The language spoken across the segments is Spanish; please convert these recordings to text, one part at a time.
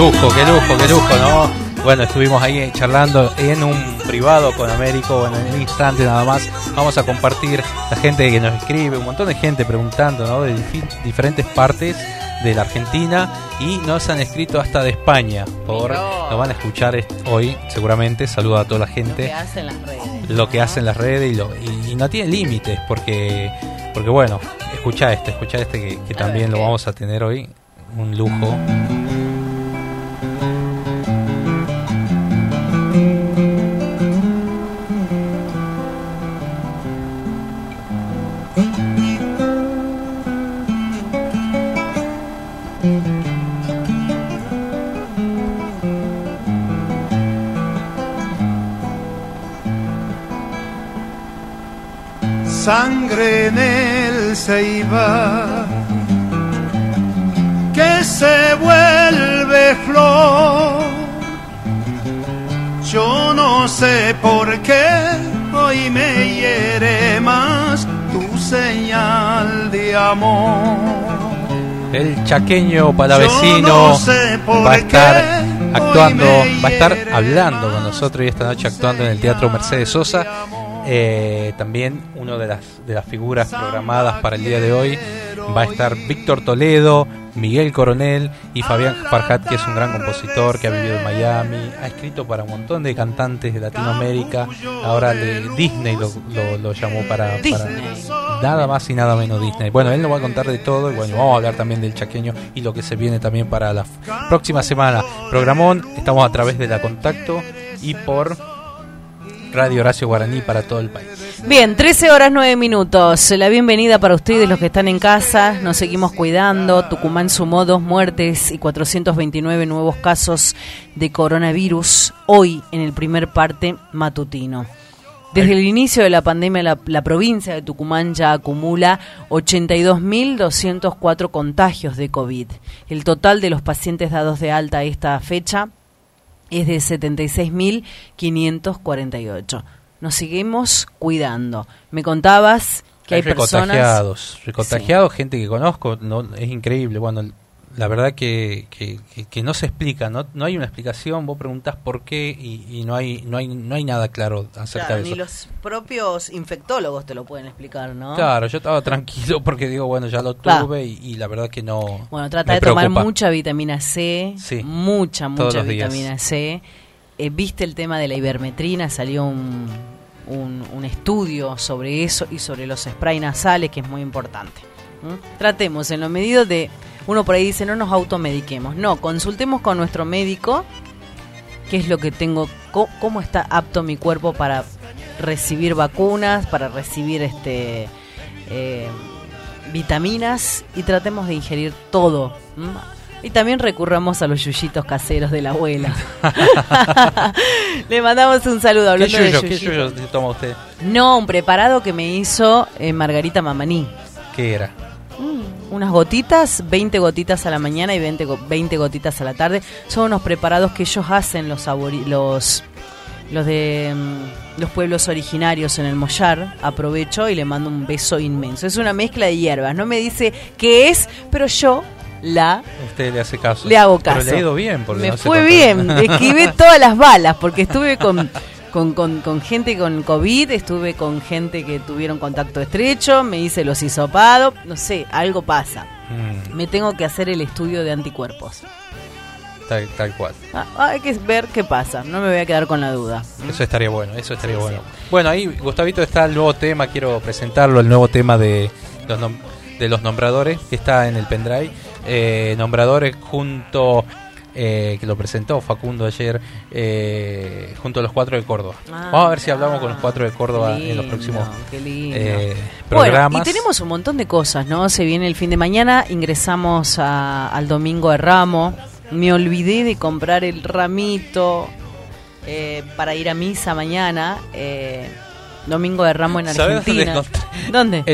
lujo, qué lujo, qué lujo, ¿no? Bueno, estuvimos ahí charlando en un privado con Américo, bueno, en un instante nada más vamos a compartir la gente que nos escribe, un montón de gente preguntando, ¿no? De diferentes partes de la Argentina y nos han escrito hasta de España. Por, lo van a escuchar hoy, seguramente. Saludo a toda la gente. Lo que hacen las redes. Lo que hacen las redes y, lo, y, no tiene límites porque, porque bueno, escucha este, escucha este que, que también lo vamos a tener hoy. Un lujo. Sangre en el ceiba que se vuelve flor. Yo no sé por qué hoy me hiere más tu señal de amor. El chaqueño palavecino va a estar actuando, va a estar hablando con nosotros y esta noche actuando en el Teatro Mercedes Sosa eh, también una de las, de las figuras programadas para el día de hoy va a estar Víctor Toledo, Miguel Coronel y Fabián Farhat, que es un gran compositor que ha vivido en Miami, ha escrito para un montón de cantantes de Latinoamérica, ahora Disney lo, llamó para, nada más y nada menos Disney. Bueno, él nos va a contar de todo y bueno, vamos a hablar también del chaqueño y lo que se viene también para la próxima semana. Programón, estamos a través de la contacto y por Radio Horacio Guaraní para todo el país. Bien, 13 horas 9 minutos. La bienvenida para ustedes, los que están en casa. Nos seguimos cuidando. Tucumán sumó dos muertes y 429 nuevos casos de coronavirus hoy en el primer parte matutino. Desde el inicio de la pandemia, la, provincia de Tucumán ya acumula 82.204 contagios de COVID. El total de los pacientes dados de alta a esta fecha es de 76.548. Nos seguimos cuidando. Me contabas que hay, hay personas... Recontagiados, gente que conozco, no, es increíble. Bueno, la verdad que, que, no se explica, no, no hay una explicación, vos preguntás por qué y, no hay no hay no hay nada claro acerca de eso. Ni los propios infectólogos te lo pueden explicar, ¿no? Claro, yo estaba tranquilo porque digo, bueno, ya lo tuve y, la verdad que no Bueno, trata de tomar mucha vitamina C, mucha, mucha vitamina C. Eh, ¿Viste el tema de la ivermetrina? Salió un, un, un, estudio sobre eso y sobre los spray nasales, que es muy importante. Tratemos en lo medido de uno por ahí dice, no nos automediquemos. No, consultemos con nuestro médico qué es lo que tengo, cómo está apto mi cuerpo para recibir vacunas, para recibir este eh, vitaminas y tratemos de ingerir todo. Y también recurramos a los yuyitos caseros de la abuela. Le mandamos un saludo hablando ¿Qué yuyo, ¿Qué yuyo toma usted? No, un preparado que me hizo eh, Margarita Mamaní. ¿Qué era? Mm, unas gotitas, 20 gotitas a la mañana y 20, 20 gotitas a la tarde. Son unos preparados que ellos hacen los los los de mm, los pueblos originarios en el Mollar. Aprovecho y le mando un beso inmenso. Es una mezcla de hierbas. No me dice qué es, pero yo la usted le hace caso le hago caso pero le ha ido bien me fue bien esquivé todas las balas porque estuve con con, con, con, gente con COVID, estuve con gente que tuvieron contacto estrecho, me hice los hisopados, no sé, algo pasa. Mm. Me tengo que hacer el estudio de anticuerpos. Tal, tal cual. Ah, hay que ver qué pasa, no me voy a quedar con la duda. Eso estaría bueno, eso estaría bueno. Bueno, ahí Gustavito está el nuevo tema, quiero presentarlo, el nuevo tema de los, de los nombradores que está en el pendrive. Eh, nombradores junto eh, que lo presentó Facundo ayer eh, junto a los cuatro de Córdoba. Ah, Vamos a ver si hablamos con los cuatro de Córdoba en los próximos eh, programas. y tenemos un montón de cosas, ¿no? Se viene el fin de mañana, ingresamos al domingo de Ramo. Me olvidé de comprar el ramito para ir a misa mañana. domingo de Ramo en Argentina. dónde?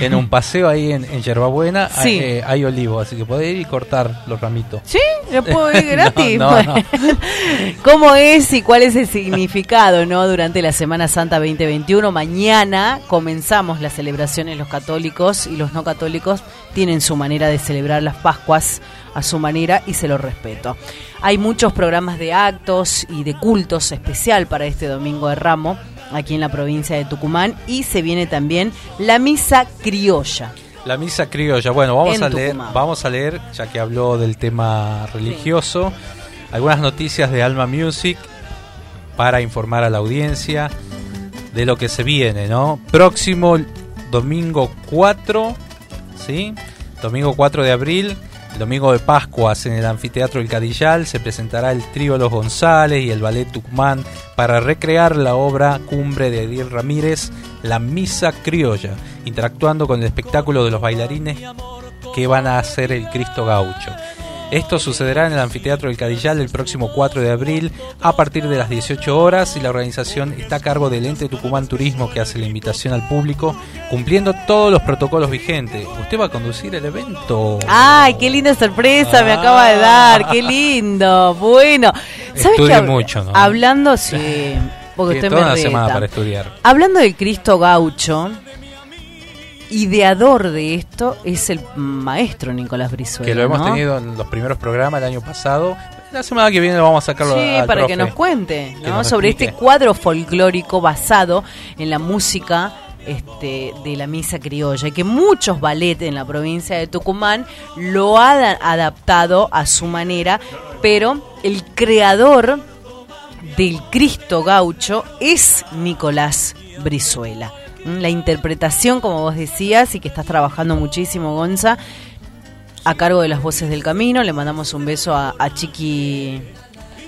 En un paseo ahí en, en Yerbabuena hay, eh, hay olivos, así que podés ir y cortar los ramitos. Sí, lo puedo ir gratis. ¿Cómo es y cuál es el significado no durante la Semana Santa 2021? Mañana comenzamos las celebraciones los católicos y los no católicos tienen su manera de celebrar las Pascuas a su manera y se lo respeto. Hay muchos programas de actos y de cultos especial para este Domingo de Ramo aquí en la provincia de Tucumán y se viene también la misa criolla. La misa criolla. Bueno, vamos a leer, vamos a leer, ya que habló del tema religioso, algunas noticias de Alma Music para informar a la audiencia de lo que se viene, ¿no? Próximo domingo 4, ¿sí? Domingo 4 de abril domingo de Pascuas en el Anfiteatro del Cadillal se presentará el trío Los González y el Ballet Tucumán para recrear la obra cumbre de Edil Ramírez, La Misa Criolla, interactuando con el espectáculo de los bailarines que van a hacer el Cristo Gaucho. Esto sucederá en el Anfiteatro del Cadillal el próximo 4 de abril a partir de las 18 horas y la organización está a cargo del ente Tucumán Turismo que hace la invitación al público cumpliendo todos los protocolos vigentes. ¿Usted va a conducir el evento? ¡Ay, qué linda sorpresa me acaba de dar! ¡Qué lindo! Bueno, ¿sabes mucho, ¿no? Hablando, sí, porque toda una semana para estudiar. Hablando del Cristo Gaucho, ideador de esto es el maestro Nicolás Brizuela. Que lo hemos tenido en los primeros programas el año pasado. La semana que viene vamos a sacarlo Sí, para que nos cuente sobre este cuadro folclórico basado en la música este, de la misa criolla y que muchos ballet en la provincia de Tucumán lo han adaptado a su manera, pero el creador del Cristo gaucho es Nicolás Brizuela la interpretación, como vos decías, y que estás trabajando muchísimo, Gonza, a cargo de las voces del camino. Le mandamos un beso a, Chiqui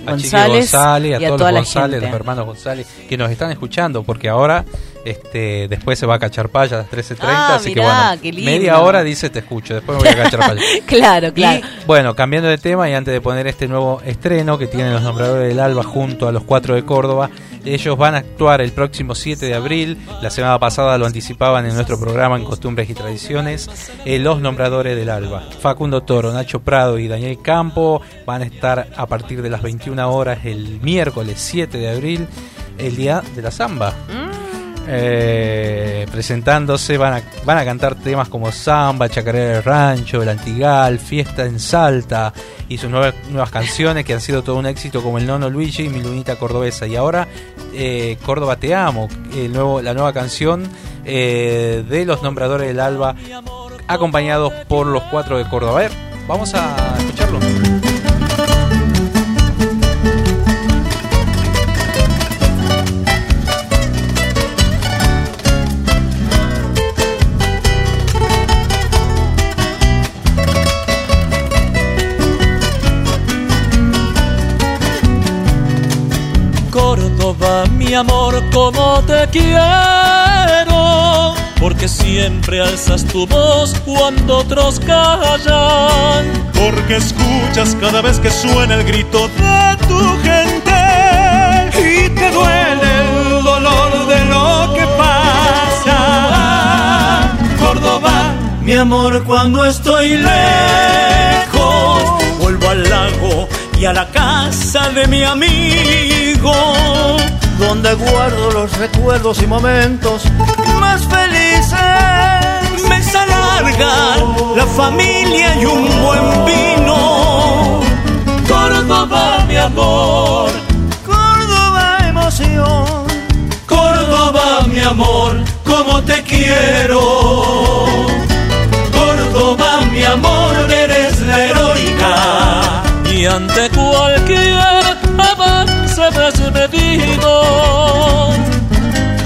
González, a y a todos los González, los hermanos González, que nos están escuchando, porque ahora este, después se va a cachar paya a las 13.30, ah, así que bueno, media hora dice te escucho, después me voy a cachar paya. claro, claro. bueno, cambiando de tema y antes de poner este nuevo estreno que tienen los nombradores del Alba junto a los cuatro de Córdoba, ellos van a actuar el próximo 7 de abril, la semana pasada lo anticipaban en nuestro programa en Costumbres y Tradiciones, eh, los nombradores del Alba. Facundo Toro, Nacho Prado y Daniel Campo van a estar a partir de las 21 horas el miércoles 7 de abril, el día de la samba. Mm. Eh, presentándose van a, van a cantar temas como Samba, Chacarera del Rancho, El Antigal, Fiesta en Salta y sus nuevas, canciones que han sido todo un éxito como El Nono Luigi y Mi Lunita Cordobesa. Y ahora eh, Córdoba Te Amo, el nuevo, la nueva canción eh, de los nombradores del Alba acompañados por los cuatro de Córdoba. A ver, vamos a escucharlo. Mi amor, como te quiero, porque siempre alzas tu voz cuando otros callan, porque escuchas cada vez que suena el grito de tu gente. Y te duele el dolor de lo que pasa. Córdoba, mi amor, cuando estoy lejos, vuelvo al lago y a la casa de mi amigo donde guardo los recuerdos y momentos más felices. Mesa larga, la familia y un buen vino. Córdoba, mi amor. Córdoba, emoción. Córdoba, mi amor, como te quiero. Córdoba, mi amor, eres la heroica. Y ante cualquier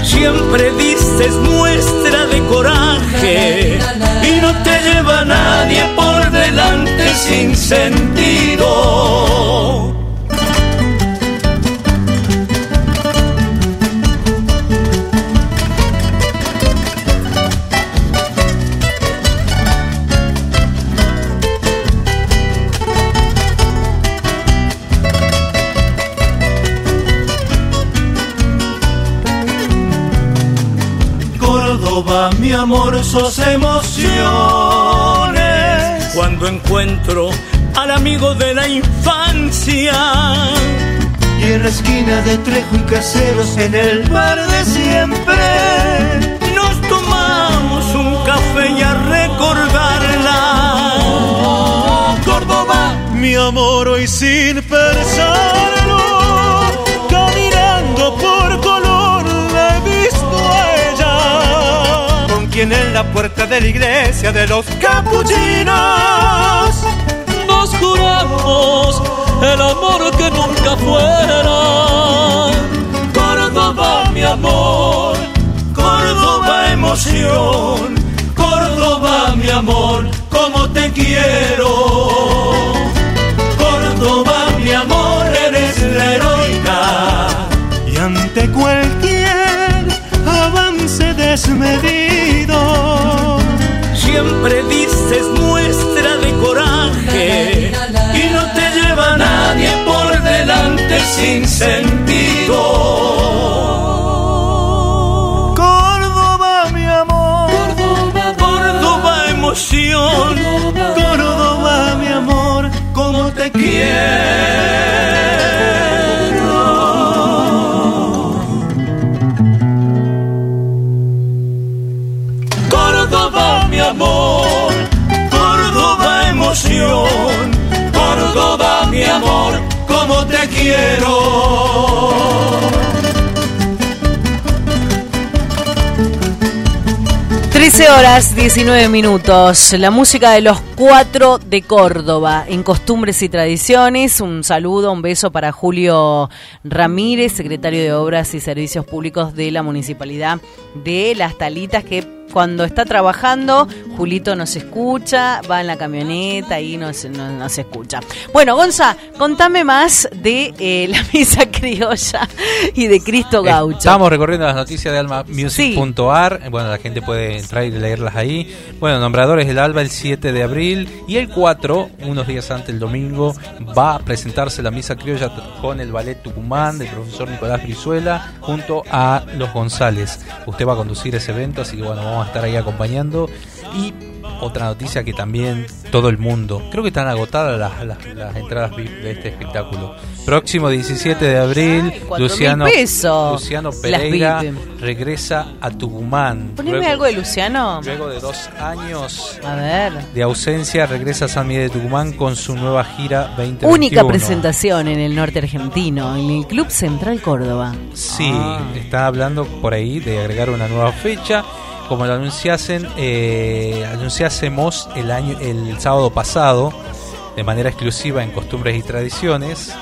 Siempre dices muestra de coraje y no te lleva nadie por delante sin sentido. Amor, sos emociones. Cuando encuentro al amigo de la infancia. Y en la esquina de Trejo y Caseros, en el bar de siempre, nos tomamos un café y a recordarla. Córdoba, mi amor, hoy sin pensarlo, en la puerta de la iglesia de los capuchinos juramos el amor que nunca fuera. Córdoba, mi amor, Córdoba, emoción. Córdoba, mi amor, como te quiero. Córdoba, mi amor, eres la heroica. Y ante cualquier avance desmedido, siempre dices muestra de coraje y no te lleva nadie por delante sin sentido. Córdoba mi amor, como te quiero. 13 horas 19 minutos. La música de los cuatro de Córdoba en costumbres y tradiciones. Un saludo, un beso para Julio Ramírez, secretario de Obras y Servicios Públicos de la Municipalidad de Las Talitas, que cuando está trabajando, Julito nos escucha, va en la camioneta y nos, nos, escucha. Bueno, Gonza, contame más de eh, la misa criolla y de Cristo Gaucho. Estamos recorriendo las noticias de almamusic.ar. Bueno, la gente puede entrar y leerlas ahí. Bueno, nombradores del Alba el 7 de abril y el 4, unos días antes, el domingo, va a presentarse la misa criolla con el ballet Tucumán del profesor Nicolás Brizuela junto a los González. Usted va a conducir ese evento, así que bueno, vamos a estar ahí acompañando. Y otra noticia que también todo el mundo, creo que están agotadas las, las, entradas de este espectáculo. Próximo 17 de abril, Luciano, Luciano Pereira regresa a Tucumán. Poneme algo de Luciano. Luego de dos años a ver. de ausencia, regresa a San Miguel de Tucumán con su nueva gira 2021. Única presentación en el norte argentino, en el Club Central Córdoba. Sí, ah. está hablando por ahí de agregar una nueva fecha como lo anunciasen, eh, anunciásemos el, año, el sábado pasado, de manera exclusiva en Costumbres y Tradiciones,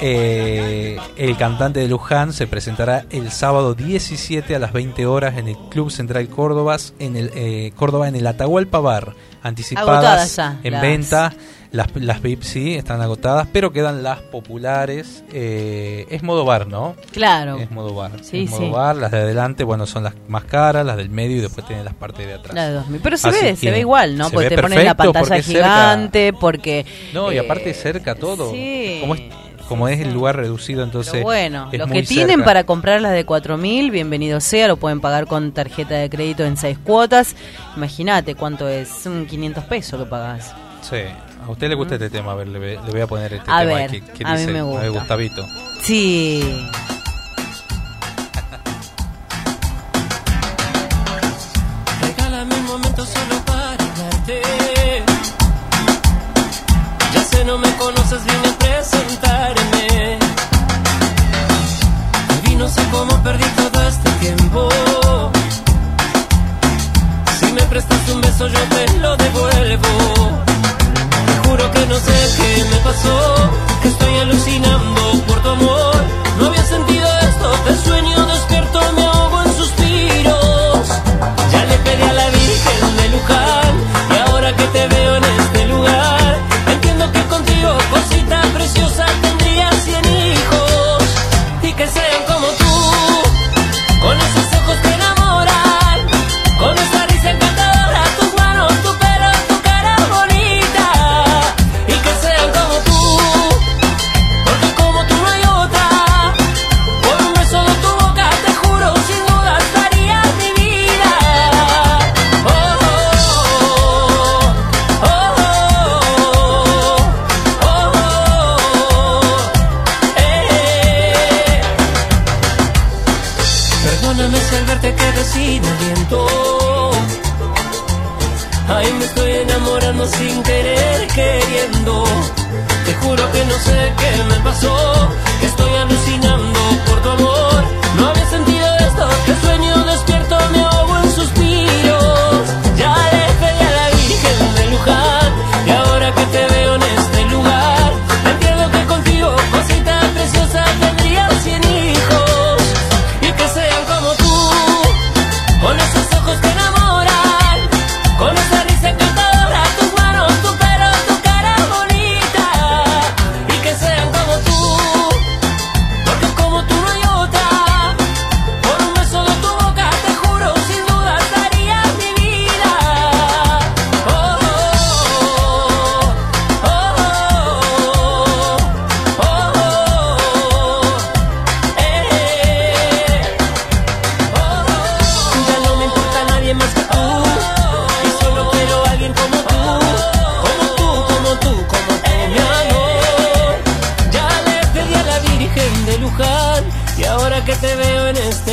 eh, el cantante de Luján se presentará el sábado 17 a las 20 horas en el Club Central Córdoba, en el eh, Córdoba en el Atahualpa Bar, anticipadas en venta. Las, las VIP sí están agotadas, pero quedan las populares. Eh, es modo bar, ¿no? Claro. Es modo bar. es modo bar. Las de adelante, bueno, son las más caras, las del medio y después tienen las partes de atrás. Pero se ve, se ve igual, ¿no? Porque te pones la pantalla gigante, porque. No, y aparte cerca todo. Sí. Como es como es el lugar reducido, entonces. bueno, los que tienen para comprar las de 4000, bienvenido sea, lo pueden pagar con tarjeta de crédito en seis cuotas. Imagínate cuánto es, son 500 pesos que pagas. Sí. A usted le gusta este tema, a ver, le, voy a poner este tema ver, que, a dice, mí me gusta. Gustavito. Sí. Regálame un momento solo para hablarte. Ya sé, no me conoces, vine a presentarme. Y no sé cómo perdí todo este tiempo. Si me prestas un beso, yo te lo devuelvo no sé qué me pasó, que estoy alucinando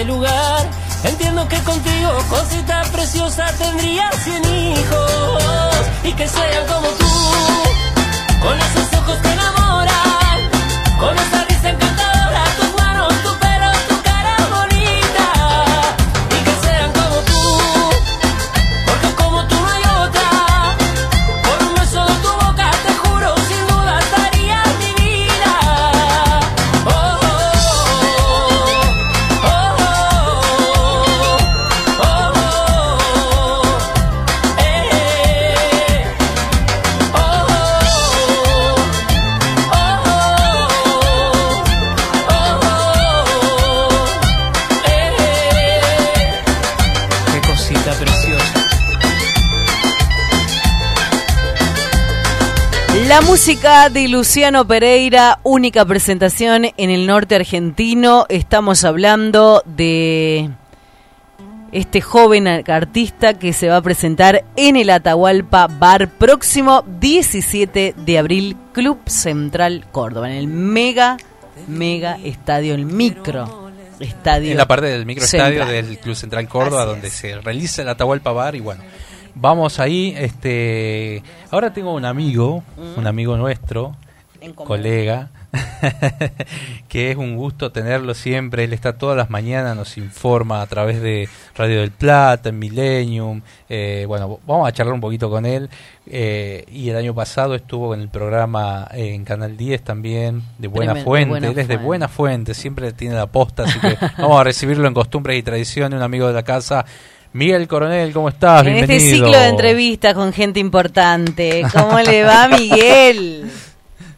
lugar. Entiendo que contigo, cosita preciosa Tendría cien hijos Y que sean como tú música de Luciano Pereira, única presentación en el norte argentino. Estamos hablando de este joven artista que se va a presentar en el Atahualpa Bar próximo 17 de abril, Club Central Córdoba, en el mega, mega estadio, el micro estadio. En la parte del microestadio central. del Club Central Córdoba, Así donde es. se realiza el Atahualpa Bar y bueno, vamos ahí. este Ahora tengo un amigo, un amigo nuestro, colega, que es un gusto tenerlo siempre. Él está todas las mañanas, nos informa a través de Radio del Plata, en Millennium. eh, bueno, vamos a charlar un poquito con él. eh, y el año pasado estuvo en el programa eh, en Canal 10 también, de Buena Tremendo, Fuente. Buena él es de. Buena Fuente, siempre tiene la posta, así que vamos a recibirlo en Costumbres y Tradiciones, un amigo de la casa. Miguel Coronel, ¿cómo estás? En Bienvenido. este ciclo de entrevistas con gente importante. ¿Cómo le va, Miguel?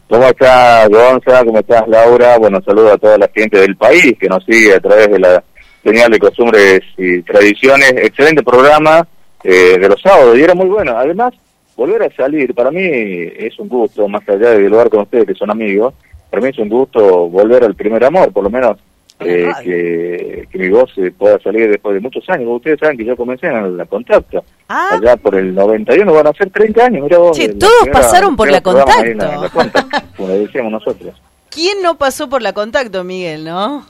¿Cómo estás, Gonza? ¿Cómo estás, Laura? Bueno, saludo a toda la gente del país que nos sigue a través de la señal de costumbres y tradiciones. Excelente programa eh, de los sábados y era muy bueno. Además, volver a salir, para mí es un gusto, más allá de dialogar con ustedes que son amigos, para mí es un gusto volver al primer amor, por lo menos eh, que, que mi voz eh, pueda salir después de muchos años. Ustedes saben que yo comencé en la Contacto, Ah, allá por el 91, van a ser 30 años, mirá vos. Che, todos primera- pasaron por la en Contacto. la como le decíamos nosotros. ¿quién no pasó por la contacto, Miguel, no?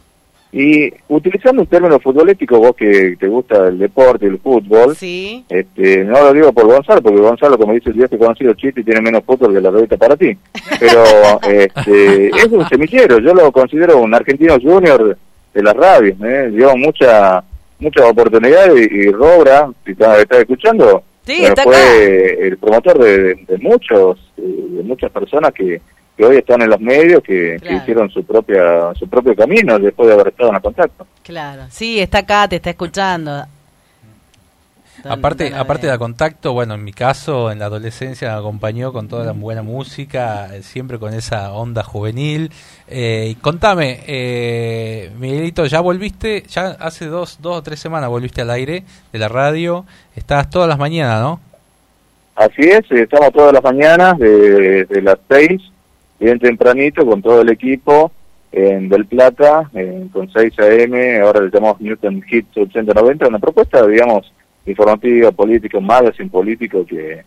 Y utilizando un término futbolístico, vos que te gusta el deporte, el fútbol, Sí. este, no lo digo por Gonzalo, porque Gonzalo, como dice el que conocido chiste, tiene menos fútbol que la revista para ti. Pero este, es un semillero, yo lo considero un argentino junior de las radios, ¿eh? dio mucha muchas oportunidades y, y Robra, si está, está escuchando, Sí, bueno, está fue acá. el promotor de, de muchos, de muchas personas que, que hoy están en los medios, que, hicieron su propia su propio camino después de haber estado en el contacto. Claro. Sí, está acá, te está escuchando. Don- Aparte, don aparte de contacto, bueno, en mi caso, en la adolescencia me acompañó con toda la buena música, eh, siempre con esa onda juvenil. Eh, y contame, eh, Miguelito, ¿ya volviste? Ya hace dos, dos o tres semanas volviste al aire de la radio. Estás todas las mañanas, ¿no? Así es, estamos todas las mañanas de, de las seis, bien tempranito, con todo el equipo en Del Plata, eh, con 6 AM, ahora le llamamos Newton Hits 8090, una propuesta, digamos, informativa, política, un magazine político que,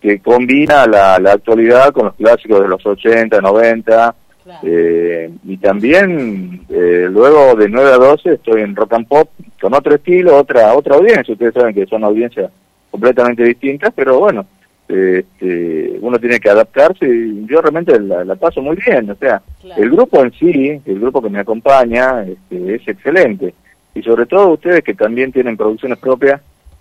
que combina la, la actualidad con los clásicos de los 80, 90, Eh, y también eh, luego de 9 a 12 estoy en Rock and Pop con otro estilo, otra otra audiencia. Ustedes saben que son audiencias completamente distintas, pero bueno, este, uno tiene que adaptarse y yo realmente la, paso muy bien. O sea, el grupo en sí, el grupo que me acompaña, este, es excelente. Y sobre todo ustedes que también tienen producciones propias,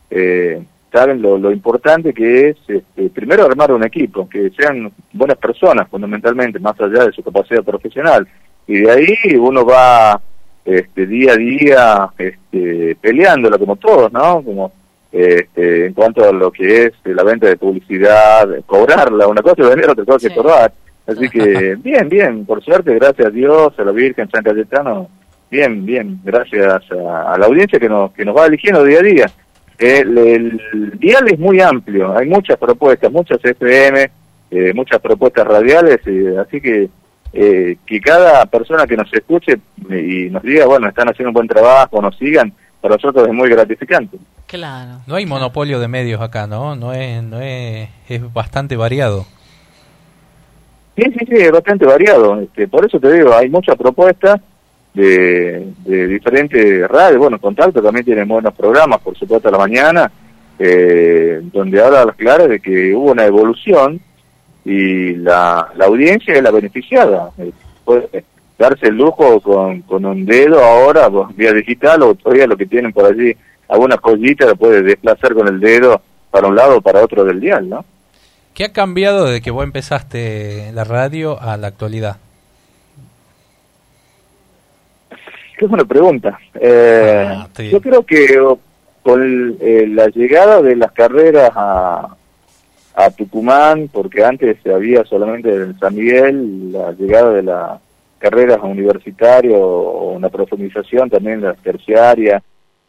eh, saben lo, importante que es, este, primero, armar un equipo, que sean buenas personas fundamentalmente, más allá de su capacidad profesional. Y de ahí uno va este, día a día este, peleándola como todos, ¿no? Como este, en cuanto a lo que es la venta de publicidad, cobrarla, una cosa es vender, otra cosa es cobrar. Así que bien, bien, por suerte, gracias a Dios, a la Virgen, San Cayetano, bien, bien, gracias a, a la audiencia que nos, que nos va eligiendo día a día. El, el dial es muy amplio, hay muchas propuestas, muchas FM, eh, muchas propuestas radiales, eh, así que eh, que cada persona que nos escuche y nos diga, bueno, están haciendo un buen trabajo, nos sigan, para nosotros es muy gratificante. Claro. No hay monopolio de medios acá, ¿no? No es, no es, es bastante variado. Sí, sí, sí, es bastante variado. Este, por eso te digo, hay muchas propuestas de, de diferentes radios. Bueno, Contacto también tiene buenos programas, por supuesto, a la mañana, eh, donde habla a las claras de que hubo una evolución y la, la audiencia es la beneficiada. Eh, puede darse el lujo con, con un dedo ahora, vía digital, o todavía lo que tienen por allí, alguna joyita, lo puede desplazar con el dedo para un lado o para otro del dial, ¿no? ¿Qué ha cambiado desde que vos empezaste la radio a la actualidad? es una pregunta. Eh, ah, yo creo que con eh, la llegada de las carreras a, a Tucumán, porque antes había solamente en San Miguel, la llegada de las carreras universitarias o una profundización también la terciaria,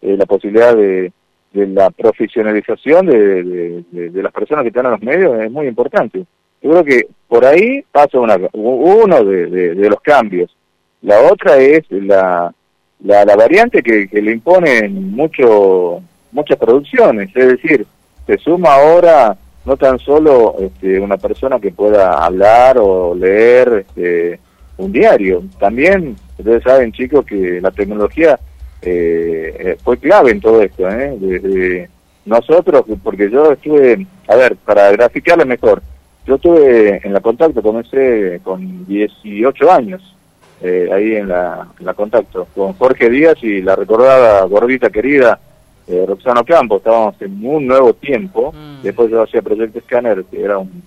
eh, la posibilidad de, de la profesionalización de, de, las personas que están en los medios es muy importante. Yo creo que por ahí pasa una, uno de, los cambios. La otra es la, la, la variante que, que le imponen mucho, muchas producciones, es decir, se suma ahora no tan solo este, una persona que pueda hablar o leer este, un diario, también ustedes saben chicos que la tecnología eh, eh, fue clave en todo esto, ¿eh? desde nosotros, porque yo estuve, a ver, para graficarle mejor, yo estuve en la contacto, comencé con 18 años, eh, ahí en la, contacto, con Jorge Díaz y la recordada gordita querida eh, Roxano Campos. Estábamos en un nuevo tiempo. Mm. Después yo hacía Proyecto Scanner, que era un,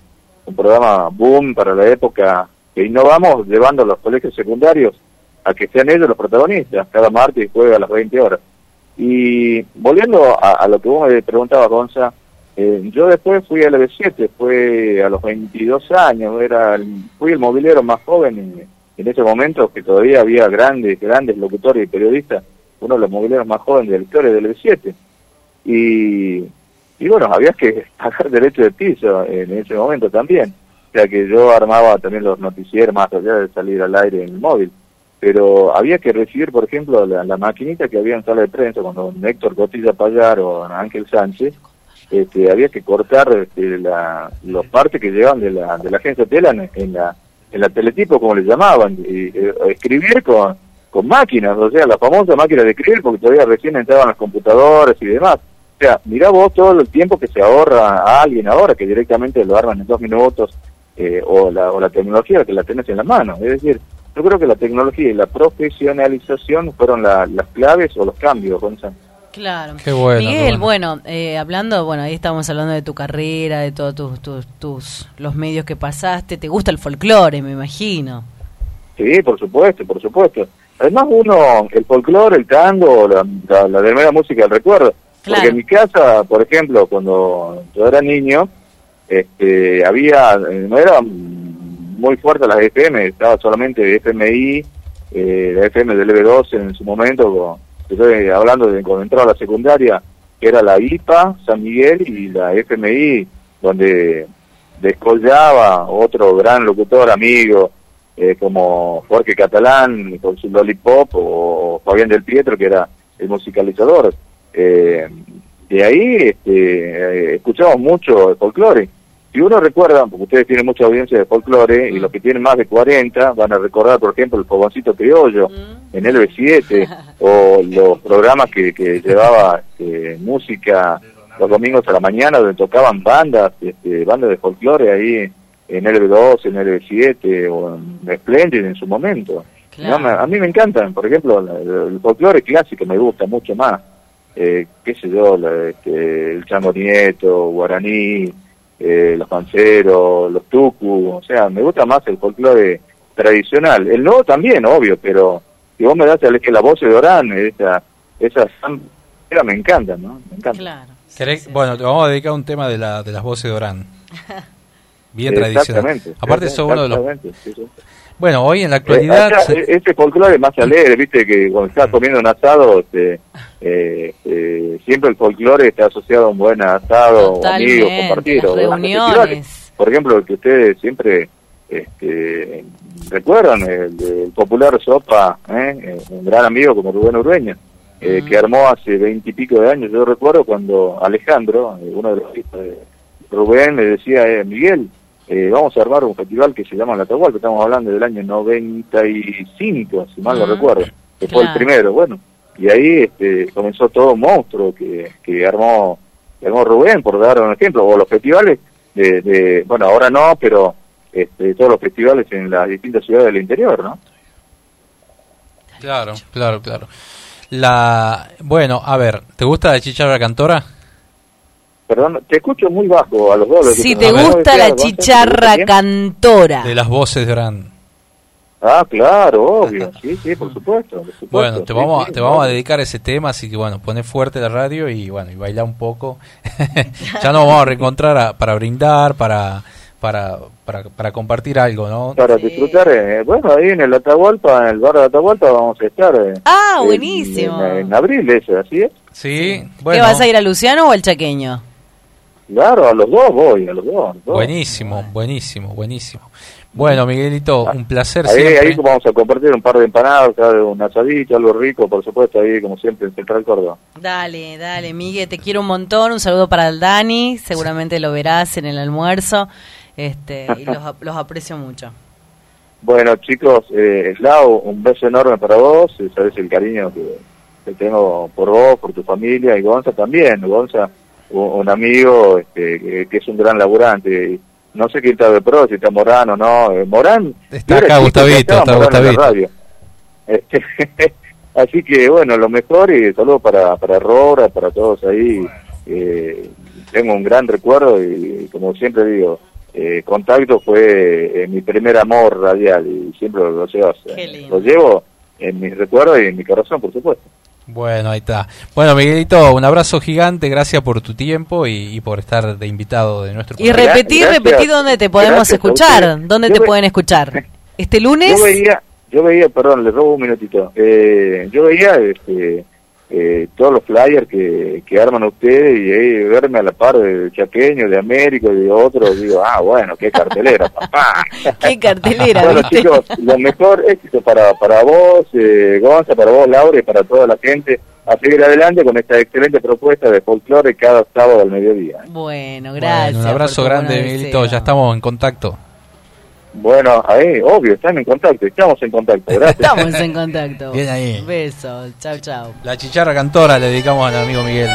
programa boom para la época, que innovamos llevando a los colegios secundarios a que sean ellos los protagonistas, cada martes y jueves a las 20 horas. Y volviendo a, lo que vos me preguntabas, Gonza, eh, yo después fui al EB7, fue a los 22 años, era fui el movilero más joven en, en ese momento que todavía había grandes, grandes locutores y periodistas, uno de los mobileros más jóvenes de la historia del B7. Y, y bueno, había que pagar derecho de piso en ese momento también. Sea que yo armaba también los noticieros más allá de salir al aire en el móvil. Pero había que recibir, por ejemplo, la, maquinita que había en sala de prensa cuando Héctor Cotilla Payar o Ángel Sánchez, este, había que cortar este, la, los partes que llevan de la, de la agencia Tela en la en la teletipo como le llamaban, y, eh, escribir con, con máquinas, o sea, la famosa máquina de escribir, porque todavía recién entraban las computadoras y demás. O sea, mira vos todo el tiempo que se ahorra a alguien ahora, que directamente lo arman en dos minutos, eh, o, la, o la tecnología que la tenés en la mano. Es decir, yo creo que la tecnología y la profesionalización fueron las claves o los cambios, Gonzalo. Claro. Qué bueno. Miguel, bueno, eh, hablando, bueno, ahí estamos hablando de tu carrera, de todos tus, tus, tus, los medios que pasaste. ¿Te gusta el folclore, me imagino? Sí, por supuesto, por supuesto. Además uno, el folclore, el tango, la, la, la, música del recuerdo. Porque en mi casa, por ejemplo, cuando yo era niño, este, había, eh, no era muy fuerte las FM, estaba solamente FMI, eh, la FM del EB12 en su momento, estoy hablando de cuando entró a la secundaria, que era la IPA, San Miguel y la FMI, donde descollaba otro gran locutor amigo, eh, como Jorge Catalán con su Lollipop, o Fabián del Pietro, que era el musicalizador. Eh, de ahí este, eh, escuchamos mucho el folclore, si uno recuerda, porque ustedes tienen mucha audiencia de folclore, y los que tienen más de 40 van a recordar, por ejemplo, el Fogoncito Criollo en LB7, o los programas que, que llevaba este, música los domingos a la mañana, donde tocaban bandas, este, bandas de folclore ahí en LB2, en LB7, o en Splendid en su momento. a mí me encantan, por ejemplo, el, folclore clásico me gusta mucho más. Eh, qué sé yo, este, el Chango Nieto, Guaraní, eh, los panceros, los tucu, o sea, me gusta más el folclore tradicional. El nuevo también, obvio, pero si vos me das que la voz de Orán, esa, esa me encanta, ¿no? Me encanta. Claro. Bueno, te vamos a dedicar un tema de, la, de las voces de Orán. Bien tradicional. Aparte, eso uno de los... Bueno, hoy en la actualidad... Eh, Este folclore es más alegre, viste, que cuando estás comiendo un asado, este, eh, eh, siempre el folclore está asociado a un buen asado, amigos, compartir. reuniones. Por ejemplo, que ustedes siempre este, recuerdan, el, popular Sopa, ¿eh? un gran amigo como Rubén Urbeña, que armó hace veintipico de años. Yo recuerdo cuando Alejandro, uno de los hijos de Rubén, le decía, Miguel, vamos a armar un festival que se llama La que estamos hablando del año 95, si mal no recuerdo, que fue el primero. Bueno, y ahí este, comenzó todo un monstruo que, que armó, armó Rubén, por dar un ejemplo, o los festivales de, bueno, ahora no, pero este, todos los festivales en las distintas ciudades del interior, ¿no? Claro, claro, claro. La, bueno, a ver, ¿te gusta la chicharra cantora? Perdón, te escucho muy bajo a los dos. Si te gusta la chicharra cantora. De las voces grandes. Ah, claro, obvio, sí, sí, por supuesto. Bueno, te vamos, a, te vamos a dedicar ese tema, así que bueno, poné fuerte la radio y bueno, y baila un poco. ya nos vamos a reencontrar para brindar, para, para, para, para, compartir algo, ¿no? Para disfrutar, eh, bueno, ahí en el Atahualpa, en el bar de Atahualpa vamos a estar. Eh, ah, buenísimo. En, abril, ese, así es. Sí, bueno. ¿Qué vas a ir a Luciano o al Chaqueño? Claro, a los dos voy, a los dos. Buenísimo, buenísimo, buenísimo. Bueno, Miguelito, un placer ahí, siempre. Ahí vamos a compartir un par de empanadas, un asadito, algo rico, por supuesto, ahí como siempre en Central Córdoba. Dale, dale, Miguel, te quiero un montón. Un saludo para el Dani, seguramente lo verás en el almuerzo este, y los, aprecio mucho. Bueno, chicos, eh, Lau, un beso enorme para vos, sabes el cariño que, tengo por vos, por tu familia, y Gonza también. Gonza, un, amigo este, que, que es un gran laburante no sé quién está de pro, si está Morán o no. Eh, Morán. Está acá Gustavito, está Gustavito. Este, así que bueno, lo mejor y saludos para, para Rora, para todos ahí. Eh, tengo un gran recuerdo y como siempre digo, eh, Contacto fue eh, mi primer amor radial y siempre lo, llevo, lo llevo en mis recuerdos y en mi corazón, por supuesto. Bueno, ahí está. Bueno, Miguelito, un abrazo gigante, gracias por tu tiempo y, por estar de invitado de nuestro Y repetir, repetir dónde te podemos escuchar, dónde te pueden escuchar. ¿Este lunes? Yo veía, yo veía, perdón, le robo un minutito. Eh, yo veía este, eh, todos los flyers que, que arman ustedes y ahí verme a la par de Chaqueño, de América y de otros, digo, ah, bueno, qué cartelera, papá. qué cartelera, Bueno, chicos, lo mejor éxito para, para vos, eh, Gonza, para vos, Laura, y para toda la gente a seguir adelante con esta excelente propuesta de folclore cada sábado al mediodía. Bueno, gracias. un abrazo grande, Miguelito, ya estamos en contacto. Bueno, ahí, obvio, están en contacto, estamos en contacto, gracias. Estamos en contacto. Bien ahí. Besos, chao, chao. La chicharra cantora le dedicamos al amigo Miguel.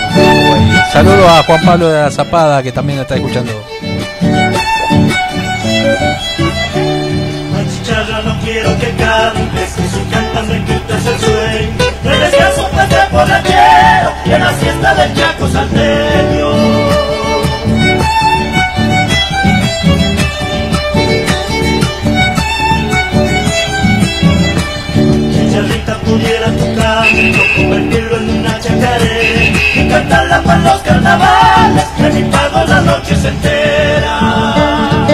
Saludos a Juan Pablo de la Zapada, que también está escuchando. La chicharra no quiero que cantes, que si cantas me quitas el sueño. Me descanso pues por la quiero, y en la siesta del Chaco salteño. Pudiera tocar, convertirlo en una chacaré y cantarla para los carnavales, que mi pago las noches enteras.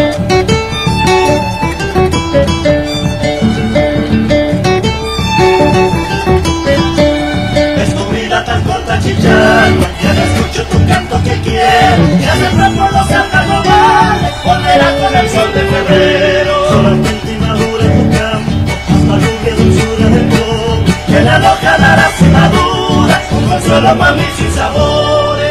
Es tu vida tan corta, chicharra, ya no escucho tu canto que quiero, ya se por los carnavales, volverá con el sol de febrero. Solamente que la loca dará sin madura, un consuelo mami sin sabores.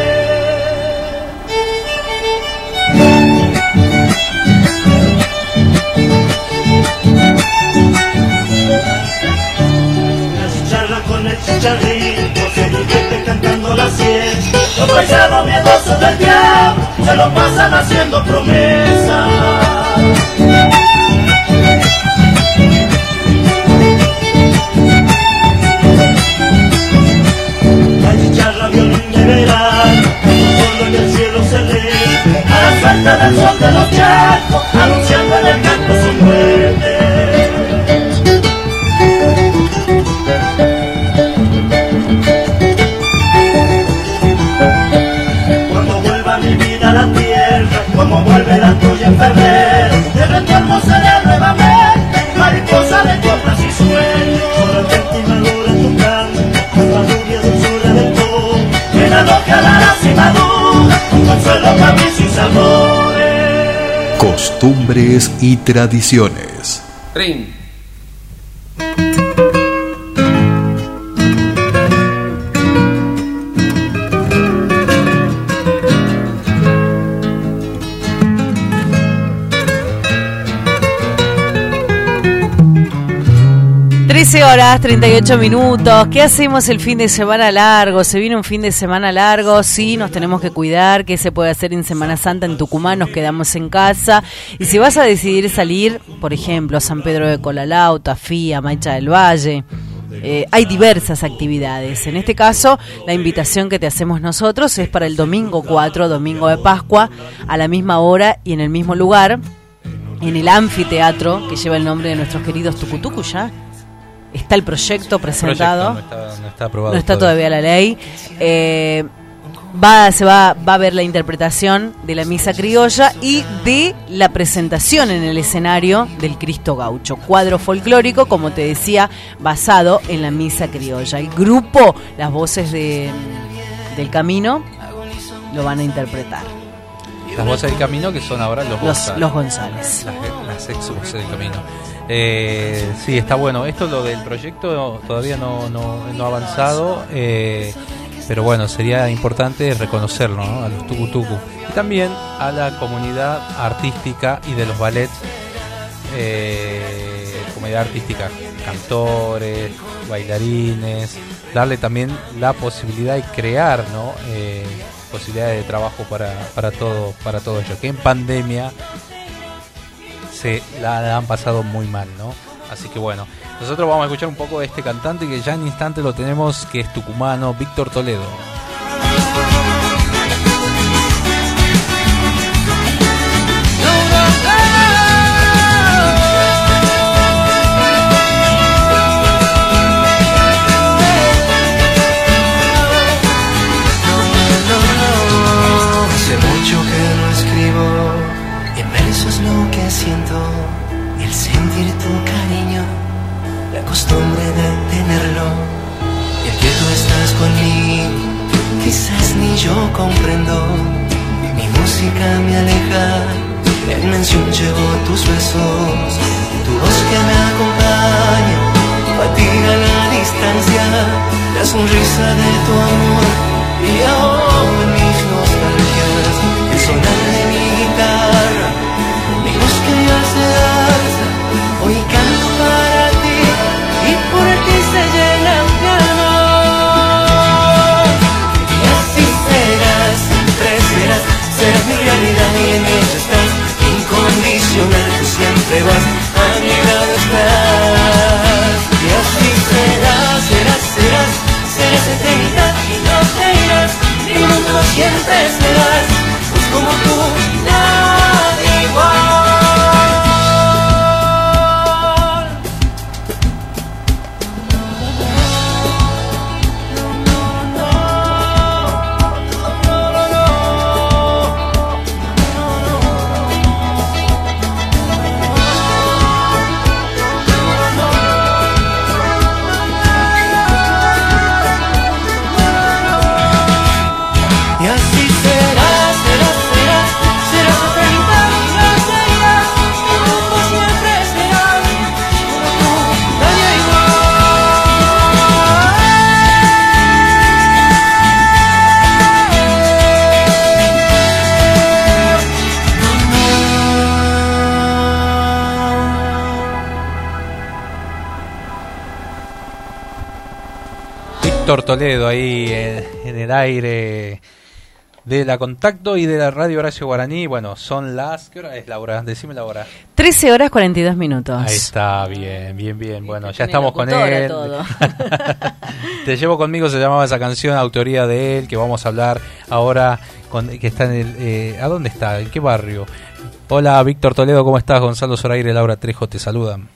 La chicharra con el chicharrito se divierte cantando la siesta. Los paisanos miedosos del diablo se lo pasan haciendo promesas. En el cielo se lee, a la suelta del sol de los charcos, anunciando en el canto su muerte. como vuelve la tuya en Costumbres y tradiciones. Ring. 13 horas 38 minutos. ¿Qué hacemos el fin de semana largo? Se viene un fin de semana largo, sí, nos tenemos que cuidar. ¿Qué se puede hacer en Semana Santa en Tucumán? Nos quedamos en casa. Y si vas a decidir salir, por ejemplo, a San Pedro de Colalao, Tafía, Maicha del Valle, eh, hay diversas actividades. En este caso, la invitación que te hacemos nosotros es para el domingo 4, domingo de Pascua, a la misma hora y en el mismo lugar, en el anfiteatro que lleva el nombre de nuestros queridos Tucutucu ya está el proyecto presentado. no, está, aprobado no está todavía la ley. Eh, va, se va, va a ver la interpretación de la misa criolla y de la presentación en el escenario del Cristo Gaucho. Cuadro folclórico, como te decía, basado en la misa criolla. El grupo, las voces de, del camino, lo van a interpretar. Las voces del camino que son ahora los, González. Los González. Las, las ex voces del camino. Eh, sí, está bueno. Esto lo del proyecto todavía no, no, ha avanzado, eh, pero bueno, sería importante reconocerlo a los tucutucu. Y también a la comunidad artística y de los ballets, eh, comunidad artística, cantores, bailarines, darle también la posibilidad de crear, ¿no? Posibilidades de trabajo para, para todo para todo ello que en pandemia se la han pasado muy mal, ¿no? Así que bueno, nosotros vamos a escuchar un poco de este cantante que ya en instante lo tenemos, que es tucumano, Víctor Toledo. Costumbre de tenerlo. Y que tú estás conmigo, quizás ni yo comprendo. Mi música me aleja, en mención llevo tus besos, tu voz que me acompaña, fatiga la distancia, la sonrisa de tu amor y ahora siempre vas, a mi lado estás. Y así serás, serás, serás, serás eternidad y no te irás, mi mundo siempre serás, pues como tú, Víctor Toledo ahí en, el aire de la Contacto y de la Radio Horacio Guaraní. Bueno, son las... ¿Qué hora es, Laura? Decime la hora. 13 horas 42 minutos. Ahí está, bien, bien, bien. Bueno, ya estamos con él. Te llevo conmigo, se llamaba esa canción, autoría de él, que vamos a hablar ahora, con, que está en el... Eh, ¿A dónde está? ¿En qué barrio? Hola, Víctor Toledo, ¿cómo estás? Gonzalo Zoraire, Laura Trejo te saludan.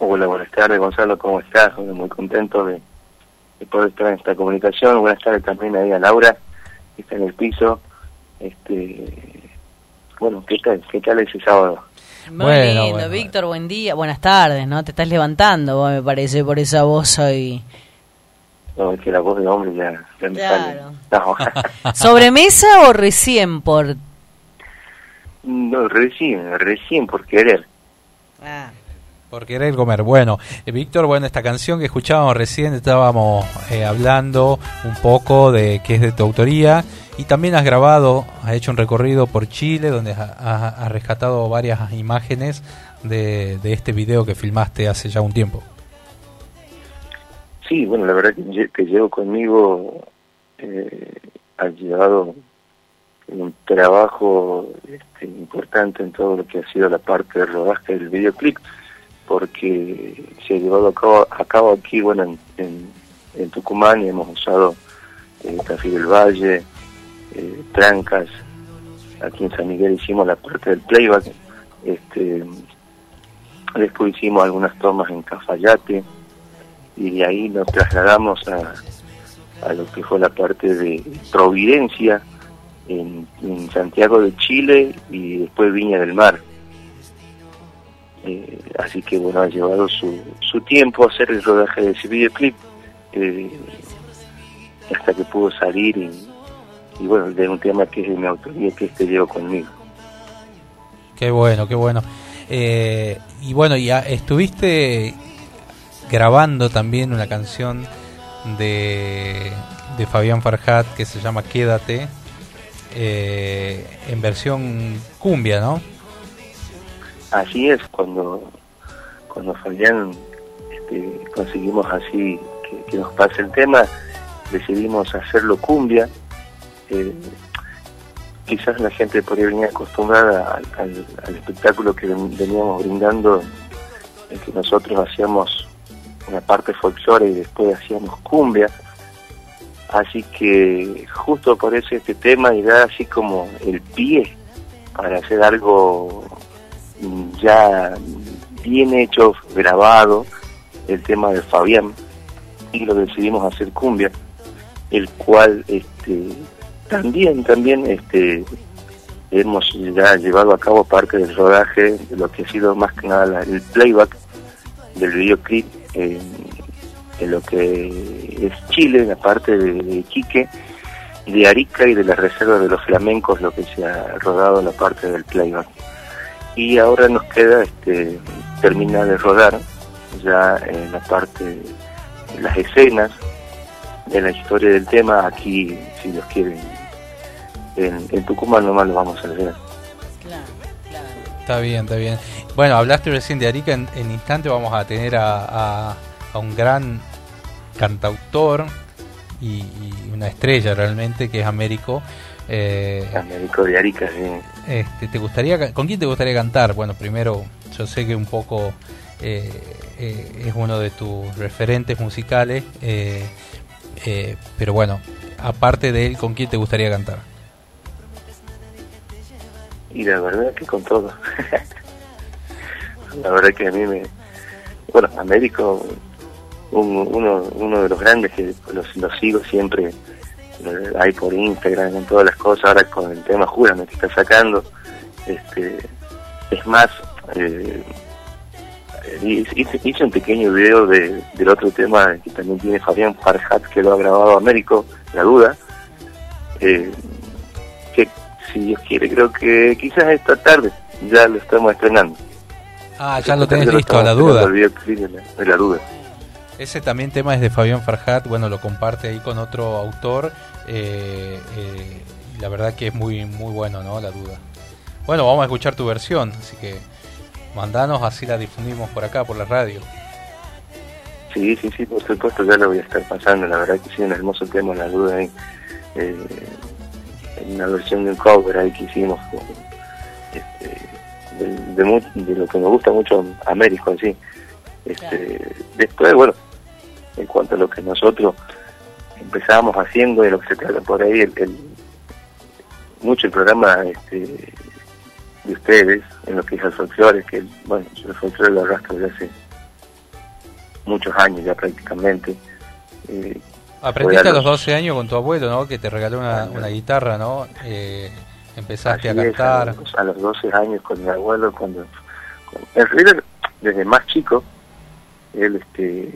Hola, buenas tardes, Gonzalo, ¿cómo estás? Muy contento de, poder estar en esta comunicación. Buenas tardes también ahí a Laura está en el piso. Este, bueno, ¿qué tal, qué tal ese sábado? Muy lindo, Víctor, buen día, buenas tardes, ¿no? Te estás levantando, vos, me parece, por esa voz hoy. No, es que la voz de hombre ya, ya me claro. sale. ¿Sobremesa o recién por...? No, recién, recién por querer. Ah. Por querer comer. Bueno, eh, Víctor, bueno, esta canción que escuchábamos recién, estábamos eh, hablando un poco de que es de tu autoría y también has grabado, has hecho un recorrido por Chile donde has, rescatado varias imágenes de, este video que filmaste hace ya un tiempo. Sí, bueno, la verdad que, que llevo conmigo eh, ha llevado un trabajo este, importante en todo lo que ha sido la parte de rodaje del videoclip porque se ha llevado a cabo, aquí, bueno, en, en, Tucumán y hemos usado eh, Café del Valle, eh, Trancas, aquí en San Miguel hicimos la parte del playback, este, después hicimos algunas tomas en Cafayate y de ahí nos trasladamos a, a lo que fue la parte de Providencia en Santiago de Chile y después Viña del Mar eh, así que bueno, ha llevado su, su tiempo hacer el rodaje de ese videoclip eh, hasta que pudo salir y, bueno, de un tema que es de mi autoría, que este llevo conmigo. Qué bueno, qué bueno. Eh, y bueno, ya estuviste grabando también una canción de, de Fabián Farhat que se llama Quédate, en versión cumbia, ¿no? Así es, cuando, cuando Fabián este, conseguimos así que, nos pase el tema, decidimos hacerlo cumbia. Eh, quizás la gente podría venir acostumbrada al, espectáculo que veníamos brindando, en que nosotros hacíamos una parte folclore y después hacíamos cumbia. Así que justo por eso este tema y da así como el pie para hacer algo ya bien hecho, grabado, el tema de Fabián, y lo decidimos hacer cumbia, el cual este, también, también este, hemos ya llevado a cabo parte del rodaje de lo que ha sido más que nada el playback del videoclip en, lo que es Chile, en la parte de, de de Arica y de las reservas de los flamencos, lo que se ha rodado en la parte del playback y ahora nos queda este, terminar de rodar ya en la parte de las escenas de la historia del tema. Aquí si Dios quiere en, Tucumán nomás lo vamos a hacer. Claro, claro. está bien está bien. Bueno hablaste recién de Arica en, instante vamos a tener a, a, un gran cantautor y, una estrella realmente que es Américo eh, Américo de Arica sí este, ¿te gustaría, ¿Con quién te gustaría cantar? Bueno, primero, yo sé que un poco eh, eh, es uno de tus referentes musicales, eh, pero bueno, aparte de él, ¿con quién te gustaría cantar? Y la verdad que con todo. la verdad que a mí me... Bueno, Américo, uno, uno de los grandes que los, los sigo siempre hay por Instagram, en todas las cosas, ahora con el tema Júrame que está sacando, este, es más, eh, hice, un pequeño video de, del otro tema que también tiene Fabián Farhat, que lo ha grabado Américo, La Duda, eh, que si Dios quiere, creo que quizás esta tarde ya lo estamos estrenando. Ah, ya lo tenés listo, La Duda. de la duda. Ese también tema es de Fabián Farhat, bueno, lo comparte ahí con otro autor. Eh, eh, la verdad que es muy, muy bueno, ¿no? La duda. Bueno, vamos a escuchar tu versión, así que mandanos, así la difundimos por acá, por la radio. Sí, sí, sí, por supuesto, ya lo voy a estar pasando. La verdad que sí, un hermoso tema, la duda ahí. Eh, una versión de un cover ahí que hicimos este, de, lo que nos gusta mucho Américo en sí. Este, Después, bueno, en cuanto a lo que nosotros empezábamos haciendo y lo que se trata por ahí, el, mucho el programa este, de ustedes, en lo que es el folclore, que bueno, el folclore lo arrastro desde hace muchos años ya prácticamente. Eh, Aprendiste a los 12 años con tu abuelo, ¿no? Que te regaló una, una guitarra, ¿no? Eh, empezaste a cantar. a, los, 12 años con mi abuelo, cuando... en realidad, desde más chico, él este,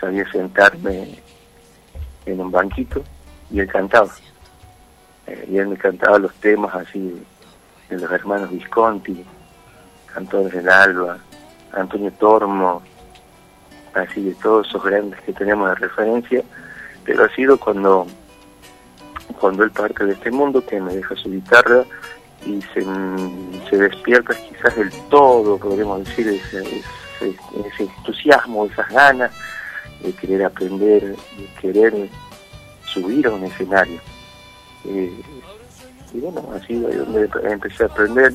sabía sentarme en un banquito y él cantaba. Eh, y él me cantaba los temas así de los hermanos Visconti, Cantores del Alba, Antonio Tormo, así de todos esos grandes que tenemos de referencia, pero ha sido cuando, cuando él parte de este mundo que me deja su guitarra y se, se despierta quizás del todo, podríamos decir, ese, ese, entusiasmo, esas ganas de querer aprender, de querer subir a un escenario. Eh, y bueno, así ahí donde empecé a aprender.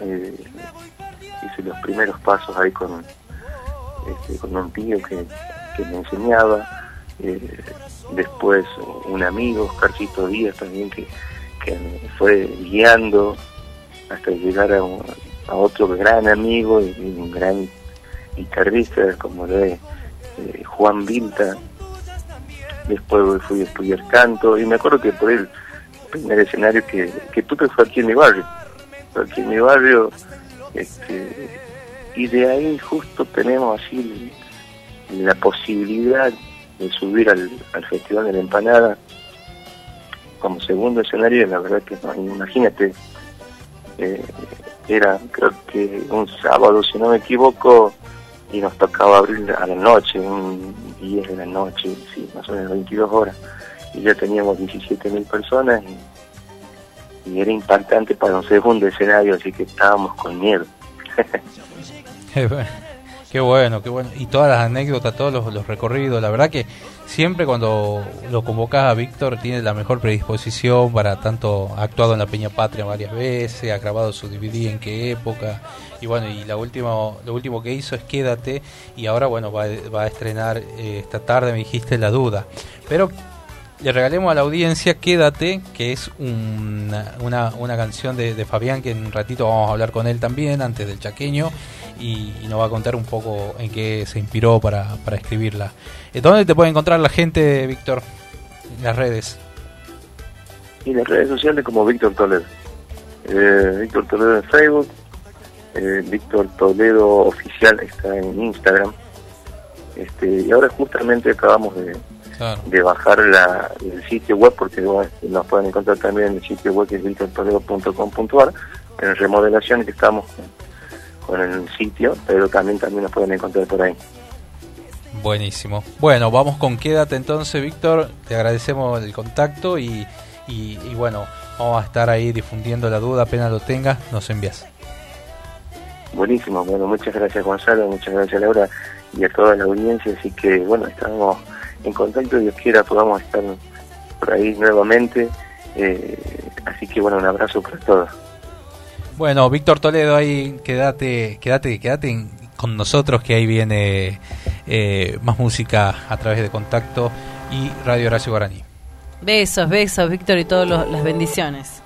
Eh, hice los primeros pasos ahí con, este, con un tío que, me enseñaba. Eh, después un amigo, Oscarcito Díaz también, que, que fue guiando hasta llegar a, otro gran amigo y, un gran guitarrista como de Juan Vinta. Después fui a estudiar canto y me acuerdo que por él primer escenario que, que tuve fue aquí en mi barrio. aquí en mi barrio, este, y de ahí justo tenemos así la posibilidad de subir al, Festival de la Empanada como segundo escenario, la verdad que imagínate, eh, era creo que un sábado, si no me equivoco, y nos tocaba abrir a la noche, un 10 de la noche, sí, más o menos 22 horas y ya teníamos 17.000 personas y, era impactante para un segundo escenario, así que estábamos con miedo. qué bueno, qué bueno. Y todas las anécdotas, todos los, recorridos, la verdad que siempre cuando lo convocas a Víctor tiene la mejor predisposición para tanto, ha actuado en la Peña Patria varias veces, ha grabado su DVD en qué época, y bueno, y la última, lo último que hizo es Quédate, y ahora bueno, va, a estrenar eh, esta tarde, me dijiste, La Duda. Pero le regalemos a la audiencia Quédate, que es una, una, canción de, Fabián, que en un ratito vamos a hablar con él también, antes del chaqueño, y, nos va a contar un poco en qué se inspiró para, para escribirla. Eh, ¿Dónde te puede encontrar la gente, Víctor? En las redes. Y las redes sociales como Víctor Toledo. Eh, Víctor Toledo en Facebook, eh, Víctor Toledo Oficial está en Instagram. Este, y ahora justamente acabamos de de bajar la, el sitio web, porque nos pueden encontrar también en el sitio web que es victortoledo.com.ar, en remodelación que estamos con, el sitio, pero también, también nos pueden encontrar por ahí. Buenísimo. Bueno, vamos con Quédate entonces, Víctor. Te agradecemos el contacto y, y, bueno, vamos a estar ahí difundiendo la duda. Apenas lo tengas, nos envías. Buenísimo. Bueno, muchas gracias, Gonzalo. Muchas gracias, Laura, y a toda la audiencia. Así que, bueno, estamos en contacto, Dios quiera podamos estar por ahí nuevamente. Eh, así que bueno, un abrazo para todos. Bueno, Víctor Toledo, ahí quédate, quédate, quédate con nosotros que ahí viene eh, más música a través de contacto y Radio Horacio Guaraní. Besos, besos, Víctor, y todas las bendiciones.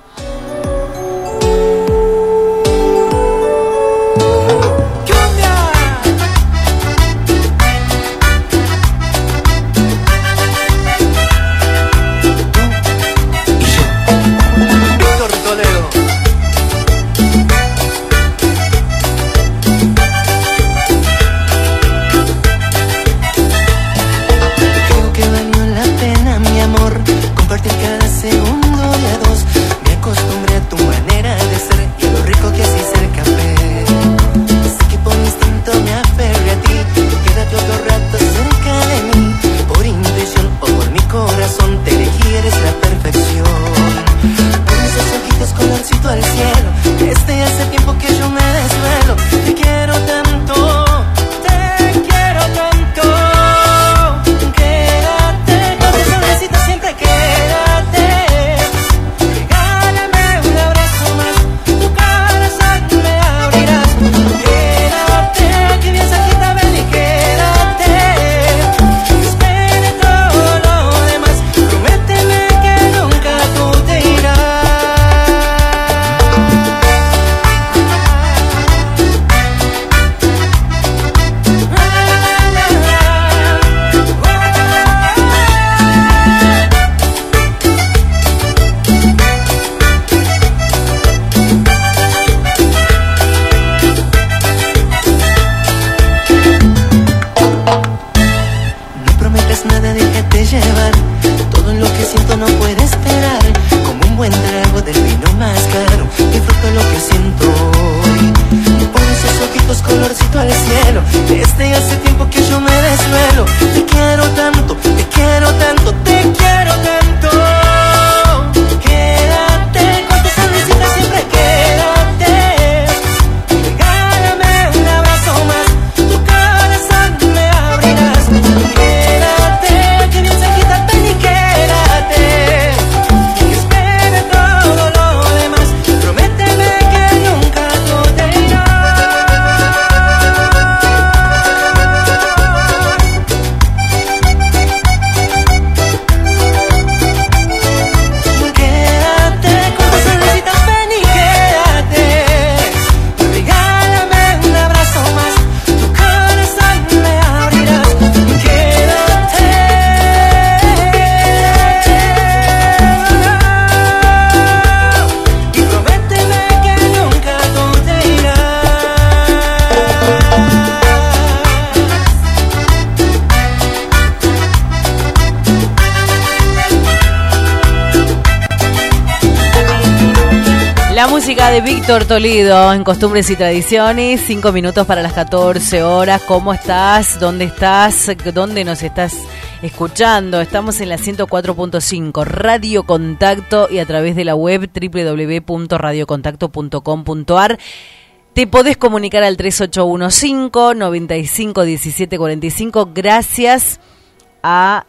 Toledo en Costumbres y Tradiciones, cinco minutos para las 14 horas. ¿Cómo estás? ¿Dónde estás? ¿Dónde nos estás escuchando? Estamos en la 104.5 Radio Contacto y a través de la web www.radiocontacto.com.ar. Te podés comunicar al 3815 95 17 45. Gracias a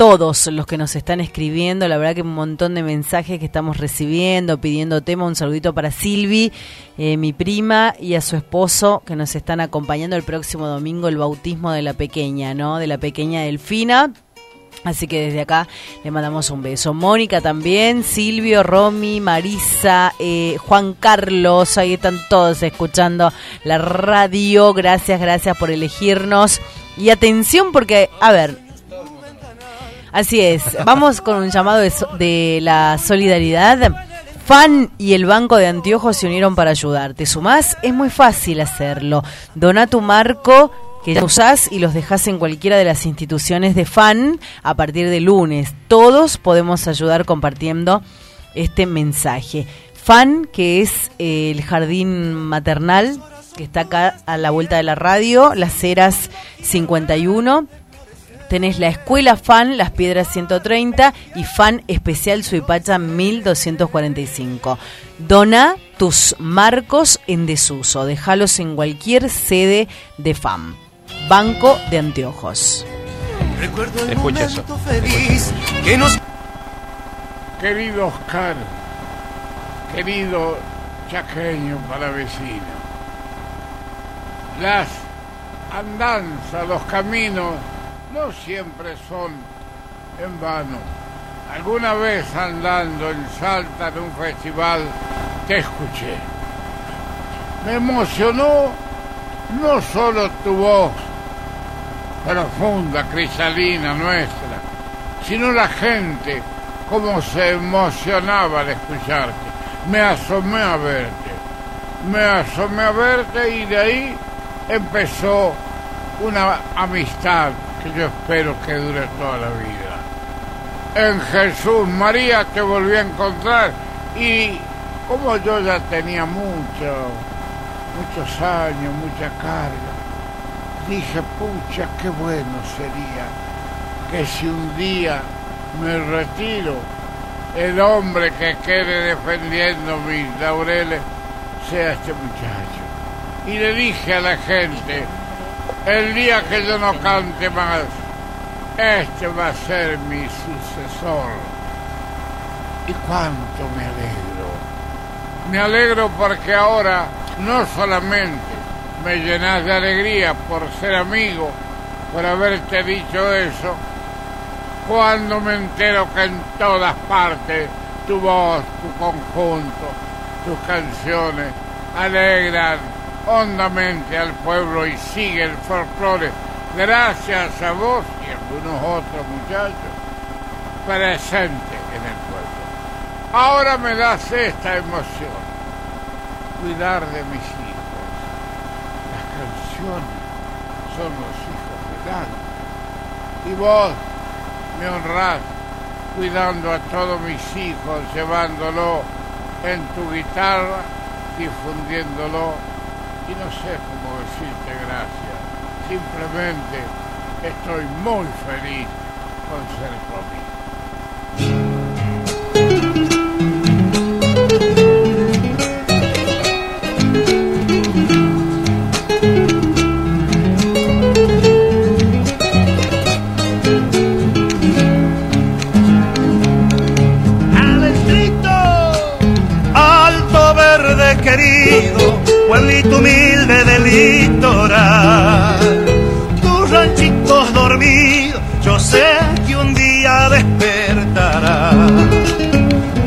todos los que nos están escribiendo, la verdad que un montón de mensajes que estamos recibiendo, pidiendo tema, un saludito para Silvi, eh, mi prima, y a su esposo que nos están acompañando el próximo domingo el bautismo de la pequeña, ¿no? De la pequeña Delfina. Así que desde acá le mandamos un beso. Mónica también, Silvio, Romy, Marisa, eh, Juan Carlos, ahí están todos escuchando la radio. Gracias, gracias por elegirnos. Y atención porque, a ver, Así es. Vamos con un llamado de, la solidaridad. Fan y el Banco de Anteojos se unieron para ayudar. ¿Te sumás? Es muy fácil hacerlo. Dona tu marco que ya usás y los dejás en cualquiera de las instituciones de FAN a partir de lunes. Todos podemos ayudar compartiendo este mensaje. FAN, que es eh, el jardín maternal, que está acá a la vuelta de la radio, Las Heras 51 tenés la Escuela FAN, Las Piedras 130 y FAN Especial Suipacha 1245. Dona tus marcos en desuso, déjalos en cualquier sede de FAN. Banco de Anteojos. Recuerdo el momento feliz que nos... Querido Oscar, querido chaqueño para vecino, las andanzas, los caminos no siempre son en vano. Alguna vez andando en Salta en un festival te escuché. Me emocionó no solo tu voz profunda, cristalina nuestra, sino la gente, cómo se emocionaba al escucharte. Me asomé a verte, me asomé a verte y de ahí empezó una amistad que yo espero que dure toda la vida. En Jesús María te volví a encontrar y como yo ya tenía mucho, muchos años, mucha carga, dije, pucha, qué bueno sería que si un día me retiro, el hombre que quede defendiendo mis laureles sea este muchacho. Y le dije a la gente, el día que yo no cante más, este va a ser mi sucesor. Y cuánto me alegro. Me alegro porque ahora no solamente me llenas de alegría por ser amigo, por haberte dicho eso, cuando me entero que en todas partes tu voz, tu conjunto, tus canciones alegran hondamente al pueblo y sigue el folclore gracias a vos y algunos otros muchachos presentes en el pueblo. Ahora me das esta emoción, cuidar de mis hijos. Las canciones son los hijos del alma. Y vos me honrás cuidando a todos mis hijos, llevándolo en tu guitarra, difundiéndolo y no sé cómo decirte gracias. Simplemente estoy muy feliz con ser conmigo. Pueblito humilde del litoral. Tus ranchitos dormidos, yo sé que un día despertará.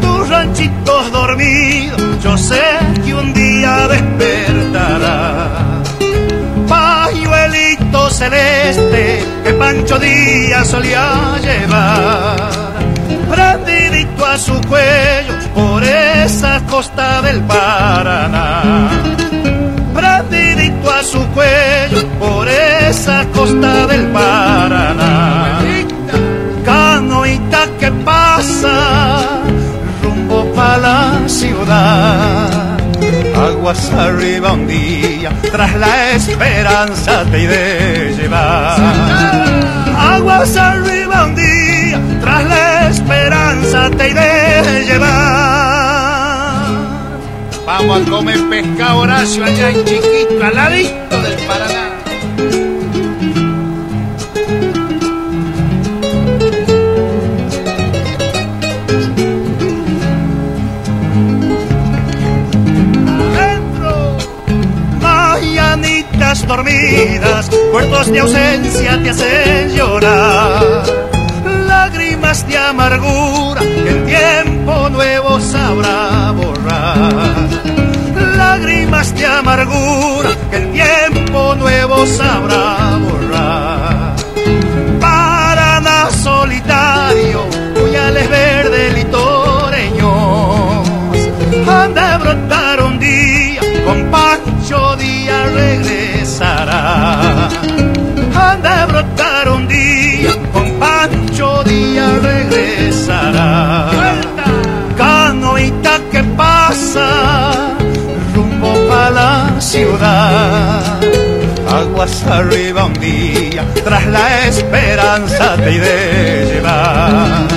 Tus ranchitos dormidos, yo sé que un día despertará. Pañuelito celeste que Pancho Díaz solía llevar, prendidito a su cuello por esa costa del Paraná su cuello por esa costa del Paraná. Canoita que pasa rumbo para la ciudad. Aguas arriba un día, tras la esperanza te iré llevar. Vamos a comer pescado Horacio allá en Chiquito, al ladito del Paraná. dormidas, puertos de ausencia te hacen llorar. Lágrimas de amargura que el tiempo nuevo sabrá borrar. Lágrimas de amargura que el tiempo nuevo sabrá borrar. Aguas arriba un día, tras la esperanza te iré llevar.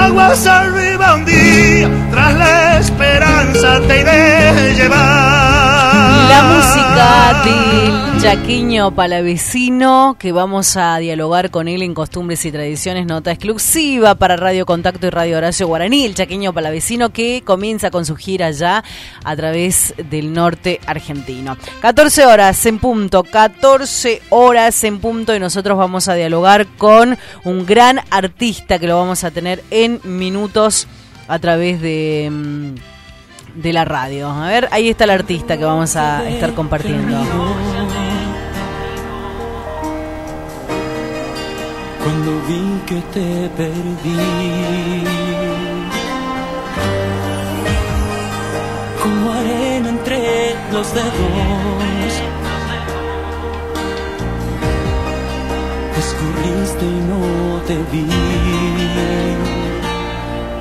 Aguas arriba un día, tras la esperanza te iré llevar. Música del Chaqueño Palavecino, que vamos a dialogar con él en Costumbres y Tradiciones, nota exclusiva para Radio Contacto y Radio Horacio Guaraní, el Chaqueño Palavecino que comienza con su gira ya a través del norte argentino. 14 horas en punto, 14 horas en punto y nosotros vamos a dialogar con un gran artista que lo vamos a tener en minutos a través de mm, de la radio. A ver, ahí está el artista que vamos a estar compartiendo. Cuando vi que te perdí, como arena entre los dedos, escurriste y no te vi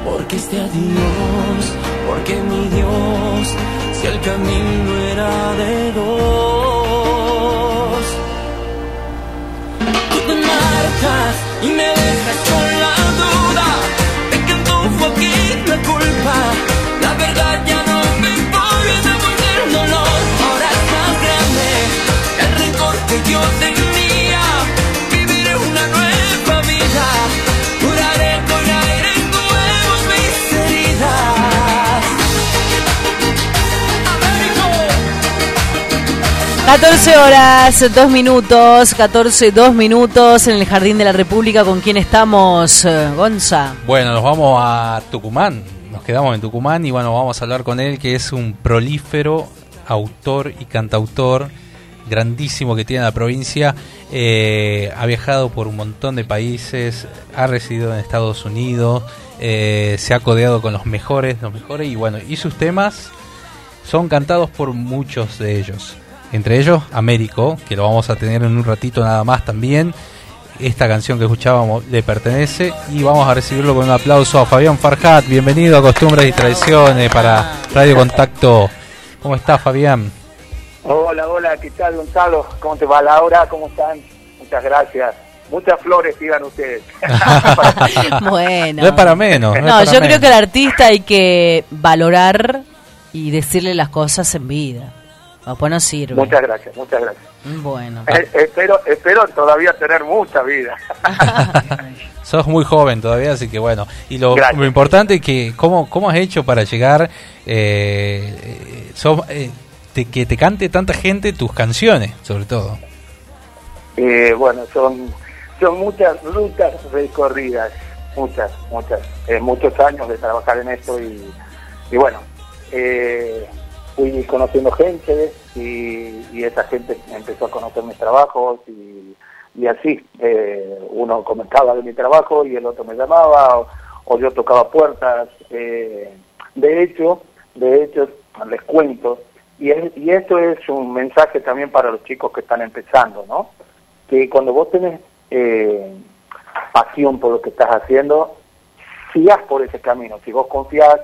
porque este adiós, porque mi Dios, si el camino era de dos. Tú te marcas y me dejas con la duda de que tú fue aquí la culpa. La verdad ya no me devolver el dolor, ahora es más grande el rencor que yo tengo. 14 horas, 2 minutos, 14, 2 minutos en el Jardín de la República. ¿Con quién estamos, eh, Gonza? Bueno, nos vamos a Tucumán. Nos quedamos en Tucumán y bueno, vamos a hablar con él, que es un prolífero autor y cantautor grandísimo que tiene la provincia. Eh, ha viajado por un montón de países, ha residido en Estados Unidos, eh, se ha codeado con los mejores, los mejores y bueno, y sus temas son cantados por muchos de ellos entre ellos Américo, que lo vamos a tener en un ratito nada más también. Esta canción que escuchábamos le pertenece y vamos a recibirlo con un aplauso a Fabián Farhat. Bienvenido a Costumbres y Tradiciones para Radio Contacto. ¿Cómo estás, Fabián? Hola, hola, ¿qué tal, Gonzalo? ¿Cómo te va, Laura? ¿Cómo están? Muchas gracias. Muchas flores digan ustedes. bueno. No es para menos. No, yo creo que al artista hay que valorar y decirle las cosas en vida. Pues no sirve. Muchas gracias, muchas gracias. Bueno. Eh, espero, espero todavía tener mucha vida. Sos muy joven todavía, así que bueno. Y lo, importante es que, ¿cómo, ¿cómo has hecho para llegar, eh, eh, que te cante tanta gente tus canciones, sobre todo? Eh, bueno, son, son muchas rutas recorridas, muchas, muchas, muchos años de trabajar en esto y, y bueno, eh, fui conociendo gente y, esa gente empezó a conocer mis trabajos y, así, eh, uno comentaba de mi trabajo y el otro me llamaba o, yo tocaba puertas. Eh, de hecho, de hecho, les cuento, y, y esto es un mensaje también para los chicos que están empezando, ¿no? Que cuando vos tenés eh, pasión por lo que estás haciendo, sigas por ese camino. Si vos confiás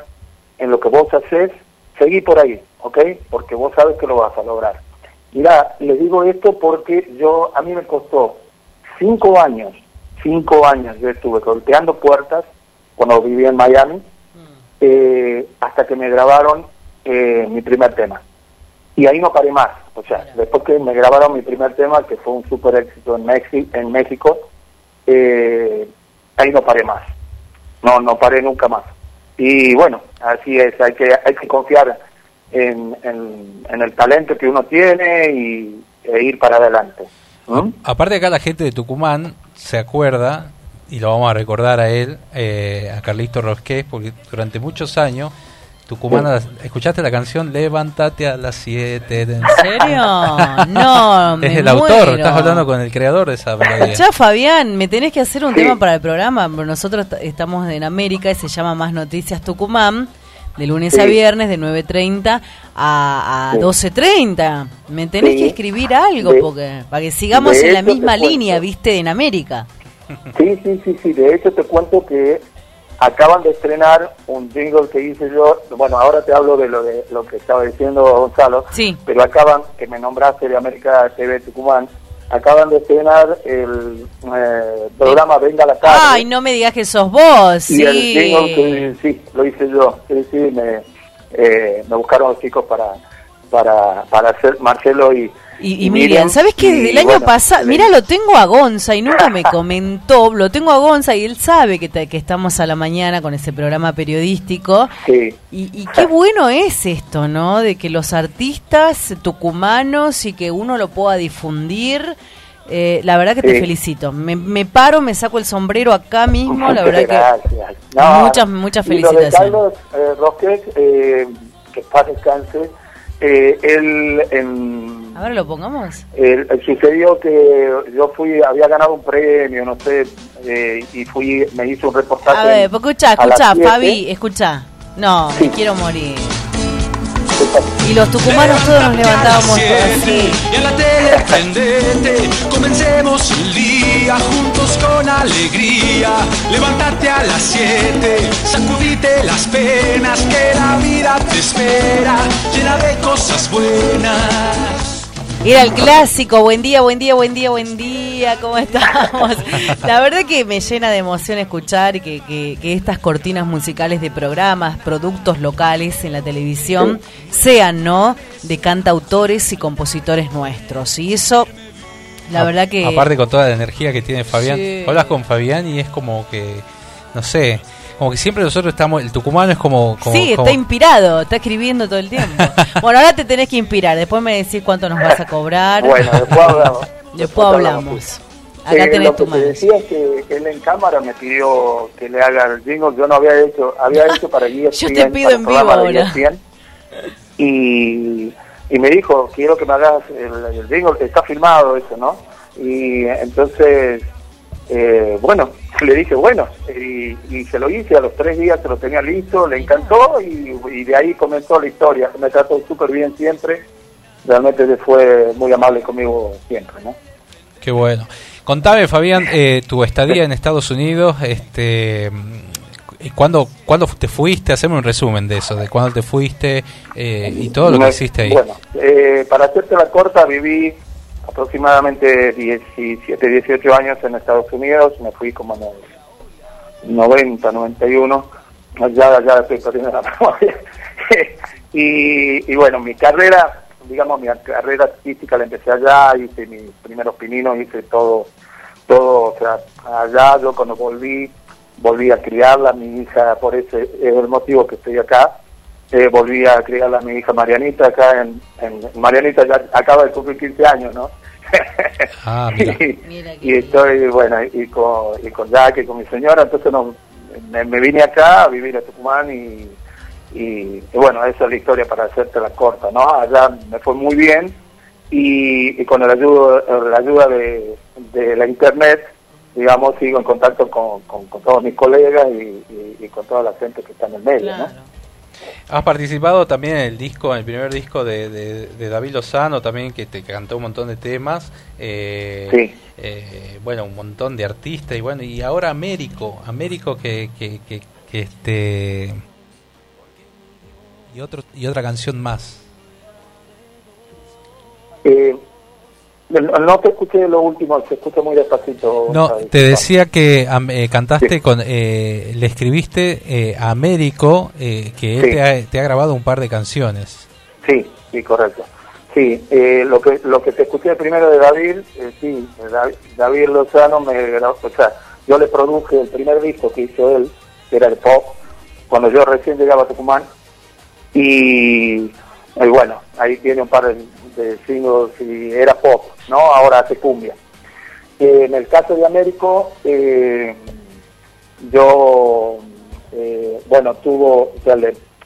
en lo que vos haces, seguí por ahí, ¿ok? Porque vos sabes que lo vas a lograr. Mira, les digo esto porque yo, a mí me costó cinco años, cinco años yo estuve golpeando puertas cuando vivía en Miami, mm. eh, hasta que me grabaron eh, mi primer tema. Y ahí no paré más, o sea, después que me grabaron mi primer tema, que fue un super éxito en, en México, eh, ahí no paré más, no, no paré nunca más. Y bueno, así es, hay que, hay que confiar en, en, el talento que uno tiene y, e ir para adelante. Aparte acá la gente de Tucumán se acuerda, y lo vamos a recordar a él, eh, a Carlito Rosqués, porque durante muchos años Tucumana, ¿escuchaste la canción Levántate a las 7? ¿En serio? No, Es el autor, estás hablando con el creador de esa melodía. Ya, Fabián, me tenés que hacer un tema para el programa. Nosotros estamos en América y se llama Más Noticias Tucumán, de lunes a viernes, de 9.30 a, a 12.30. Me tenés que escribir algo porque para que sigamos en la misma línea, viste, en América. Sí, sí, sí, sí. De hecho, te cuento que acaban de estrenar un jingle que hice yo, bueno, ahora te hablo de lo de lo que estaba diciendo Gonzalo, sí. pero acaban, que me nombraste de América TV Tucumán, acaban de estrenar el eh, programa Venga la tarde. Ay, no me digas que sos vos, y el jingle que, sí, lo hice yo, sí, sí, me, eh, me buscaron los chicos para, para, para hacer Marcelo y y, Miriam, ¿sabes qué? Desde el año pasado, mira, lo tengo a Gonza y nunca me comentó, lo tengo a Gonza y él sabe que, que estamos a la mañana con ese programa periodístico. Sí. Y, qué bueno es esto, ¿no? De que los artistas tucumanos y que uno lo pueda difundir. Eh, la verdad que te felicito. Me, paro, me saco el sombrero acá mismo, la verdad que muchas, muchas felicitaciones. Carlos eh, eh, que paz descanse, eh, él en Ahora lo pongamos. Sucedió que yo fui, había ganado un premio, no sé, eh, y fui, me hizo un reportaje. A ver, pues escucha, escucha, Fabi, escucha. No, me quiero morir. Y los tucumanos todos nos levantábamos así. Y a la tele prendete, comencemos el día juntos con alegría. Levántate a las 7, sacudite las penas que la vida te espera, llena de cosas buenas. Era el clásico, buen día, buen día, buen día, buen día, ¿cómo estamos? La verdad que me llena de emoción escuchar que, que, estas cortinas musicales de programas, productos locales en la televisión, sean, ¿no? De cantautores y compositores nuestros. Y eso, la verdad que... Aparte con toda la energía que tiene Fabián, hablas con Fabián y es como que, no sé, como que siempre nosotros estamos, el tucumano es como... sí, está inspirado, está escribiendo todo el tiempo. bueno, ahora te tenés que inspirar, después me decís cuánto nos vas a cobrar. Bueno, después hablamos. después, hablamos. Acá eh, tenés lo que te decía es que él en cámara me pidió que le haga el jingle, yo no había hecho, había hecho para guía Yo te pido en vivo ahora. y, y me dijo, quiero que me hagas el, el jingle, está filmado eso, ¿no? Y entonces eh, bueno, le dije, bueno, y, se lo hice, a los tres días se lo tenía listo, le encantó y, de ahí comenzó la historia. Me trató súper bien siempre, realmente fue muy amable conmigo siempre, ¿no? Qué bueno. Contame, Fabián, eh, tu estadía en Estados Unidos, este, ¿cuándo, ¿cuándo te fuiste? Haceme un resumen de eso, de cuándo te fuiste eh, y todo lo que hiciste ahí. Bueno, eh, para hacerte la corta, viví aproximadamente 17, 18 años en Estados Unidos, me fui como en el 90, 91, ya, ya estoy perdiendo la memoria. y, y bueno, mi carrera, digamos, mi carrera artística la empecé allá, hice mis primeros pininos, hice todo, todo, o sea, allá. Yo cuando volví, volví a criarla, mi hija, por ese es el motivo que estoy acá, eh, volví a criar a mi hija Marianita acá en, Marianita ya acaba de cumplir 15 años, ¿no? Ah, y, estoy, bueno, y con, y con Jack y con mi señora, entonces no, me, vine acá a vivir a Tucumán y, y, bueno, esa es la historia para hacerte la corta, ¿no? Allá me fue muy bien y, con la ayuda, la ayuda de, de la internet, digamos, sigo en contacto con, con, todos mis colegas y, con toda la gente que está en el medio, ¿no? Has participado también en el disco, en el primer disco de, de, David Lozano, también que te cantó un montón de temas. Eh, sí. Eh, bueno, un montón de artistas y bueno, y ahora Américo, Américo que, que, que, este y, otro, y otra canción más. Eh, no te escuché lo último, se escucha muy despacito. No, te decía que eh, cantaste con, eh, le escribiste eh, a Américo que él te, ha, grabado un par de canciones. Sí, sí, correcto. Sí, lo que lo que te escuché primero de David, sí, David, Lozano me grabó, o sea, yo le produje el primer disco que hizo él, que era el pop, cuando yo recién llegaba a Tucumán, y y bueno, ahí tiene un par de, signos y era pop, ¿no? Ahora hace cumbia. Eh, en el caso de Américo, eh, yo, eh, bueno, tuvo, o sea,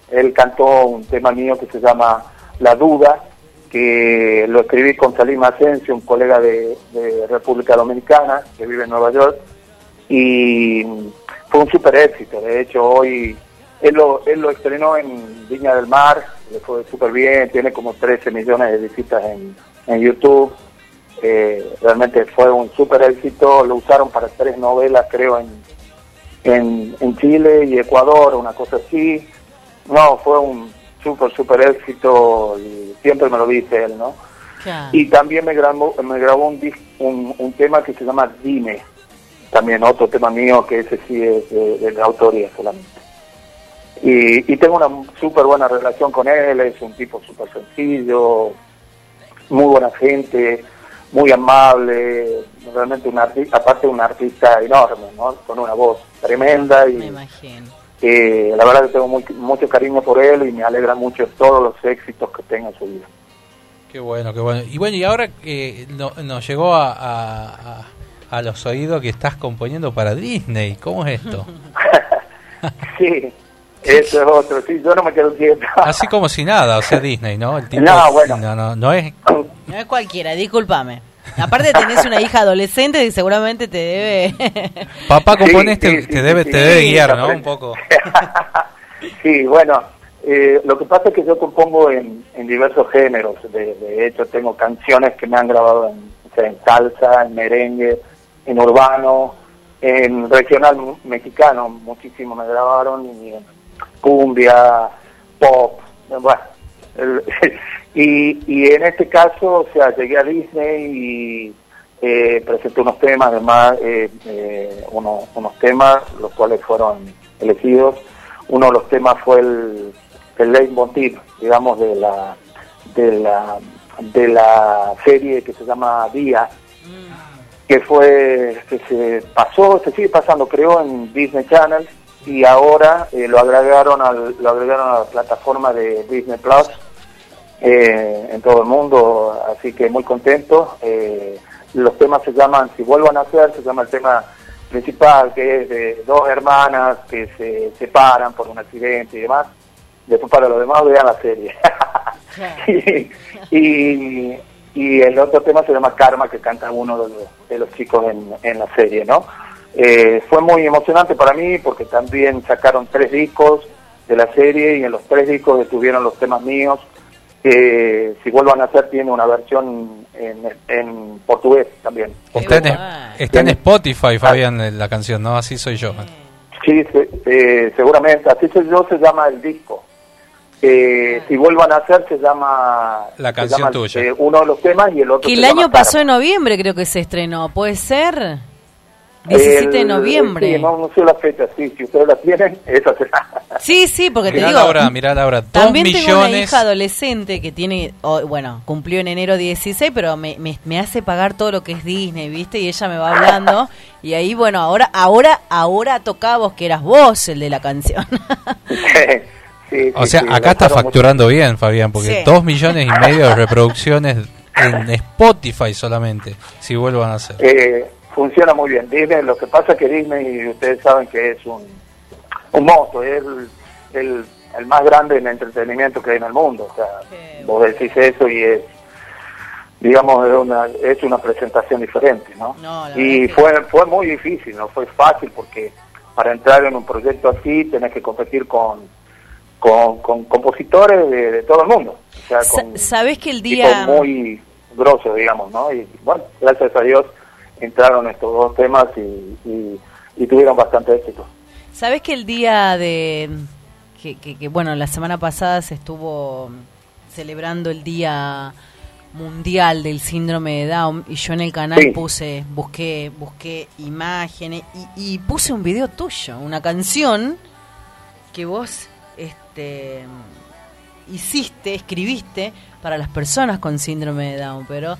él cantó un tema mío que se llama La Duda, que lo escribí con Salim Asensio, un colega de, de República Dominicana que vive en Nueva York, y fue un super éxito. De hecho, hoy él lo, él lo estrenó en Viña del Mar, le fue súper bien, tiene como 13 millones de visitas en, en YouTube. Eh, realmente fue un súper éxito, lo usaron para tres novelas, creo, en, en, en, Chile y Ecuador, una cosa así. No, fue un súper, súper éxito y siempre me lo dice él, ¿no? Y también me grabó, me grabó un, un, un, tema que se llama Dime, también otro tema mío que ese sí es de, de la autoría solamente. Y, tengo una súper buena relación con él, es un tipo súper sencillo, muy buena gente, muy amable, realmente un artista, aparte un artista enorme, ¿no? Con una voz tremenda y... Me imagino. la verdad que tengo mucho cariño por él y me alegra mucho todos los éxitos que tenga en su vida. Qué bueno, qué bueno. Y bueno, y ahora que nos llegó a, a, a los oídos que estás componiendo para Disney, ¿cómo es esto? sí, eso es otro, sí, yo no me quedo quieto. Así como si nada, o sea, Disney, ¿no? El no, bueno. No, no, no es... No es cualquiera, discúlpame. Aparte tenés una hija adolescente y seguramente te debe... Papá compone este, te, debe, te debe guiar, ¿no? Un poco. sí, bueno, eh, lo que pasa es que yo compongo en, en diversos géneros. De, de, hecho, tengo canciones que me han grabado en, en salsa, en merengue, en urbano, en regional mexicano, muchísimo me grabaron y cumbia, pop, bueno. y, y en este caso, o sea, llegué a Disney y eh, presenté unos temas, además, eh, eh, unos temas, los cuales fueron elegidos. Uno de los temas fue el, el leitmotiv, digamos, de la, de la, de la serie que se llama Día, mm. que fue, que se pasó, se sigue pasando, creo, en Disney Channel y ahora eh, lo agregaron al, lo agregaron a la plataforma de Disney Plus eh, en todo el mundo, así que muy contento. Eh, los temas se llaman, si vuelvan a hacer, se llama el tema principal, que es de dos hermanas que se separan por un accidente y demás. Después para los demás vean la serie. y, y, el otro tema se llama Karma, que canta uno de los, de los chicos en, en la serie, ¿no? Eh, fue muy emocionante para mí porque también sacaron tres discos de la serie y en los tres discos estuvieron los temas míos. que si vuelvan a hacer tiene una versión en, portugués también. Está en, está en Spotify, Fabián, la canción, ¿no? Así soy yo. Sí, eh, seguramente. Así soy yo se llama el disco. Eh, si vuelvan a hacer se llama la canción tuya uno de los temas y el otro que el año pasó en noviembre creo que se estrenó puede ser 17 de noviembre. Sí, no, sé la fecha, sí, si ustedes la tienen, esa será. Sí, sí, porque te digo. Ahora, mirá ahora, también tengo una hija adolescente que tiene, bueno, cumplió en enero 16, pero me, me, hace pagar todo lo que es Disney, ¿viste? Y ella me va hablando. y ahí, bueno, ahora, ahora, ahora toca vos, que eras vos el de la canción. sí, o sea, acá está facturando bien, Fabián, porque dos millones y medio de reproducciones en Spotify solamente, si vuelvan a hacer. Eh, funciona muy bien. Disney, lo que pasa es que Disney, ustedes saben que es un, un monstruo, es el, el, más grande en entretenimiento que hay en el mundo. O sea, vos decís eso y es, digamos, es una, es una presentación diferente, ¿no? y fue, fue muy difícil, no fue fácil porque para entrar en un proyecto así tenés que competir con, con, con compositores de, todo el mundo. O sea, con ¿Sabes que el día... Muy grosos, digamos, ¿no? Y bueno, gracias a Dios entraron estos dos temas y, tuvieron bastante éxito. ¿Sabes que el día de que, que, bueno, la semana pasada se estuvo celebrando el Día Mundial del Síndrome de Down y yo en el canal puse, busqué, busqué imágenes y, puse un video tuyo, una canción que vos este, hiciste, escribiste para las personas con síndrome de Down, pero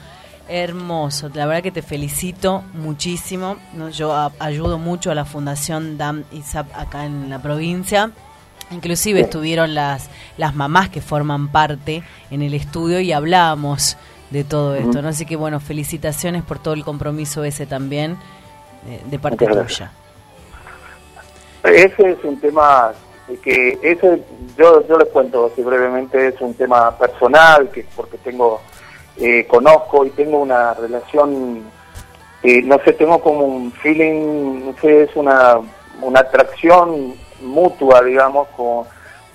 hermoso. La verdad que te felicito muchísimo. Yo ayudo mucho a la Fundación DAM ISAP acá en la provincia. Inclusive estuvieron las, las mamás que forman parte en el estudio y hablábamos de todo esto. ¿no? Así que bueno, felicitaciones por todo el compromiso ese también eh, de parte tuya. Ese es un tema que ese yo yo les cuento así brevemente es un tema personal que porque tengo eh, conozco y tengo una relación, eh, no sé, tengo como un feeling, no sé, es una, una atracción mutua, digamos, con,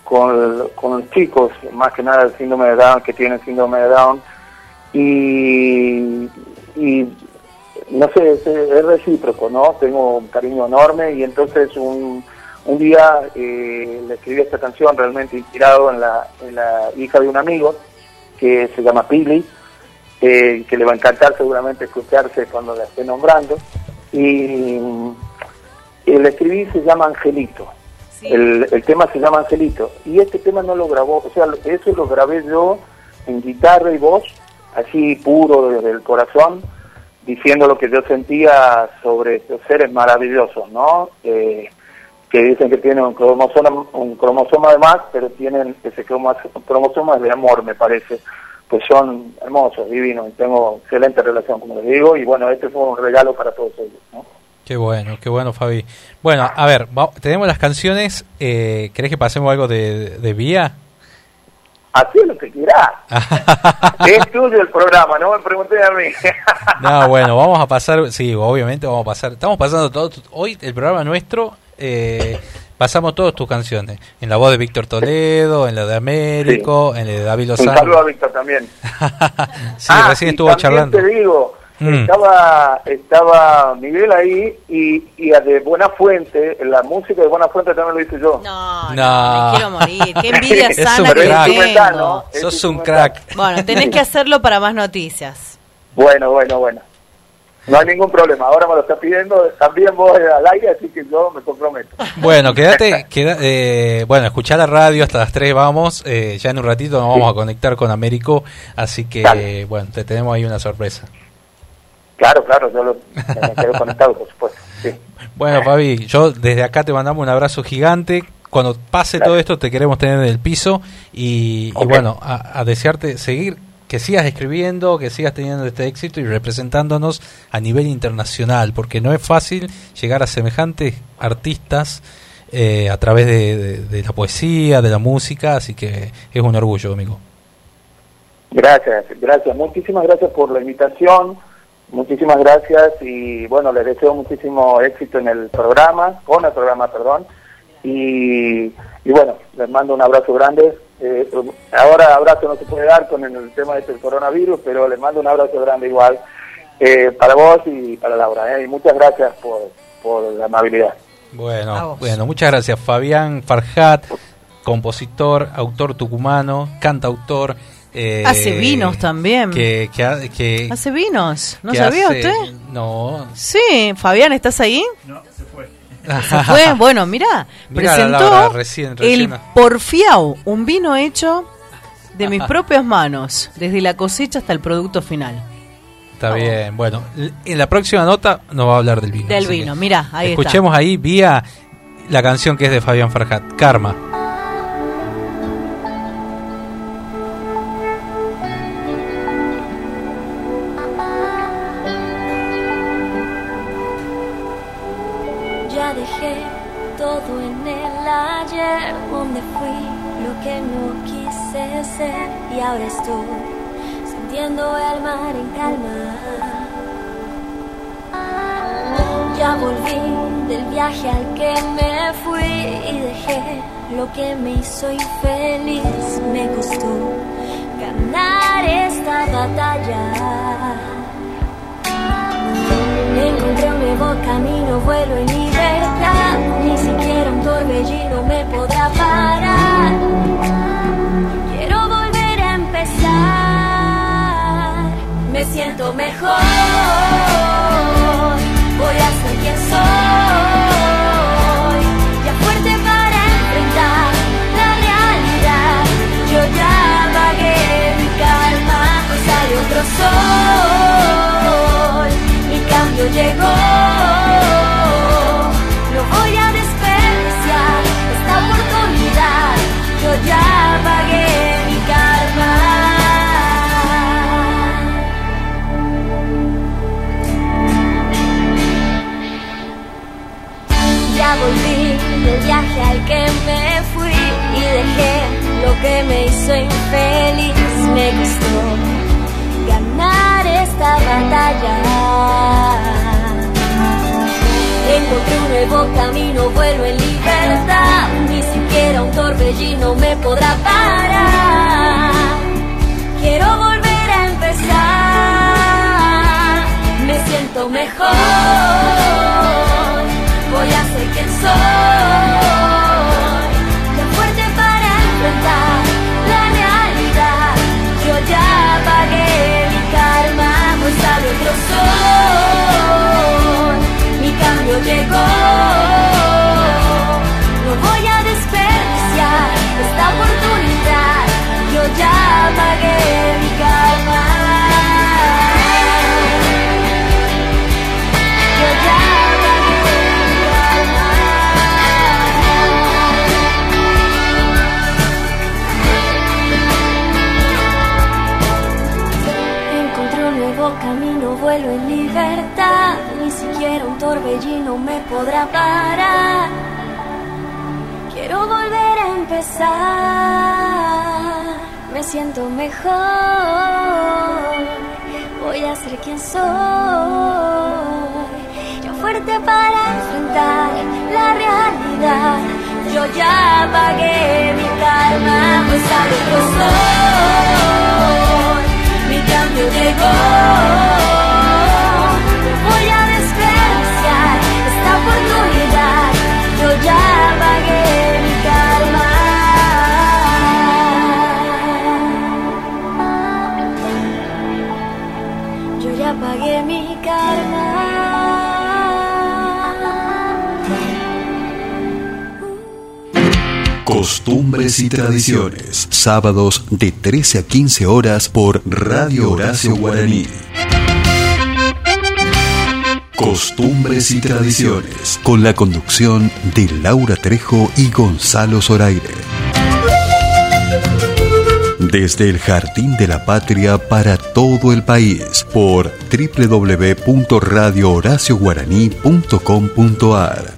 con, los chicos, más que nada el síndrome de Down, que tienen síndrome de Down, y, y no sé, es, recíproco, ¿no? Tengo un cariño enorme y entonces un, un día eh, le escribí esta canción realmente inspirado en la, en la hija de un amigo que se llama Pili que le va a encantar seguramente escucharse cuando la esté nombrando. Y el escribí se llama Angelito. El, el, tema se llama Angelito. Y este tema no lo grabó, o sea, eso lo grabé yo en guitarra y voz, así puro desde el corazón, diciendo lo que yo sentía sobre estos seres maravillosos, ¿no? Eh, que dicen que tienen un cromosoma, un cromosoma de más, pero tienen ese cromosoma de amor, me parece pues son hermosos, divinos, tengo excelente relación, como les digo, y bueno, este fue un regalo para todos ellos. ¿no? Qué bueno, qué bueno, Fabi. Bueno, a ver, tenemos las canciones, eh, ¿querés que pasemos algo de, de Vía? Así es lo que quieras. es tuyo el programa, no me pregunté a mí. no, bueno, vamos a pasar, sí, obviamente vamos a pasar, estamos pasando todo, hoy el programa nuestro... Eh, pasamos todas tus canciones. En la voz de Víctor Toledo, en la de Américo, en la de David Lozano. Un saludo a Víctor también. sí, ah, recién estuvo charlando. te digo, mm. estaba, estaba Miguel ahí y, y de Buena Fuente, la música de Buena Fuente también lo hice yo. No, no, me quiero morir. Qué envidia sana que tengo. Sos un crack. Bueno, tenés que hacerlo para más noticias. Bueno, bueno, bueno. No hay ningún problema. Ahora me lo está pidiendo también vos al aire, así que yo me comprometo. Bueno, quédate, queda, eh, bueno, escuchar la radio hasta las 3 vamos. Eh, ya en un ratito nos vamos a conectar con Américo, así que, bueno, te tenemos ahí una sorpresa. Claro, claro, yo lo, me quedo conectado, por supuesto. Bueno, Fabi, yo desde acá te mandamos un abrazo gigante. Cuando pase todo esto, te queremos tener en el piso y, bueno, a, a desearte seguir que sigas escribiendo, que sigas teniendo este éxito y representándonos a nivel internacional, porque no es fácil llegar a semejantes artistas eh, a través de, la poesía, de la música, así que es un orgullo, amigo. Gracias, gracias, muchísimas gracias por la invitación, muchísimas gracias y bueno, les deseo muchísimo éxito en el programa, con el programa, perdón, y, y bueno, les mando un abrazo grande, eh, ahora abrazo no se puede dar con el tema del este coronavirus, pero les mando un abrazo grande igual eh, para vos y para Laura. Eh, y muchas gracias por, por la amabilidad. Bueno, bueno, muchas gracias. Fabián Farhat, compositor, autor tucumano, cantautor. Eh, hace vinos también. Que, que, hace vinos. ¿No sabía usted? No. Sí, Fabián, ¿estás ahí? No, se fue. bueno, mira, presentó el Porfiao, un vino hecho de mis propias manos, desde la cosecha hasta el producto final. Está bien, bueno, en la próxima nota nos va a hablar del vino. Del vino, mira, ahí Escuchemos ahí vía la canción que es de Fabián Farhat, Karma. Y ahora estoy sintiendo el mar en calma. Ya volví del viaje al que me fui y dejé lo que me hizo infeliz. Me costó ganar esta batalla. Encontré un nuevo camino, vuelo en libertad. Ni siquiera un torbellino me podrá parar. siento mejor. Voy a al que me fui y dejé lo que me hizo infeliz. Me costó ganar esta batalla. Encontré un nuevo camino, vuelo en libertad. Ni siquiera un torbellino me podrá parar. Quiero volver a empezar. Me siento mejor. Voy a ser quien soy. Ya fuerte para enfrentar la realidad. Yo ya pagué mi karma, pues sale otro sol. Mi cambio llegó. No voy a desperdiciar esta oportunidad. Yo ya pagué mi karma. En libertad. Ni siquiera un torbellino me podrá parar. Quiero volver a empezar. Me siento mejor. Voy a ser quien soy. Yo fuerte para enfrentar la realidad. Yo ya pagué mi karma, pues otro sol. Mi cambio llegó. Ya pagué mi karma. Yo ya pagué mi karma. Costumbres y tradiciones. Sábados de 13 a 15 horas por Radio Horacio Guaraní. Costumbres y tradiciones. Con la conducción de Laura Trejo y Gonzalo Zoraire. Desde el Jardín de la Patria para todo el país por www.radiohoracioguaraní.com.ar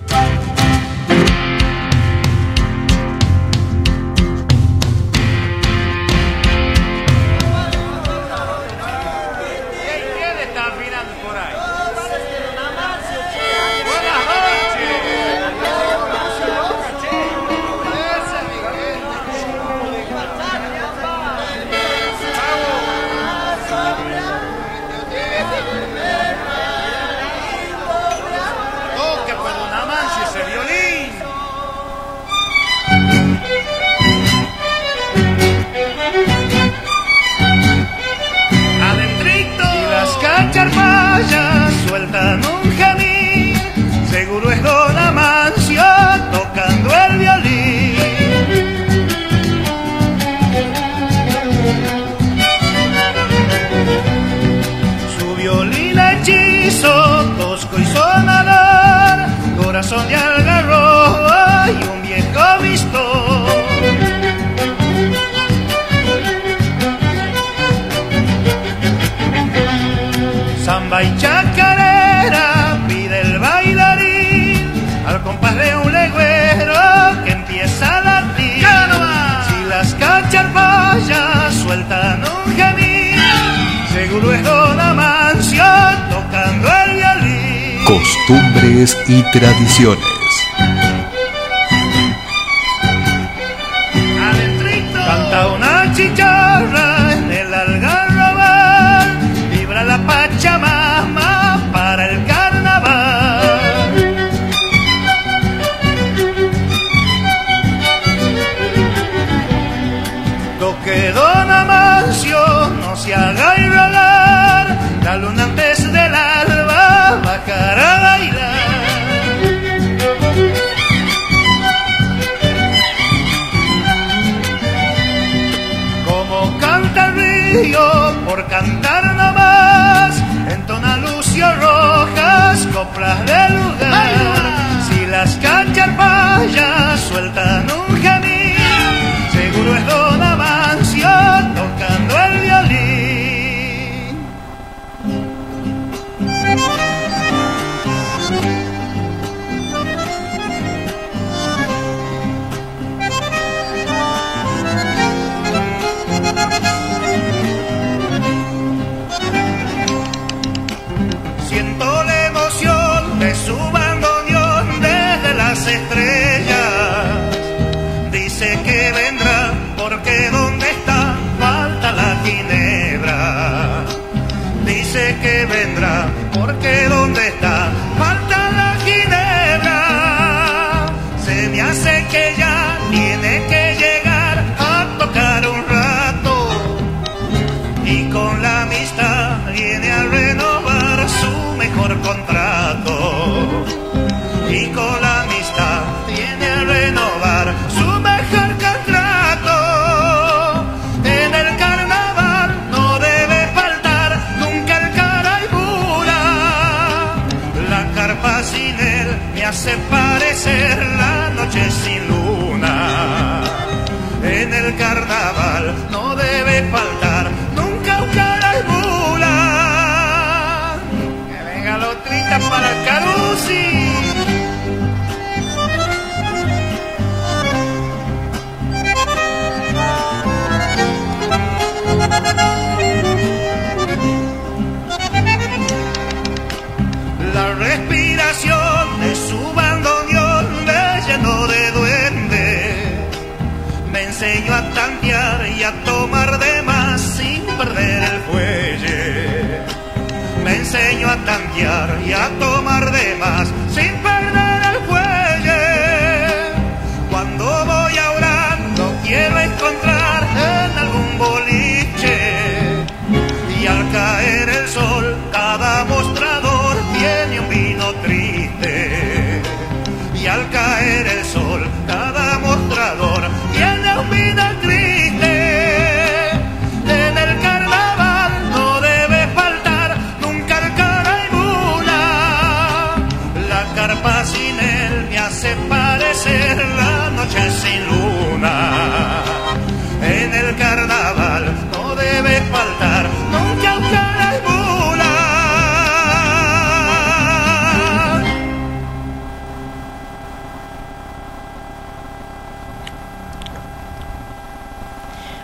Samba y chacarera pide el bailarín al compás de un legüero que empieza a latir. Si las cacharpayas sueltan un gemir, seguro es Don Amancio tocando el violín. Costumbres y tradiciones. Canta una chicharra coplas del lugar. Y a tomar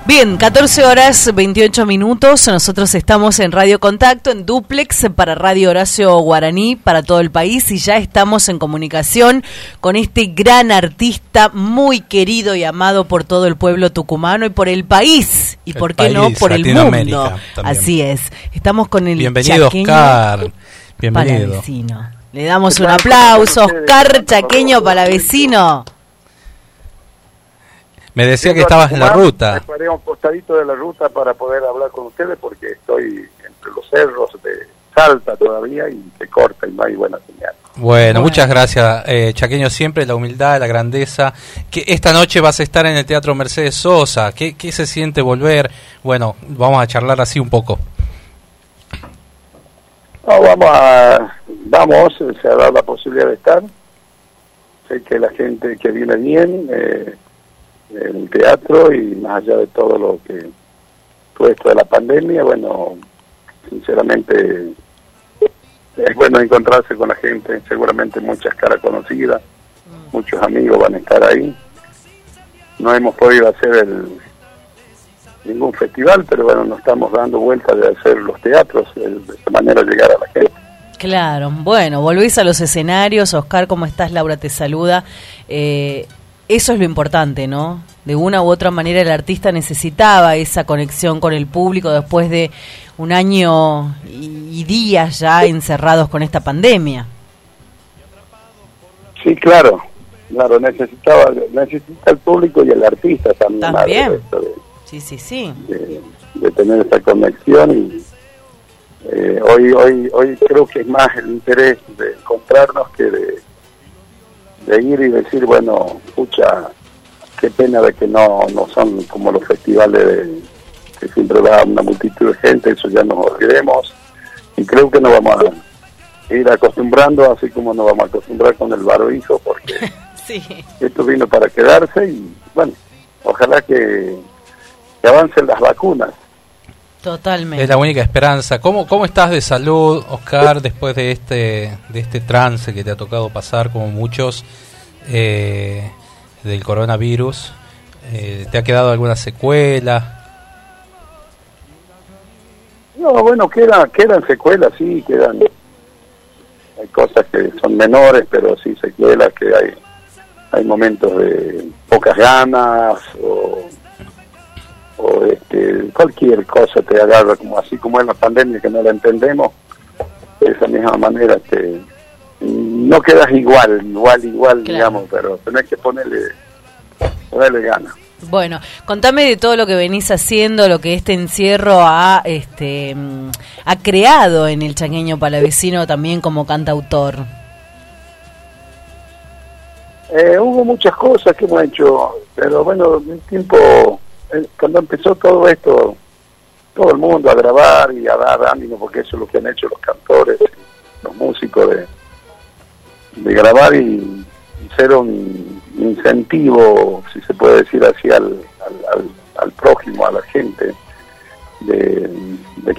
Bien, 14 horas 28 minutos. Nosotros estamos en Radio Contacto, en Duplex, para Radio Horacio Guaraní, para todo el país. Y ya estamos en comunicación con este gran artista, muy querido y amado por todo el pueblo tucumano y por el país. Y El por qué no, por el mundo. también. Así es. Estamos con el Bienvenido, chaqueño Oscar. Bienvenido. Palavecino. Le damos un aplauso, Oscar Chaqueño Palavecino. Me decía que estabas en la ruta. Preparé un costadito de la ruta para poder hablar con ustedes porque estoy entre los cerros de Salta todavía y se corta y no hay buena señal. Bueno, muchas gracias, eh, Chaqueño, siempre la humildad, la grandeza. Que esta noche vas a estar en el Teatro Mercedes Sosa. ¿Qué, qué se siente volver? Bueno, vamos a charlar así un poco. No, vamos a, vamos, se ha dado la posibilidad de estar. Sé que la gente que viene bien, eh, el teatro y más allá de todo lo que todo esto de la pandemia, bueno, sinceramente es bueno encontrarse con la gente, seguramente muchas caras conocidas, muchos amigos van a estar ahí. No hemos podido hacer el ningún festival, pero bueno, nos estamos dando vuelta de hacer los teatros, de esta manera llegar a la gente. Claro, bueno, volvés a los escenarios, Oscar, ¿cómo estás? Laura te saluda. Eh, eso es lo importante, ¿no? De una u otra manera el artista necesitaba esa conexión con el público después de un año y y días ya encerrados con esta pandemia. Sí, claro, claro, necesitaba, necesita el público y el artista también, También. de Sí, sí, sí. de, de tener esa conexión y eh, hoy hoy hoy creo que es más el interés de encontrarnos que de, de ir y decir bueno pucha qué pena de que no no son como los festivales de, que siempre va una multitud de gente eso ya nos olvidemos y creo que no vamos a ir acostumbrando, así como nos vamos a acostumbrar con el barbijo, porque esto vino para quedarse y bueno, ojalá que, que avancen las vacunas. Totalmente. Es la única esperanza. ¿Cómo, ¿Cómo estás de salud, Oscar, después de este, de este trance que te ha tocado pasar, como muchos, eh, del coronavirus? Eh, ¿Te ha quedado alguna secuela? No, bueno, quedan, quedan secuelas, sí, quedan. Hay cosas que son menores, pero sí secuelas, que hay, hay momentos de pocas ganas o o este, cualquier cosa te agarra, como así como en la pandemia que no la entendemos, de esa misma manera te, no quedas igual, igual, igual, digamos, pero tenés que ponerle, ponerle ganas. Bueno, contame de todo lo que venís haciendo, lo que este encierro ha, este, mm, ha creado en el chaqueño palavecino también como cantautor. Eh, hubo muchas cosas que hemos hecho, pero bueno, el tiempo cuando empezó todo esto, todo el mundo a grabar y a dar ánimo, porque eso es lo que han hecho los cantores, los músicos, de, de grabar y, ser un incentivo, si se puede decir así, al, al, prójimo, a la gente, de,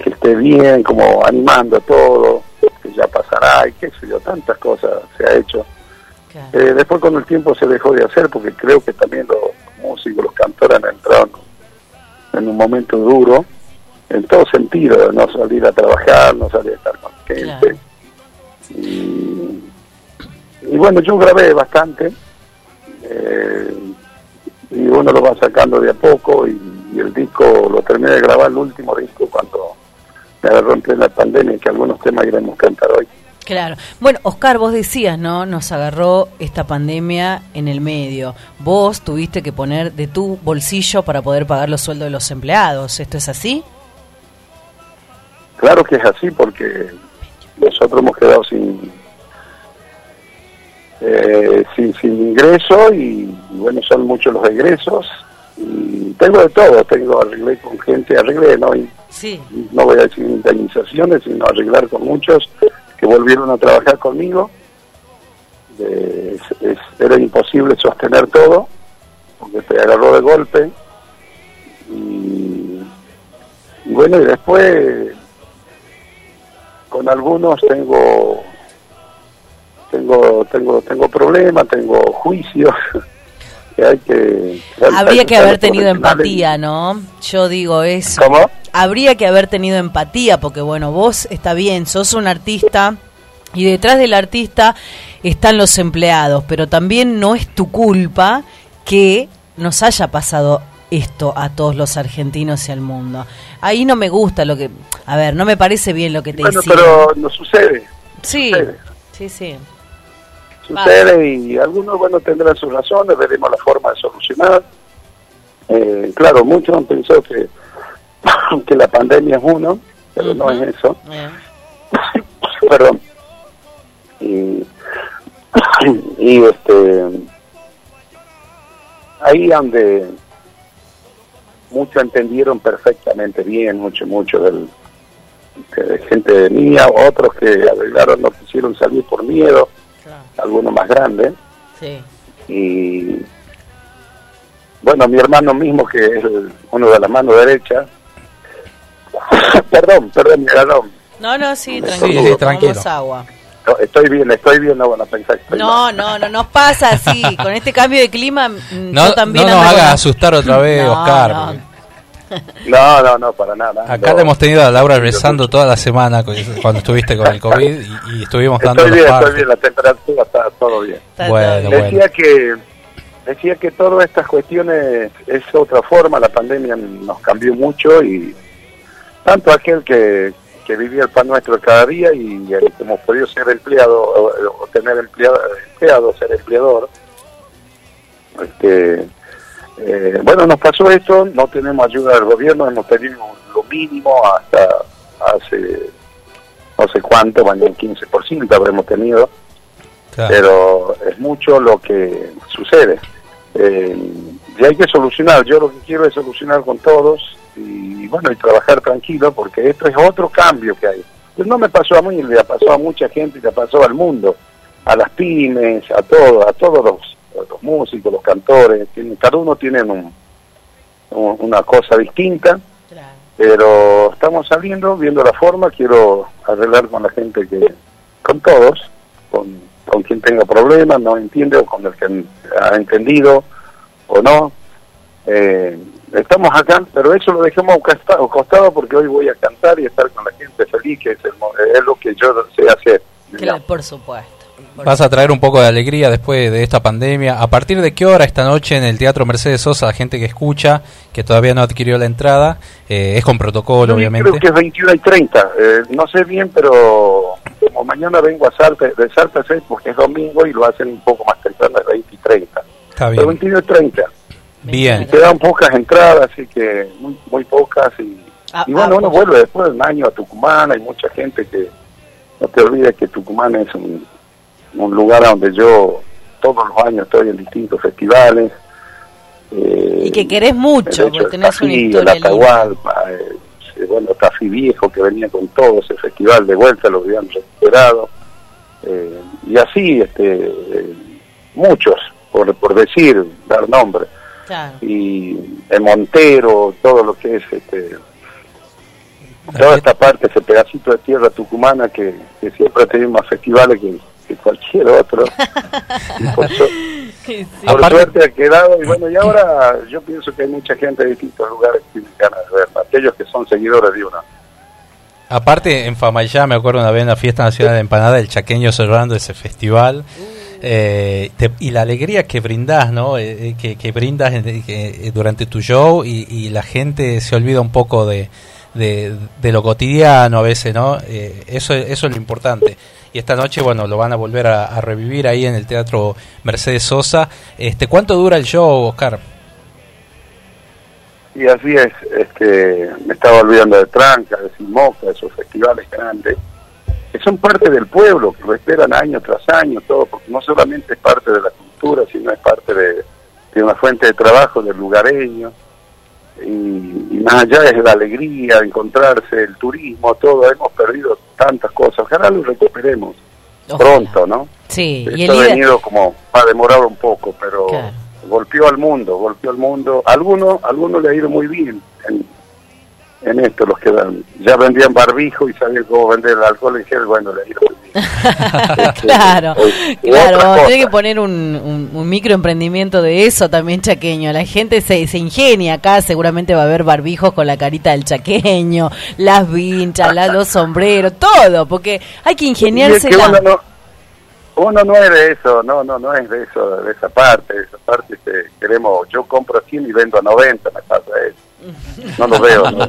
que esté bien, como animando a todo, que ya pasará y qué sé yo, tantas cosas se ha hecho. Eh, después con el tiempo se dejó de hacer porque creo que también los músicos, los cantores han entrado en un momento duro, en todo sentido, no salir a trabajar, no salir a estar con gente. Y, bueno, yo grabé bastante, eh, y uno lo va sacando de a poco, y, el disco lo terminé de grabar, el último disco, cuando me agarró en plena pandemia, que algunos temas iremos a cantar hoy. Claro. Bueno, Oscar, vos decías, ¿no? Nos agarró esta pandemia en el medio. Vos tuviste que poner de tu bolsillo para poder pagar los sueldos de los empleados. ¿Esto es así? Claro que es así porque nosotros hemos quedado sin eh, sin, sin ingreso y, bueno, son muchos los egresos y tengo de todo, tengo arreglé con gente, arreglé, no, sí. no voy a decir indemnizaciones, sino arreglar con muchos que volvieron a trabajar conmigo. era imposible sostener todo, porque se agarró de golpe. Y, bueno, y después con algunos tengo tengo tengo tengo problemas, tengo juicios. que hay que habría que haber tenido empatía, ¿no? Yo digo eso. ¿Cómo? habría que haber tenido empatía, porque bueno, vos está bien, sos un artista y detrás del artista están los empleados, pero también no es tu culpa que nos haya pasado esto a todos los argentinos y al mundo. Ahí no me gusta lo que, a ver, no me parece bien lo que te bueno, pero no sucede. Sí, sí, sí. Sucede y algunos, bueno, tendrán sus razones, veremos la forma de solucionar. Eh, claro, muchos han pensado que que la pandemia es uno, pero no es eso. Perdón. Y, y este ahí donde muchos entendieron perfectamente bien, mucho, mucho del de gente mía, otros que arreglaron no quisieron salir por miedo, algunos más grandes. Y bueno, mi hermano mismo, que es uno de la mano derecha, perdón, perdón, perdón. No, no, sí, tranquilo. tranquilo. agua. estoy bien, estoy bien, no, bueno, pensá No, no, no nos pasa así. Con este cambio de clima, mm, no, también. No nos haga asustar otra vez, Oscar. No. no, no, para nada. Acá te hemos tenido a Laura rezando toda la semana cuando estuviste con el COVID y, estuvimos dando Estoy bien, estoy bien, la temperatura está todo bien. bueno, decía que decía que todas estas cuestiones es otra forma, la pandemia nos cambió mucho y tanto aquel que, que vivía el pan nuestro cada día y el que hemos podido ser empleado o, tener empleado, empleado, ser empleador. Este, eh, bueno, nos pasó esto, no tenemos ayuda del gobierno, hemos tenido lo mínimo hasta hace no sé cuánto, bueno, un 15% habremos tenido, pero es mucho lo que sucede. Eh, y hay que solucionar, yo lo que quiero es solucionar con todos y bueno, y trabajar tranquilo porque esto es otro cambio que hay. no me pasó a mí, le pasó a mucha gente, le pasó al mundo, a las pymes, a todos, a todos los, los músicos, los cantores, cada uno tiene una cosa distinta, pero estamos saliendo, viendo la forma, quiero arreglar con la gente que, con todos, con, con quien tenga problemas, no entiende, o con el que ha entendido o no. Eh, estamos acá, pero eso lo dejemos a costado porque hoy voy a cantar y estar con la gente feliz, que es, es lo que yo sé hacer. Claro, por supuesto. Vas a traer un poco de alegría después de esta pandemia. ¿A partir de qué hora esta noche en el Teatro Mercedes Sosa, gente que escucha, que todavía no adquirió la entrada? Eh, es con protocolo, obviamente. Creo que es 21 y 30. Eh, no sé bien, pero como mañana vengo a Salta, de Salta 6 porque es domingo y lo hacen un poco más temprano, es 20 y 30. Está bien. 21 y 30. Bien. Y quedan pocas entradas, así que muy, muy pocas. Y, ah, y bueno, ah, uno vuelve después de un año a Tucumán. Hay mucha gente que. No te olvides que Tucumán es un, un lugar donde yo todos los años estoy en distintos festivales. Eh, y que querés mucho, porque tenés una historia. El Atahualpa, eh, bueno, Café Viejo, que venía con todo ese festival de vuelta, lo habían recuperado. Eh, y así, este muchos, por, por decir, dar nombre y el Montero, todo lo que es este toda esta parte, ese pedacito de tierra tucumana que, siempre ha tenido más festivales que, cualquier otro. por, suerte ha quedado, y bueno, y ahora yo pienso que hay mucha gente de distintos lugares que tienen ganas de ver, aquellos que son seguidores de uno. Aparte, en Famayá, me acuerdo una vez en la Fiesta Nacional de Empanada, el chaqueño cerrando ese festival. Eh, y la alegría que brindas, ¿no? Eh, eh, que, brindas durante tu show y, la gente se olvida un poco de, de, lo cotidiano a veces, ¿no? eso, eso es lo importante. Y esta noche, bueno, lo van a volver a, revivir ahí en el Teatro Mercedes Sosa. Este, ¿Cuánto dura el show, Oscar? Y así es, este, me estaba olvidando de Tranca, de Simoca, de esos festivales grandes que son parte del pueblo, que lo esperan año tras año, todo, porque no solamente es parte de la cultura, sino es parte de, una fuente de trabajo del lugareño, y, más allá es la alegría encontrarse, el turismo, todo, hemos perdido tantas cosas, ojalá lo recuperemos pronto, ¿no? Sí, Esto ha venido como, ha demorado un poco, pero golpeó al mundo, golpeó al mundo, algunos, algunos le ha ido muy bien, en, en esto, los que ya vendían barbijo y sabían cómo vender el alcohol, y dijeron, bueno, le digo. claro, claro, tiene que poner un, un, microemprendimiento de eso también chaqueño. La gente se, se ingenia acá, seguramente va a haber barbijos con la carita del chaqueño, las vinchas, los sombreros, todo, porque hay que ingeniarse. uno, no, es de eso, no, no, no es de eso, de esa parte, de esa parte este, queremos, yo compro a 100 y vendo a 90, me pasa eso no lo veo, no,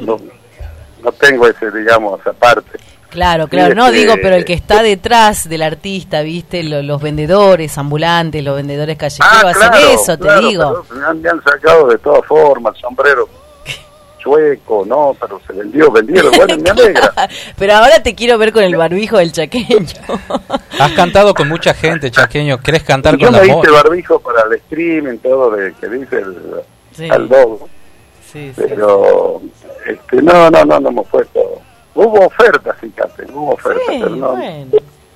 no, tengo ese, digamos, aparte. Claro, claro, no digo, pero el que está detrás del artista, viste, los, vendedores ambulantes, los vendedores callejeros, ah, hacen eso, te digo. Me han, sacado de todas formas, sombrero chueco, no, pero se vendió, vendieron, bueno, me alegra. pero ahora te quiero ver con el barbijo del chaqueño. Has cantado con mucha gente, chaqueño, ¿querés cantar con la Yo me hice barbijo para el streaming, todo de que dice el, sí. al pero este, no, no, no, no hemos puesto. Hubo ofertas, fíjate, hubo ofertas, pero no,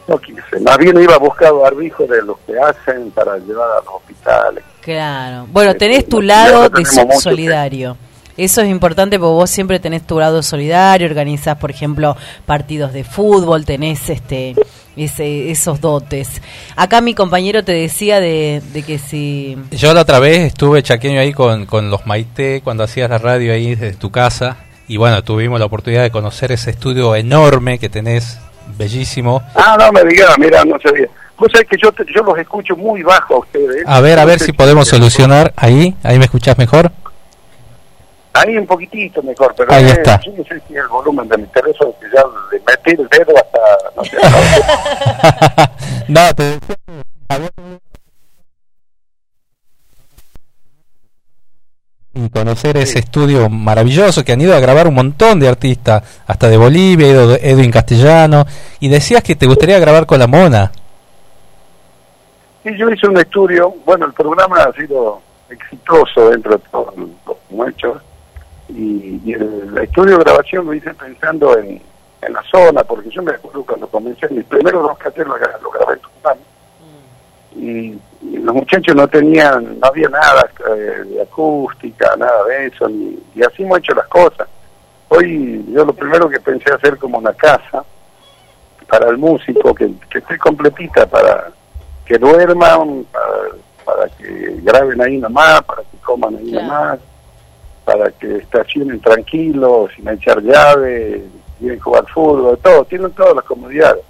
no quise. Más bien iba a buscar barbijo de los que hacen para llevar a los hospitales. Claro. Bueno, este, tenés tu lado de solidario. Eso es importante porque vos siempre tenés tu lado solidario, organizás, por ejemplo, partidos de fútbol, tenés este ese, esos dotes. Acá mi compañero te decía de, que si... Yo la otra vez estuve chaqueño ahí con, con los Maite cuando hacías la radio ahí desde tu casa y bueno, tuvimos la oportunidad de conocer ese estudio enorme que tenés, bellísimo. Ah, no me digas, mira, no sabía. Vos sabés que yo, yo los escucho muy bajo a ustedes. A ver, a ver si podemos solucionar ahí, ahí me escuchás mejor. Ahí un poquitito mejor, pero Ahí está. yo no sé si el volumen de mi teléfono que ya le metí el dedo hasta... No, sé, no te y conocer ese estudio maravilloso que han ido a grabar un montón de artistas, hasta de Bolivia, Edwin Castellano, y decías que te gustaría grabar con la Mona. Sí, yo hice un estudio, bueno, el programa ha sido exitoso dentro de todos los muchos, y, el, estudio de grabación lo hice pensando en, en la zona, porque yo me acuerdo cuando comencé, mis primeros dos caseros los grabé en Tucumán, y, los muchachos no tenían, no había nada eh, de acústica, nada de eso, y así hemos hecho las cosas. Hoy yo lo primero que pensé hacer como una casa para el músico, que, esté completita, para que duerman, para, que graben ahí nomás, para que coman ahí nomás, para que estacionen tranquilos, sin echar llave, quieren jugar fútbol, todo, tienen todas las comodidades.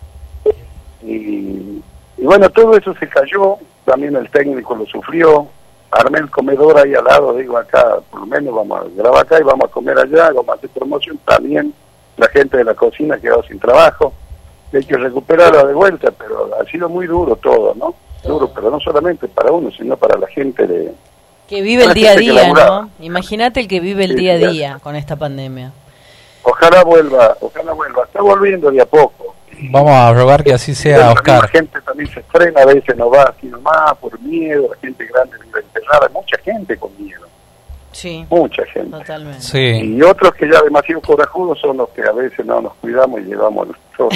Y, bueno, todo eso se cayó, también el técnico lo sufrió, armé el comedor ahí al lado, digo acá, por lo menos vamos a grabar acá y vamos a comer allá, vamos a hacer promoción, también la gente de la cocina quedó sin trabajo, hay que recuperarla de vuelta, pero ha sido muy duro todo, ¿no? Duro, pero no solamente para uno, sino para la gente de... Que vive el día a día, ¿no? Imagínate el que vive el día a día con esta pandemia. Ojalá vuelva, ojalá vuelva. Está volviendo de a poco. Vamos a rogar que así sea, Oscar. La gente también se frena, a veces no va así nomás por miedo, la gente grande vive enterrada, mucha gente con miedo. Sí. Mucha gente. Totalmente. Sí. Y otros que ya demasiado corajudos son los que a veces no nos cuidamos y llevamos los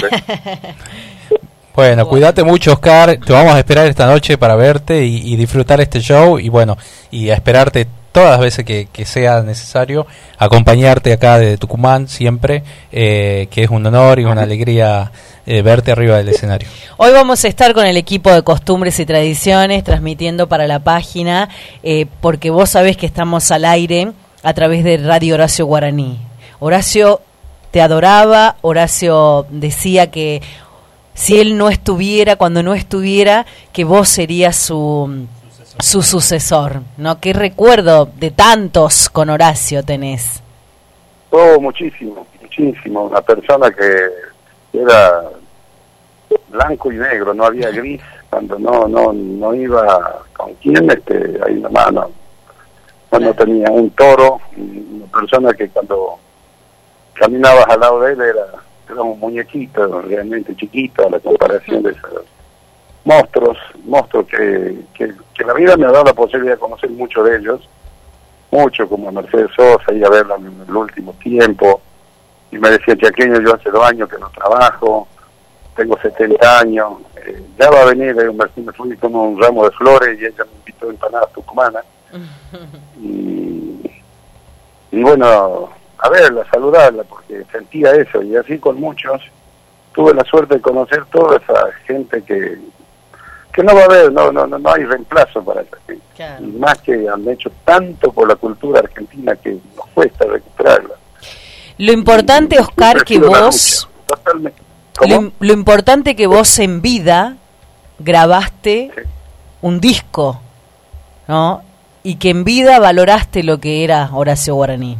Bueno, cuídate mucho, Oscar. Te vamos a esperar esta noche para verte y, disfrutar este show y bueno, y a esperarte todas las veces que, sea necesario, acompañarte acá de Tucumán siempre, eh, que es un honor y una alegría eh, verte arriba del escenario. Hoy vamos a estar con el equipo de costumbres y tradiciones transmitiendo para la página, eh, porque vos sabés que estamos al aire a través de Radio Horacio Guaraní. Horacio te adoraba, Horacio decía que si él no estuviera, cuando no estuviera, que vos serías su su sucesor, ¿no? ¿Qué recuerdo de tantos con Horacio tenés? Oh, muchísimo, muchísimo. Una persona que era blanco y negro, no había gris. Cuando no no no iba con quién, este, ahí nomás no, cuando tenía un toro, una persona que cuando caminabas al lado de él era, era un muñequito realmente chiquito a la comparación de esos monstruos, monstruos que, que, la vida me ha dado la posibilidad de conocer muchos de ellos, mucho como Mercedes Sosa, y a verla en el último tiempo, y me decía, chaqueño, yo hace dos años que no trabajo, tengo 70 años, eh, ya va a venir, eh, me fui con un ramo de flores y ella me invitó a empanadas tucumanas, y, y bueno, a verla, saludarla, porque sentía eso, y así con muchos, tuve la suerte de conocer toda esa gente que, que no va a haber, no, no, no, hay reemplazo para esa gente. Y más que han hecho tanto por la cultura argentina que nos cuesta recuperarla. Lo importante, Oscar, que vos... Lo, importante que vos en vida grabaste un disco, ¿no? Y que en vida valoraste lo que era Horacio Guaraní.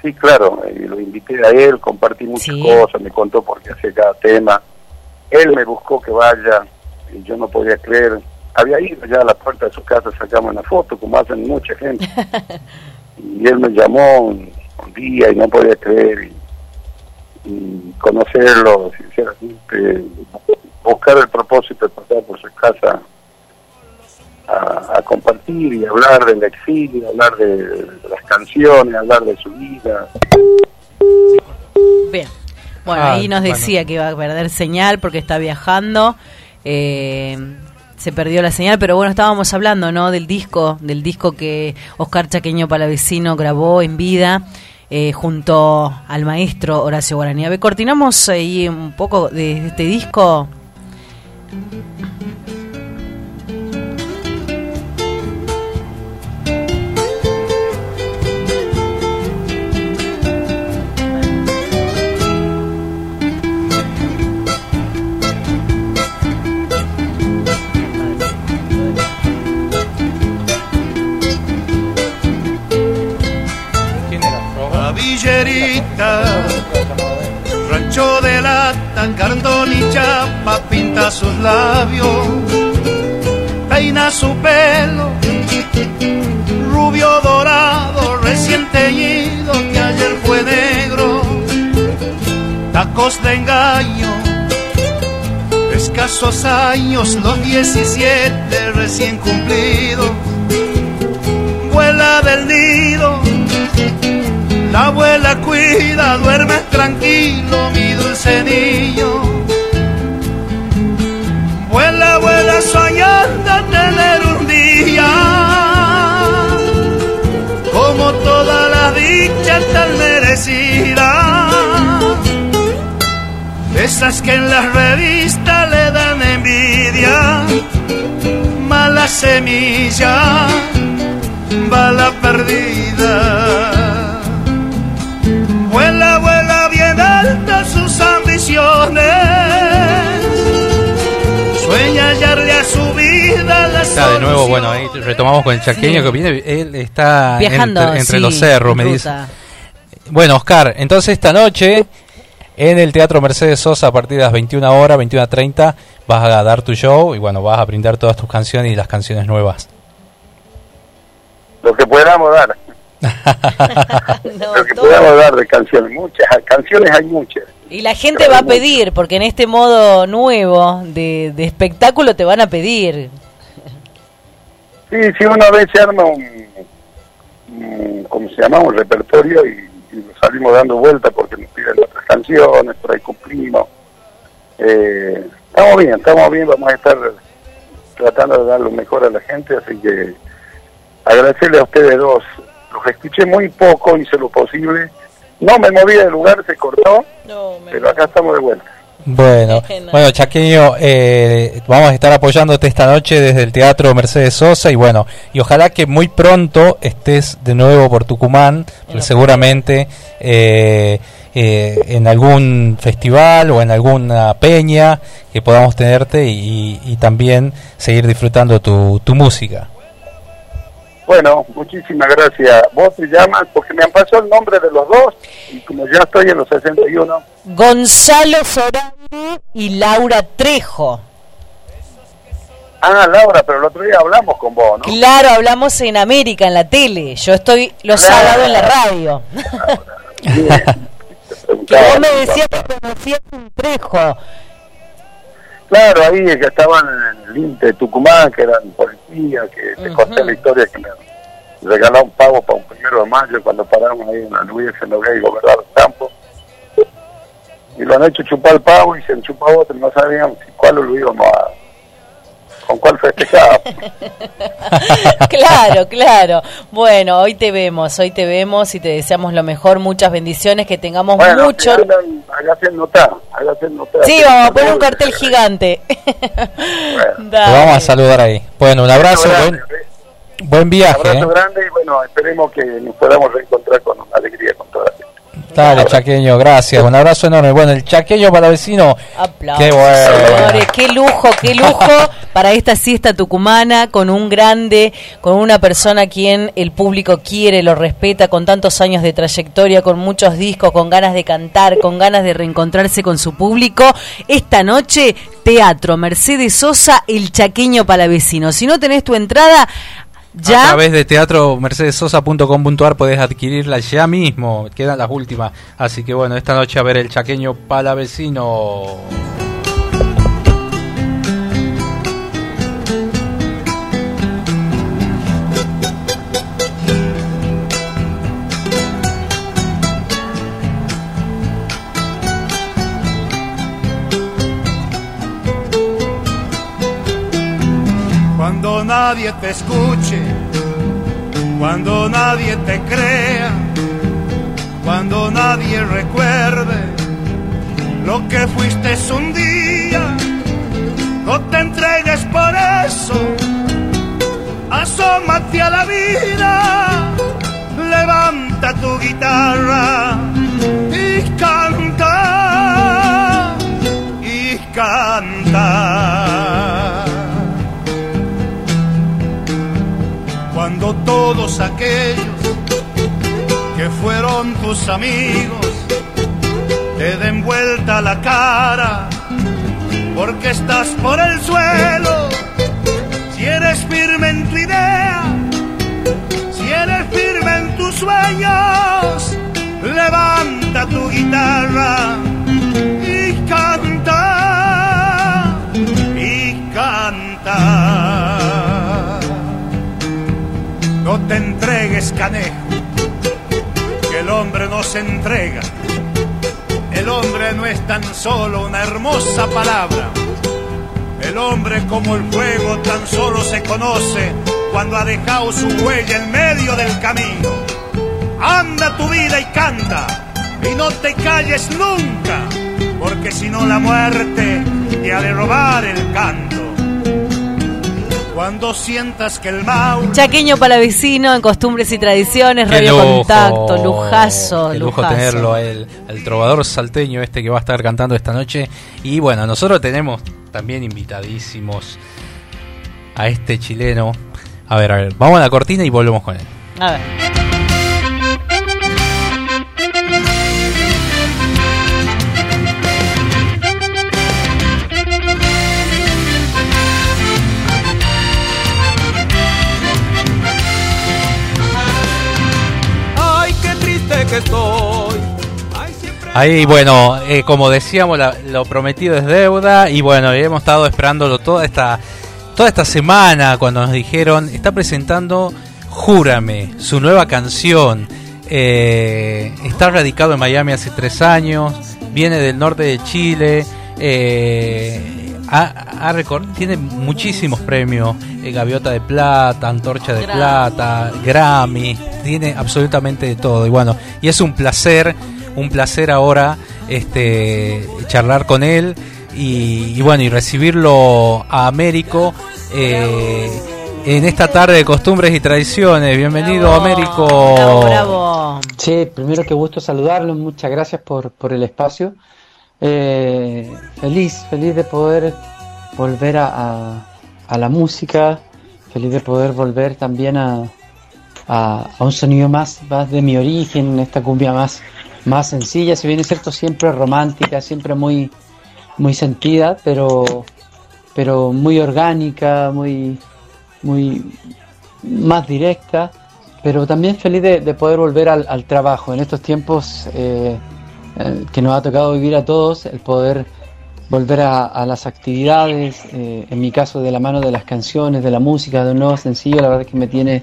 Sí, claro, y lo invité a él, compartí muchas cosas, me contó por qué hacía cada tema. Él me buscó que vaya, y yo no podía creer. Había ido ya a la puerta de su casa, sacamos una foto, como hacen mucha gente. y él me llamó un, día y no podía creer. Y, conocerlo, sinceramente, buscar el propósito de pasar por su casa a, compartir y hablar del exilio, hablar de, las canciones, hablar de su vida. Bien. Bueno, ahí ah, nos decía que iba a perder señal porque está viajando. Eh, se perdió la señal, pero bueno, estábamos hablando, ¿no? Del disco, del disco que Oscar Chaqueño Palavecino grabó en vida eh, junto al maestro Horacio ver, cortinamos ahí un poco de este disco. Sus labios, peina su pelo, rubio dorado, recién teñido, que ayer fue negro, tacos de engaño, escasos años, los 17 recién cumplidos, vuela del nido la abuela cuida, duerme tranquilo, mi dulce niño. Vuela soñando tener un día como toda la dicha tan merecida. Esas que en las revistas le dan envidia, mala semilla, bala perdida. Hallarle a su vida la Está de nuevo, bueno, ahí retomamos con el chaqueño que viene. Él está entre, los cerros, me dice. Bueno, Oscar, entonces esta noche en el Teatro Mercedes Sosa a partir de las 21 horas, 21.30, vas a dar tu show y bueno, vas a brindar todas tus canciones y las canciones nuevas. Lo que podamos dar. Lo que podamos dar de canciones, muchas, canciones hay muchas. Y la gente va a pedir, porque en este modo nuevo de, de espectáculo te van a pedir. Sí, si una vez se arma un, un ¿cómo se llama? Un repertorio y y salimos dando vueltas porque nos piden otras canciones, por ahí cumplimos. Eh, estamos bien, estamos bien, vamos a estar tratando de dar lo mejor a la gente, así que agradecerle a ustedes dos. Los escuché muy poco, hice lo posible. No me moví del lugar, se cortó, pero acá estamos de vuelta. Bueno, bueno Chaqueño, eh, vamos a estar apoyándote esta noche desde el Teatro Mercedes Sosa y bueno, y ojalá que muy pronto estés de nuevo por Tucumán, seguramente eh, eh, en algún festival o en alguna peña que podamos tenerte y, también seguir disfrutando tu, tu música. Bueno, muchísimas gracias. Vos te llamas porque me han pasado el nombre de los dos y como ya estoy en los 61. Gonzalo Ferrari y Laura Trejo. Ah, Laura, pero el otro día hablamos con vos, ¿no? Claro, hablamos en América, en la tele. Yo estoy los sábados en la radio. que vos me decías que conocías un Trejo. Claro, ahí que estaban en el INTE de Tucumán, que eran policías, que te conté la historia que me regalaron pago para un primero de mayo cuando pararon ahí en la Luis en y gobernar el campo. Y lo han hecho chupar el pavo y se han chupado otro, no sabían cuál lo íbamos a con cuál festejaba. claro, claro. Bueno, hoy te vemos, hoy te vemos y te deseamos lo mejor, muchas bendiciones, que tengamos mucho. Hágase notar, notar. Sí, vamos a poner un cartel gigante. vamos a saludar ahí. Bueno, un abrazo, buen, buen viaje. Un abrazo ¿eh? grande y bueno, esperemos que nos podamos reencontrar con alegría con toda la gente. Dale, Chaqueño, gracias. Un abrazo enorme. Bueno, el Chaqueño para vecino. Qué bueno. qué lujo, qué lujo para esta siesta tucumana con un grande, con una persona a quien el público quiere, lo respeta, con tantos años de trayectoria, con muchos discos, con ganas de cantar, con ganas de reencontrarse con su público. Esta noche, Teatro Mercedes Sosa, el Chaqueño para vecino. Si no tenés tu entrada, a través de teatro mercedesosa.com.ar podés adquirirla ya mismo, quedan las últimas. Así que bueno, esta noche a ver el chaqueño palavecino. Nadie te escuche, cuando nadie te crea, cuando nadie recuerde lo que fuiste un día, no te entregues por eso, asómate a la vida, levanta tu guitarra y canta, y canta. Cuando todos aquellos que fueron tus amigos te den vuelta la cara porque estás por el suelo. Si eres firme en tu idea, si eres firme en tus sueños, levanta tu guitarra y canta, y canta. Te entregues, canejo, que el hombre no se entrega El hombre no es tan solo una hermosa palabra. El hombre como el fuego tan solo se conoce cuando ha dejado su huella en medio del camino. Anda tu vida y canta y no te calles nunca, porque si no la muerte te ha de robar el canto. Cuando sientas que el Mau... Chaqueño palavecino en costumbres y tradiciones, radio contacto, lujazo, Qué lujo tenerlo, el, el trovador salteño este que va a estar cantando esta noche. Y bueno, nosotros tenemos también invitadísimos a este chileno. A ver, a ver, vamos a la cortina y volvemos con él. A ver. Ahí, bueno, eh, como decíamos, lo prometido es deuda y bueno, hemos estado esperándolo toda esta, toda esta semana cuando nos dijeron, está presentando Júrame, su nueva canción. Eh, está radicado en Miami hace tres años, viene del norte de Chile, eh, tiene muchísimos premios, Gaviota de Plata, Antorcha de Plata, Grammy, tiene absolutamente de todo. Y bueno, y es un placer, un placer ahora este charlar con él y, bueno, y recibirlo a Américo eh, en esta tarde de costumbres y tradiciones. Bienvenido, Américo. Bravo, Sí, primero que gusto saludarlo, muchas gracias por, por el espacio. Eh, feliz, feliz de poder volver a, a la música, feliz de poder volver también a, a, un sonido más, más de mi origen, esta cumbia más, más sencilla, si bien es cierto siempre romántica, siempre muy, muy sentida, pero, pero muy orgánica, muy, muy más directa, pero también feliz de, poder volver al, trabajo en estos tiempos eh, eh, que nos ha tocado vivir a todos, el poder volver a, las actividades, eh, en mi caso de la mano de las canciones, de la música, de un nuevo sencillo, la verdad es que me tiene